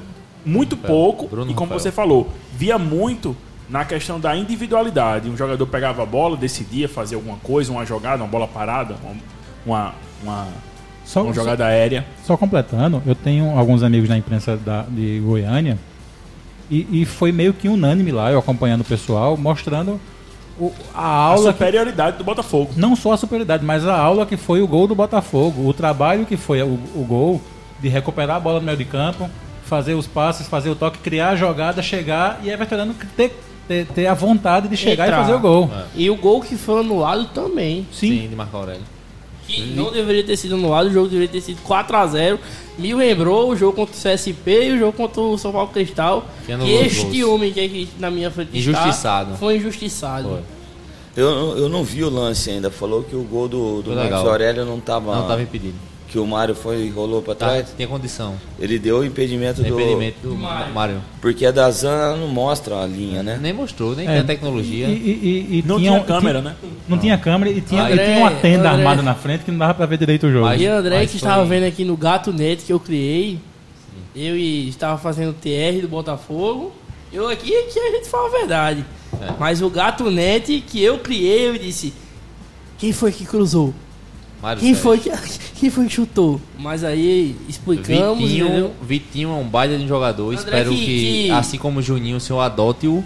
muito pouco Bruno e como Rafael. você falou, via muito na questão da individualidade. Um jogador pegava a bola, decidia fazer alguma coisa, uma jogada, uma bola parada, uma, uma, Só, Uma jogada aérea. Só completando, eu tenho alguns amigos na imprensa da, de Goiânia e, e foi meio que unânime lá, eu acompanhando o pessoal, mostrando o- a A aula. que- superioridade do Botafogo. não só a superioridade, mas a aula que foi o gol do Botafogo, o trabalho que foi o, o gol de recuperar a bola no meio de campo, fazer os passes, fazer o toque, criar a jogada, chegar e Everton ter, ter, ter a vontade de chegar Entrar. e fazer o gol. E o gol que foi anulado também. Sim. de Marco Aurélio. Que não deveria ter sido anulado, o jogo deveria ter sido 4x0. Me lembrou o jogo contra o CSP e o jogo contra o São Paulo Cristal. Que este gols. homem que aqui na minha frente está, Injustiçado. foi injustiçado. Foi. Eu, eu não vi o lance ainda. Falou que o gol do, do legal. Aurélio não tava. Não estava impedido. Que o Mário foi e rolou pra Tá, trás. tinha condição. Ele deu o impedimento do. Impedimento do Mário. Porque a da Zan não mostra a linha, né? Nem mostrou, nem É, tem a tecnologia. E, e- e- e Não tinha, tinha um- câmera, tinha- né? Não tinha câmera e tinha, e André, tinha uma tenda André. armada na frente que não dava pra ver direito o jogo. Mas- E André, Mas que foi- estava vendo aqui no Gato Net que eu criei, eu e estava fazendo TR do Botafogo. Eu aqui, aqui a gente fala a verdade. É. Mas o Gato Net que eu criei, eu disse: Quem foi que cruzou? Mário Quem Sérgio. foi que, *laughs* quem foi que chutou? Mas aí explicamos. Vitinho, entendeu? Vitinho é um baita de jogador. André, Espero que- que, que- assim como o Juninho, o senhor adote-o.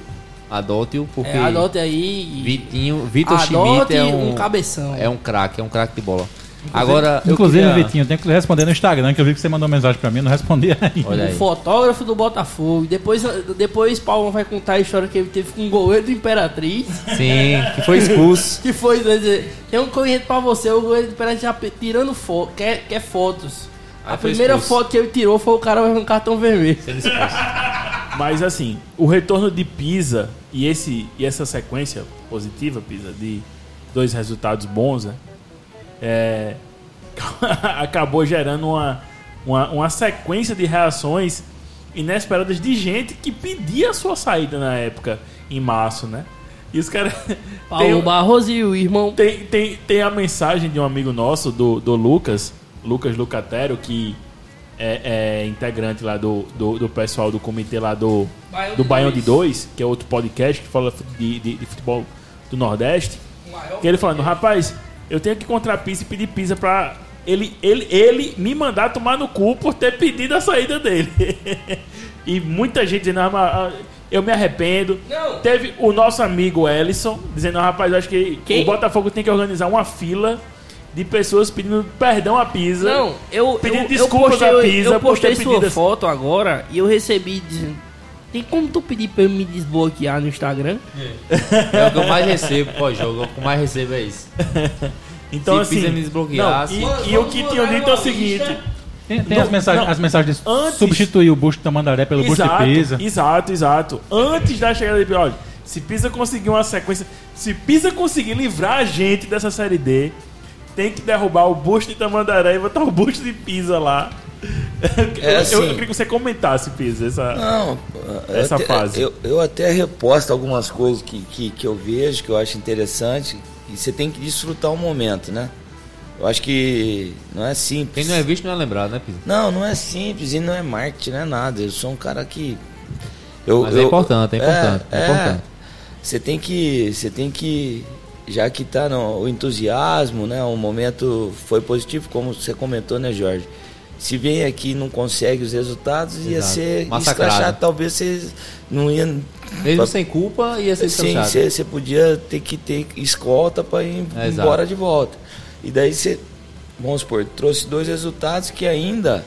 Adote-o, porque É, adote aí. Vitinho, Vitor Schmidt é um, um cabeção. é um craque, é um craque de bola. Agora, eu Inclusive, queria- Vitinho, tem que responder no Instagram, que eu vi que você mandou mensagem pra mim, não respondi *laughs* ainda. Olha o aí. fotógrafo do Botafogo. Depois, depois Paulo vai contar a história que ele teve com o goleiro do Imperatriz. Sim, que foi expulso. *laughs* Que foi, quer dizer, tem um corrente pra você, o goleiro do Imperatriz já tirando foto, quer, quer fotos. Aí a primeira expulso. foto que ele tirou foi o cara com um cartão vermelho. *laughs* Mas assim, o retorno de Pisa e, esse, e essa sequência positiva, Pisa, de dois resultados bons, né? É, *laughs* acabou gerando uma, uma, uma sequência de reações inesperadas de gente que pedia a sua saída na época, em março, né? E os caras. *laughs* Paulo tem- Barros e o irmão. tem, tem, tem a mensagem de um amigo nosso, do, do Lucas, Lucas Lucatero, que é, é integrante lá do, do, do pessoal do comitê lá do, Baião do de Baião Dois. de Dois, que é outro podcast que fala de, de, de futebol do Nordeste. Que ele falando, rapaz, eu tenho que encontrar pizza e pedir pizza pra ele, ele, ele me mandar tomar no cu por ter pedido a saída dele. *laughs* e muita gente dizendo, "Ah, ah, eu me arrependo. Não. Teve o nosso amigo Ellison dizendo, rapaz, eu acho que Quem? o Botafogo tem que organizar uma fila de pessoas pedindo perdão à pizza. Não, eu, Pedindo eu, desculpas eu à postei, Pisa eu por postei sua foto agora e eu recebi dizendo. Tem como tu pedir pra eu me desbloquear no Instagram? É o que eu mais recebo pós-jogo. O que eu mais recebo é isso. Então, Se assim. Pisa me desbloqueasse- não, e, e o que tinham dito é o seguinte. Tem, tem Não, as, mensagens, não. as mensagens Antes- substituir o busto da Mandaré pelo busto Exato, de Pisa. exato, exato. Antes da chegada de olha, se Pisa conseguir uma sequência, se Pisa conseguir livrar a gente dessa série D, tem que derrubar o busto de Tamandaré e botar o busto de Pisa lá. É eu, assim. eu, eu queria que você comentasse, Pisa, essa. Não, eu Essa até- fase. Eu, eu até reposto algumas coisas que, que, que eu vejo, que eu acho interessante. E você tem que desfrutar o momento, né? Eu acho que não é simples. Quem não é visto não é lembrado, né, Pisa? Não, não é simples e não é marketing, não é nada. Eu sou um cara que. Eu, Mas é importante, é importante, é importante. Você tem que. Você tem que. Já que tá no o entusiasmo, né? O momento foi positivo, como você comentou, né, Jorge? Se vem aqui e não consegue os resultados, ia Exato. ser Massacrado. escrachado. Talvez você não ia. Mesmo sem culpa, ia ser Sim, descansado. você você podia ter que ter escolta para ir É, exato. embora de volta. E daí você, vamos supor, trouxe dois resultados que ainda,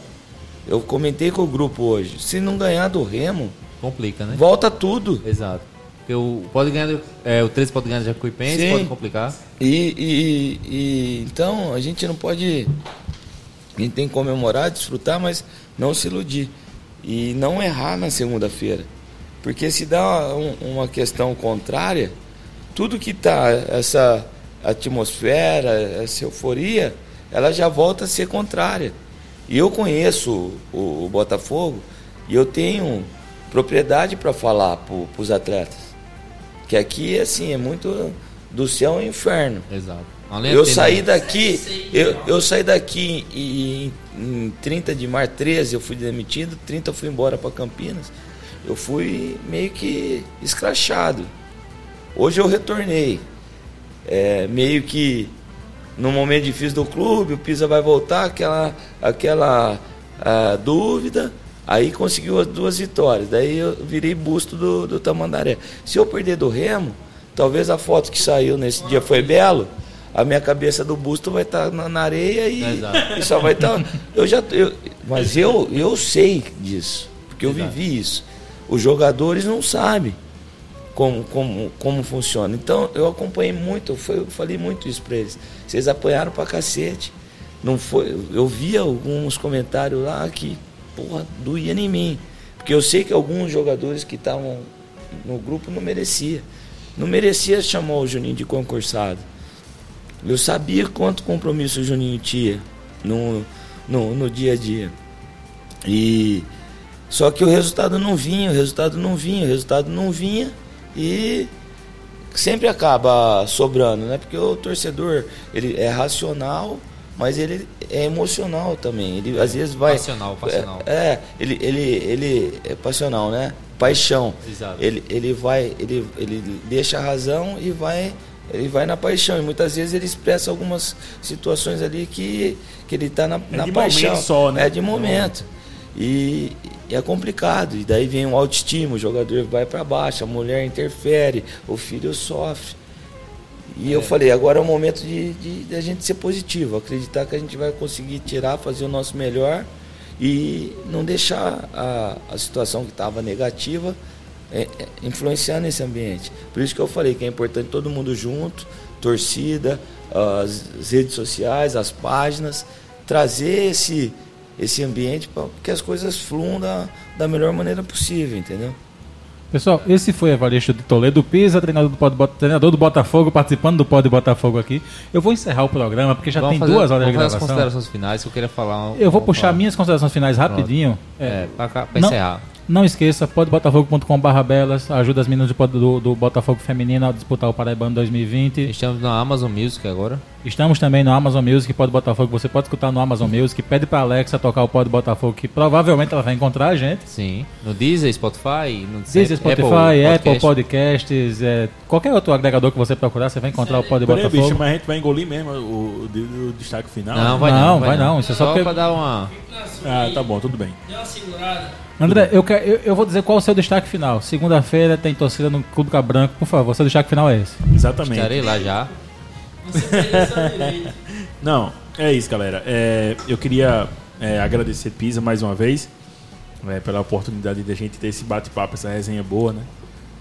eu comentei com o grupo hoje, se não ganhar do Remo, Complica, né? volta tudo. Exato. Porque o, pode ganhar, é, o 13 pode ganhar do Jacuipense, Sim. pode complicar. E, e- e- então a gente não pode. A gente tem que comemorar, desfrutar, mas não se iludir. E não errar na segunda-feira. Porque se dá um- uma questão contrária, tudo que tá, essa atmosfera, essa euforia, ela já volta a ser contrária. E eu conheço o, o Botafogo e eu tenho propriedade para falar para os atletas. Que aqui, assim, é muito do céu ao inferno. Exato. Eu saí daqui, eu, eu saí daqui e em, em 30 de março, 13 eu fui demitido, 30 eu fui embora para Campinas. Eu fui meio que escrachado. Hoje eu retornei. É, meio que num momento difícil do clube, o Pisa vai voltar, aquela, aquela ah, dúvida. Aí conseguiu as duas vitórias. Daí eu virei busto do, do Tamandaré. Se eu perder do Remo, talvez a foto que saiu nesse dia foi belo. A minha cabeça do busto vai estar na, na areia e, Exato. e só vai estar. eu já, eu, mas eu, eu sei disso, porque eu vivi isso. Os jogadores não sabem como, como, como funciona. Então eu acompanhei muito, eu, foi- eu falei muito isso para eles. Vocês apanharam pra cacete. Não foi, eu via alguns comentários lá que, porra, doía em mim. Porque eu sei que alguns jogadores que estavam no grupo não merecia. Não merecia chamar o Juninho de concursado. Eu sabia quanto compromisso o Juninho tinha no, no, no dia a dia. E só que o resultado não vinha, o resultado não vinha, o resultado não vinha e sempre acaba sobrando, né? Porque o torcedor, ele é racional, mas ele é emocional também. Ele às vezes vai Passional, passional. É, é, ele ele ele é passional, né? Paixão. Exato. Ele ele vai ele ele deixa a razão e vai ele vai na paixão e muitas vezes ele expressa algumas situações ali que que ele está na, É na de paixão. momento só, né? É de momento. E, e é complicado. E daí vem o autoestima, o jogador vai para baixo, a mulher interfere, o filho sofre. E eu falei, agora é o momento de, de, de a gente ser positivo, acreditar que a gente vai conseguir tirar, fazer o nosso melhor e não deixar a, a situação que estava negativa é, é, influenciar nesse ambiente. Por isso que eu falei que é importante todo mundo junto, torcida, as, as redes sociais, as páginas, trazer esse, esse ambiente para que as coisas fluam da, da melhor maneira possível, entendeu? Pessoal, esse foi Evaristo de Toledo Pisa, treinador do, Pod, treinador do Botafogo, participando do Pod Botafogo aqui. Eu vou encerrar o programa porque já tem fazer, duas horas de vamos fazer as gravação. considerações finais que eu queria falar. Eu vou vamos puxar falar. minhas considerações finais rapidinho. É, pra, cá- pra Não- encerrar. Não esqueça, podbotafogo.com.br belas, ajuda as meninas do, do, do Botafogo Feminino a disputar o Paraibano 2020. Estamos na Amazon Music agora. Estamos também no Amazon Music, Pod Botafogo, você pode escutar no Amazon Music, pede pra Alexa tocar o Pod Botafogo, que provavelmente ela vai encontrar a gente. Sim. No Deezer, Spotify, no Deezer, Spotify, Apple, Podcasts, é, qualquer outro agregador que você procurar, você vai encontrar o Pod Peraí, bicho, Botafogo. mas a gente vai engolir mesmo o, o, o destaque final? Não, vai Não, não. vai não, isso é só só porque- pra dar uma. Ah, tá bom, tudo bem. Deu uma segurada. André, eu, quero- eu, eu vou dizer qual é o seu destaque final. Segunda-feira tem torcida no Clube Cabranco, por favor, seu destaque final é esse. Exatamente. Estarei lá já. Você. *laughs* Não, é isso, galera. É, eu queria é, agradecer Pisa mais uma vez é, pela oportunidade de a gente ter esse bate-papo, essa resenha boa, né?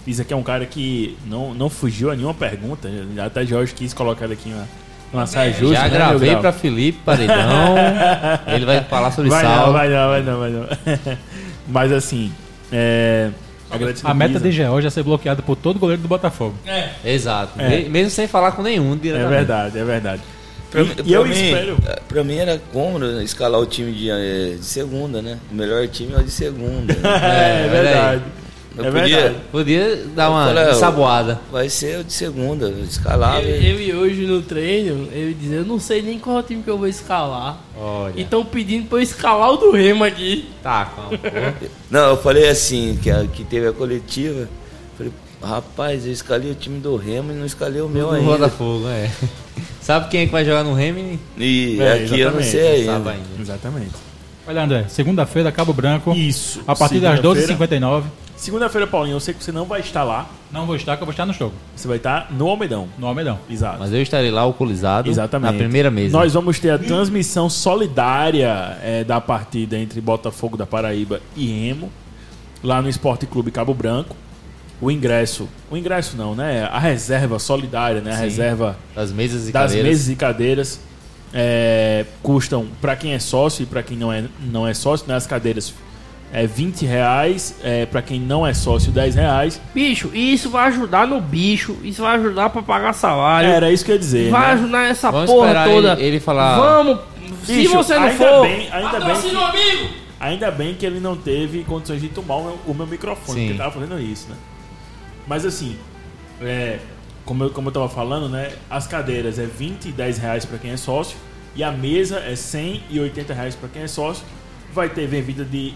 Pisa que é um cara que não, não fugiu a nenhuma pergunta. Até Jorge quis colocar ele aqui uma, uma saia justa. já né, gravei pra Felipe Paredão. *laughs* Ele vai falar sobre Vai sal. não, vai não, vai não, vai não. *laughs* Mas assim, é, A meta de Georgia é ser bloqueada por todo goleiro do Botafogo. Exato. É. Me- Mesmo sem falar com nenhum É diretamente. verdade, é verdade. Pra, E- pra eu mim, espero- Pra mim era cômodo escalar o time de, eh, de segunda, né? O melhor time é o de segunda. né? *laughs* É, aí. verdade. Eu é podia- verdade. Podia dar uma falei, ó, saboada. Vai ser o de segunda, eu escalava. Eu, e- eu hoje no treino, eu ia dizer, eu não sei nem qual time que eu vou escalar. Olha. E estão pedindo pra eu escalar o do Remo aqui. Tá, calma. *laughs* Não, eu falei assim, que, a- que teve a coletiva. Falei, rapaz, eu escalei o time do Remo e não escalei o meu Do ainda. Botafogo, é. *laughs* Sabe quem é que vai jogar no Remini? E É, aqui eu não exatamente, sei ainda. ainda. Exatamente. Olha, André, segunda-feira, Cabo Branco, Isso. a partir das Segunda-feira- 12h59. Segunda-feira, Paulinho, eu sei que você não vai estar lá. Não vou estar, que eu vou estar no jogo, Você vai estar no Almedão. no Almedão. Exato. Mas eu estarei lá alcoolizado Exatamente. na primeira mesa. Nós vamos ter a transmissão solidária é, da partida entre Botafogo da Paraíba e Remo, lá no Esporte Clube Cabo Branco. O ingresso, o ingresso não, né? A reserva solidária, né? A Sim. reserva Das mesas e das cadeiras. mesas e cadeiras é, custam para quem é sócio e para quem não é, não é sócio, né? As cadeiras é 20 reais, é, para quem não é sócio 10 reais. Bicho, e isso vai ajudar no bicho, isso vai ajudar pra pagar salário. Era isso que eu ia dizer. vai né? ajudar essa Vamos porra toda. ele- ele falar- Vamos, se Bicho, você não ainda for, bem- ainda bem que- amigo. Ainda bem que ele não teve condições de tomar o meu, o meu microfone, Sim. porque ele tava fazendo isso, né? Mas assim, é, como, eu, como eu tava falando, né? As cadeiras é 20 e 10 reais para quem é sócio, e a mesa é 100 e 80 reais para quem é sócio. Vai ter bebida de.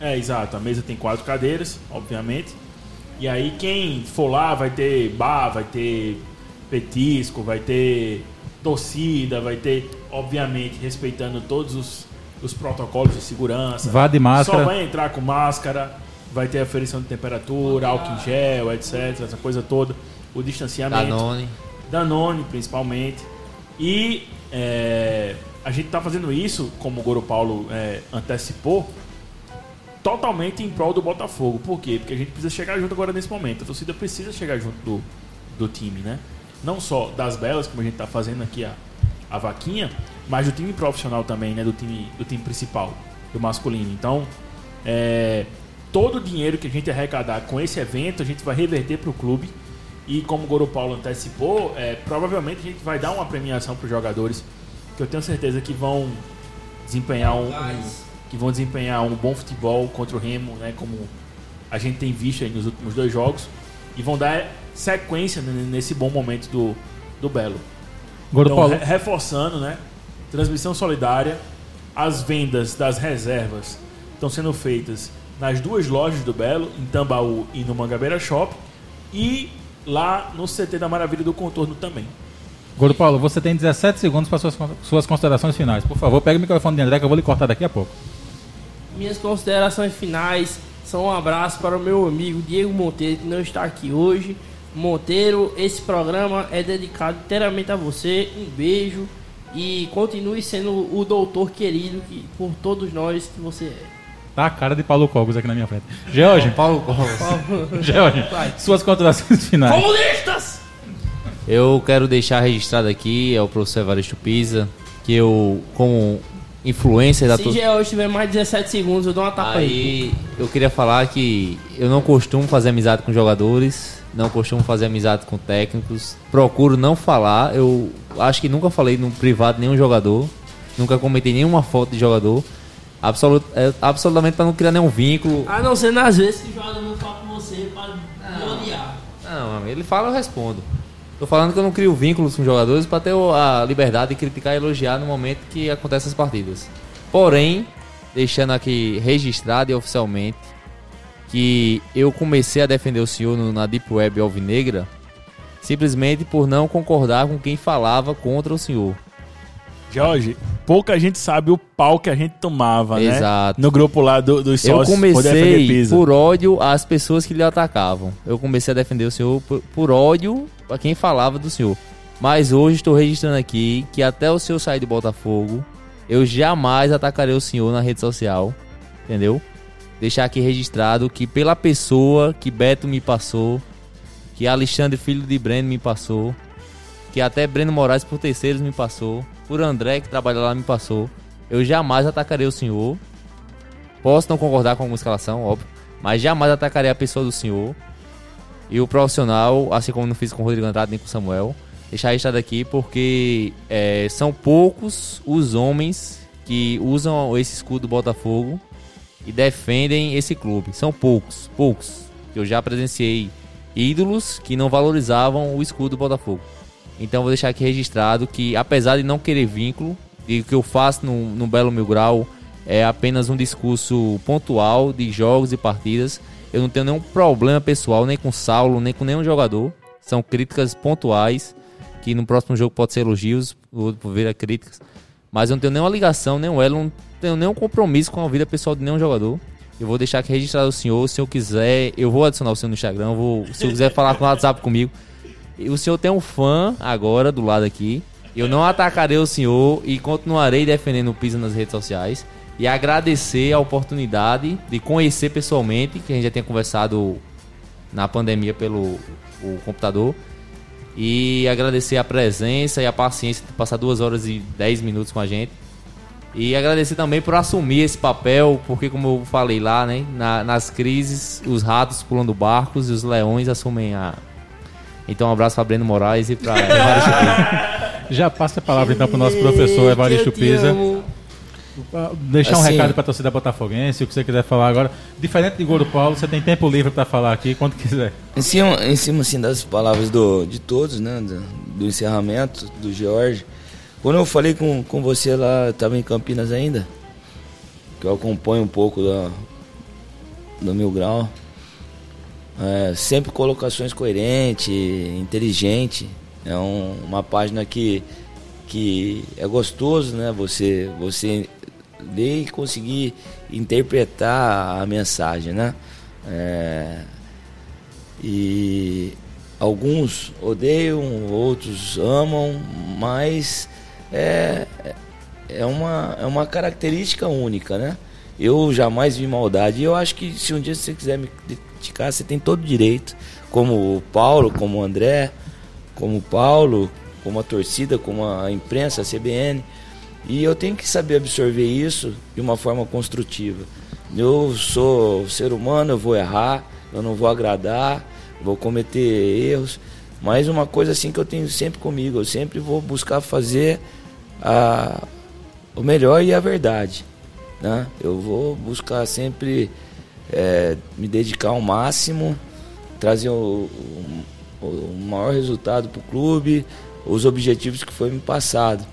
É, exato, a mesa tem quatro cadeiras, obviamente. E aí quem for lá vai ter bar, vai ter petisco, vai ter torcida, vai ter, obviamente, respeitando todos os, os protocolos de segurança. Vá de máscara. Só vai entrar com máscara, vai ter aferição de temperatura, álcool em gel, etc. Essa coisa toda. O distanciamento. Danone. Danone, principalmente. E é, a gente está fazendo isso, como o Goro Paulo é, antecipou, totalmente em prol do Botafogo. Por quê? Porque a gente precisa chegar junto agora nesse momento. A torcida precisa chegar junto do, do time, né? Não só das belas, como a gente está fazendo aqui a, a vaquinha, mas do time profissional também, né? Do time, do time principal, do masculino. Então, é, todo o dinheiro que a gente arrecadar com esse evento, a gente vai reverter para o clube. E como o Goro Paulo antecipou, é, provavelmente a gente vai dar uma premiação para os jogadores, que eu tenho certeza que vão desempenhar um, um- que vão desempenhar um bom futebol contra o Remo, né? Como a gente tem visto aí nos últimos dois jogos, e vão dar sequência né, nesse bom momento do, do Belo. Goro Então, Paulo. re- reforçando, né? Transmissão solidária. As vendas das reservas estão sendo feitas nas duas lojas do Belo, em Tambaú e no Mangabeira Shop. E lá no CT da Maravilha do Contorno também. Goro Paulo, você tem 17 segundos para suas, suas considerações finais. Por favor, pegue o microfone de André que eu vou lhe cortar daqui a pouco. Minhas considerações finais são um abraço para o meu amigo Diego Monteiro, que não está aqui hoje. Monteiro, esse programa é dedicado inteiramente a você. Um beijo e continue sendo o doutor querido que, por todos nós que você é. Tá a cara de Paulo Cogos aqui na minha frente. George, *laughs* Paulo Costa. *laughs* George, suas considerações finais. Comunistas! Eu quero deixar registrado aqui, é o professor Evaristo Pisa, que eu, como influencer da Se torcida. George tiver mais 17 segundos, eu dou uma tapa aí. Aí eu queria falar que eu não costumo fazer amizade com jogadores, não costumo fazer amizade com técnicos, procuro não falar. Eu acho que nunca falei no privado nenhum jogador, nunca comentei nenhuma foto de jogador, absolut, é, absolutamente para não criar nenhum vínculo. A não ser nas vezes que o jogador não fala com você para me odiar. Não, ele fala, eu respondo. Tô falando que eu não crio vínculos com jogadores para ter a liberdade de criticar e elogiar no momento que acontecem as partidas. Porém, deixando aqui registrado e oficialmente que eu comecei a defender o senhor na Deep Web Alvinegra simplesmente por não concordar com quem falava contra o senhor. Jorge, pouca gente sabe o pau que a gente tomava, né? Exato. No grupo lá do, dos Eu sócios Defender comecei por ódio às pessoas que lhe atacavam. Eu comecei a defender o senhor por, por ódio a quem falava do senhor. Mas hoje estou registrando aqui que até o senhor sair de Botafogo, eu jamais atacarei o senhor na rede social. Entendeu? Deixar aqui registrado que pela pessoa que Beto me passou, que Alexandre, filho de Breno, me passou, que até Breno Moraes por terceiros me passou, por André, que trabalha lá, me passou, eu jamais atacarei o senhor. Posso não concordar com alguma escalação, óbvio, mas jamais atacarei a pessoa do senhor e o profissional, assim como não fiz com o Rodrigo Andrade nem com o Samuel. Deixar registrado aqui porque é, são poucos os homens que usam esse escudo do Botafogo e defendem esse clube. São poucos, poucos. Eu já presenciei ídolos que não valorizavam o escudo do Botafogo. Então vou deixar aqui registrado que, apesar de não querer vínculo, e o que eu faço no, no Belo Mil Grau é apenas um discurso pontual de jogos e partidas. Eu não tenho nenhum problema pessoal, nem com Saulo, nem com nenhum jogador. São críticas pontuais, que no próximo jogo pode ser elogios, outro ver críticas. Mas eu não tenho nenhuma ligação, nenhum elo, não tenho nenhum compromisso com a vida pessoal de nenhum jogador. Eu vou deixar aqui registrado o senhor, se eu quiser, eu vou adicionar o senhor no Instagram, vou, se eu quiser falar com o WhatsApp comigo. O senhor tem um fã agora do lado aqui. Eu não atacarei o senhor e continuarei defendendo o Pisa nas redes sociais. E agradecer a oportunidade de conhecer pessoalmente, que a gente já tinha conversado na pandemia pelo o computador. E agradecer a presença e a paciência de passar duas horas e dez minutos com a gente. E agradecer também por assumir esse papel, porque como eu falei lá, né? na- nas crises, os ratos pulando barcos e os leões assumem a. Então um abraço para Breno Moraes e para *laughs* Evaristo Pisa. Já passa a palavra então para o nosso professor Evaristo Pisa. Amo. Deixar um Assim- recado para a torcida botafoguense, o que você quiser falar agora. Diferente de Goro Paulo, você tem tempo livre para falar aqui quando quiser. Em cima, em cima assim, das palavras do, de todos, né? Do, do encerramento, do George. Quando eu falei com, com você lá, eu tava em Campinas ainda, que eu acompanho um pouco da, do Mil Grau. É, sempre colocações coerentes, inteligente. É um- uma página que que é gostoso, né? Você, você ler e conseguir interpretar a mensagem, né? É, e alguns odeiam, outros amam, mas é, é, uma, é uma característica única, né? Eu jamais vi maldade. E eu acho que se um dia você quiser me criticar, você tem todo o direito, como o Paulo, como o André, como o Paulo, como a torcida, como a imprensa, a CBN. E eu tenho que saber absorver isso de uma forma construtiva. Eu sou ser humano, eu vou errar, eu não vou agradar, vou cometer erros, mas uma coisa assim que eu tenho sempre comigo, eu sempre vou buscar fazer a, o melhor e a verdade. Né? Eu vou buscar sempre é, me dedicar ao máximo, trazer o, o, o maior resultado para o clube, os objetivos que foi me passado.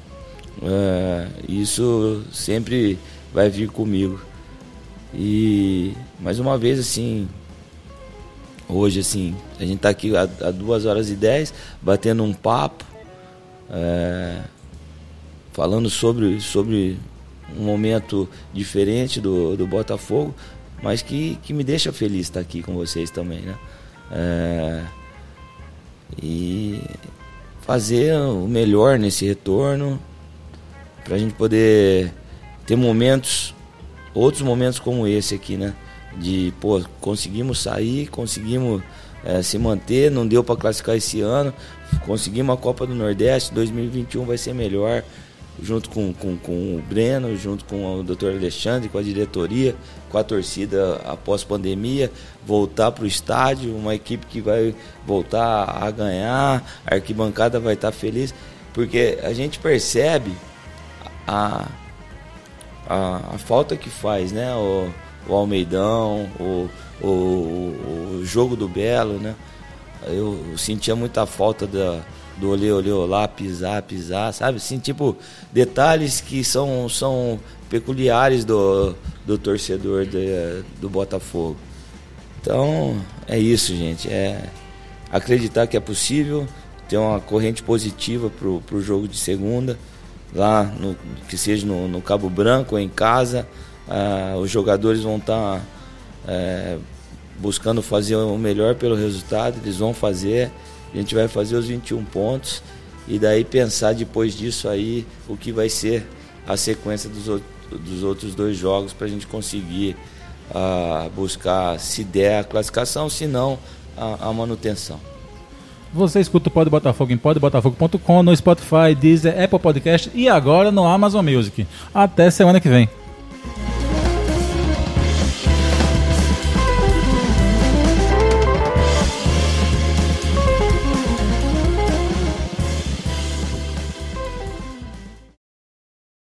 É, isso sempre vai vir comigo. E mais uma vez assim, hoje assim, a gente está aqui há, duas horas e dez, batendo um papo, é, falando sobre, sobre um momento diferente do, do Botafogo, mas que, que me deixa feliz estar aqui com vocês também, né? É, e fazer o melhor nesse retorno, para a gente poder ter momentos, outros momentos como esse aqui, né? De, pô, conseguimos sair, conseguimos é, se manter, não deu para classificar esse ano, conseguimos a Copa do Nordeste, 2021 vai ser melhor, junto com, com, com o Breno, junto com o Dr. Alexandre, com a diretoria, com a torcida após pandemia, voltar para o estádio, uma equipe que vai voltar a ganhar, a arquibancada vai estar feliz, porque a gente percebe a, a, a falta que faz, né? O, o Almeidão, o, o, o jogo do Belo, né? Eu sentia muita falta da, do olê, olê, olá, pisar, pisar, sabe? Assim, tipo, detalhes que são, são peculiares do, do torcedor de, do Botafogo. Então, é isso, gente. É acreditar que é possível, ter uma corrente positiva pro, pro jogo de segunda lá no, que seja no, no Cabo Branco ou em casa, ah, os jogadores vão estar tá, é, buscando fazer o melhor pelo resultado, eles vão fazer, a gente vai fazer os 21 pontos e daí pensar depois disso aí o que vai ser a sequência dos, dos outros dois jogos para a gente conseguir ah, buscar, se der, a classificação, se não, a, a manutenção. Você escuta o Pod Botafogo em podbotafogo.com, no Spotify, Deezer, Apple Podcast e agora no Amazon Music. Até semana que vem.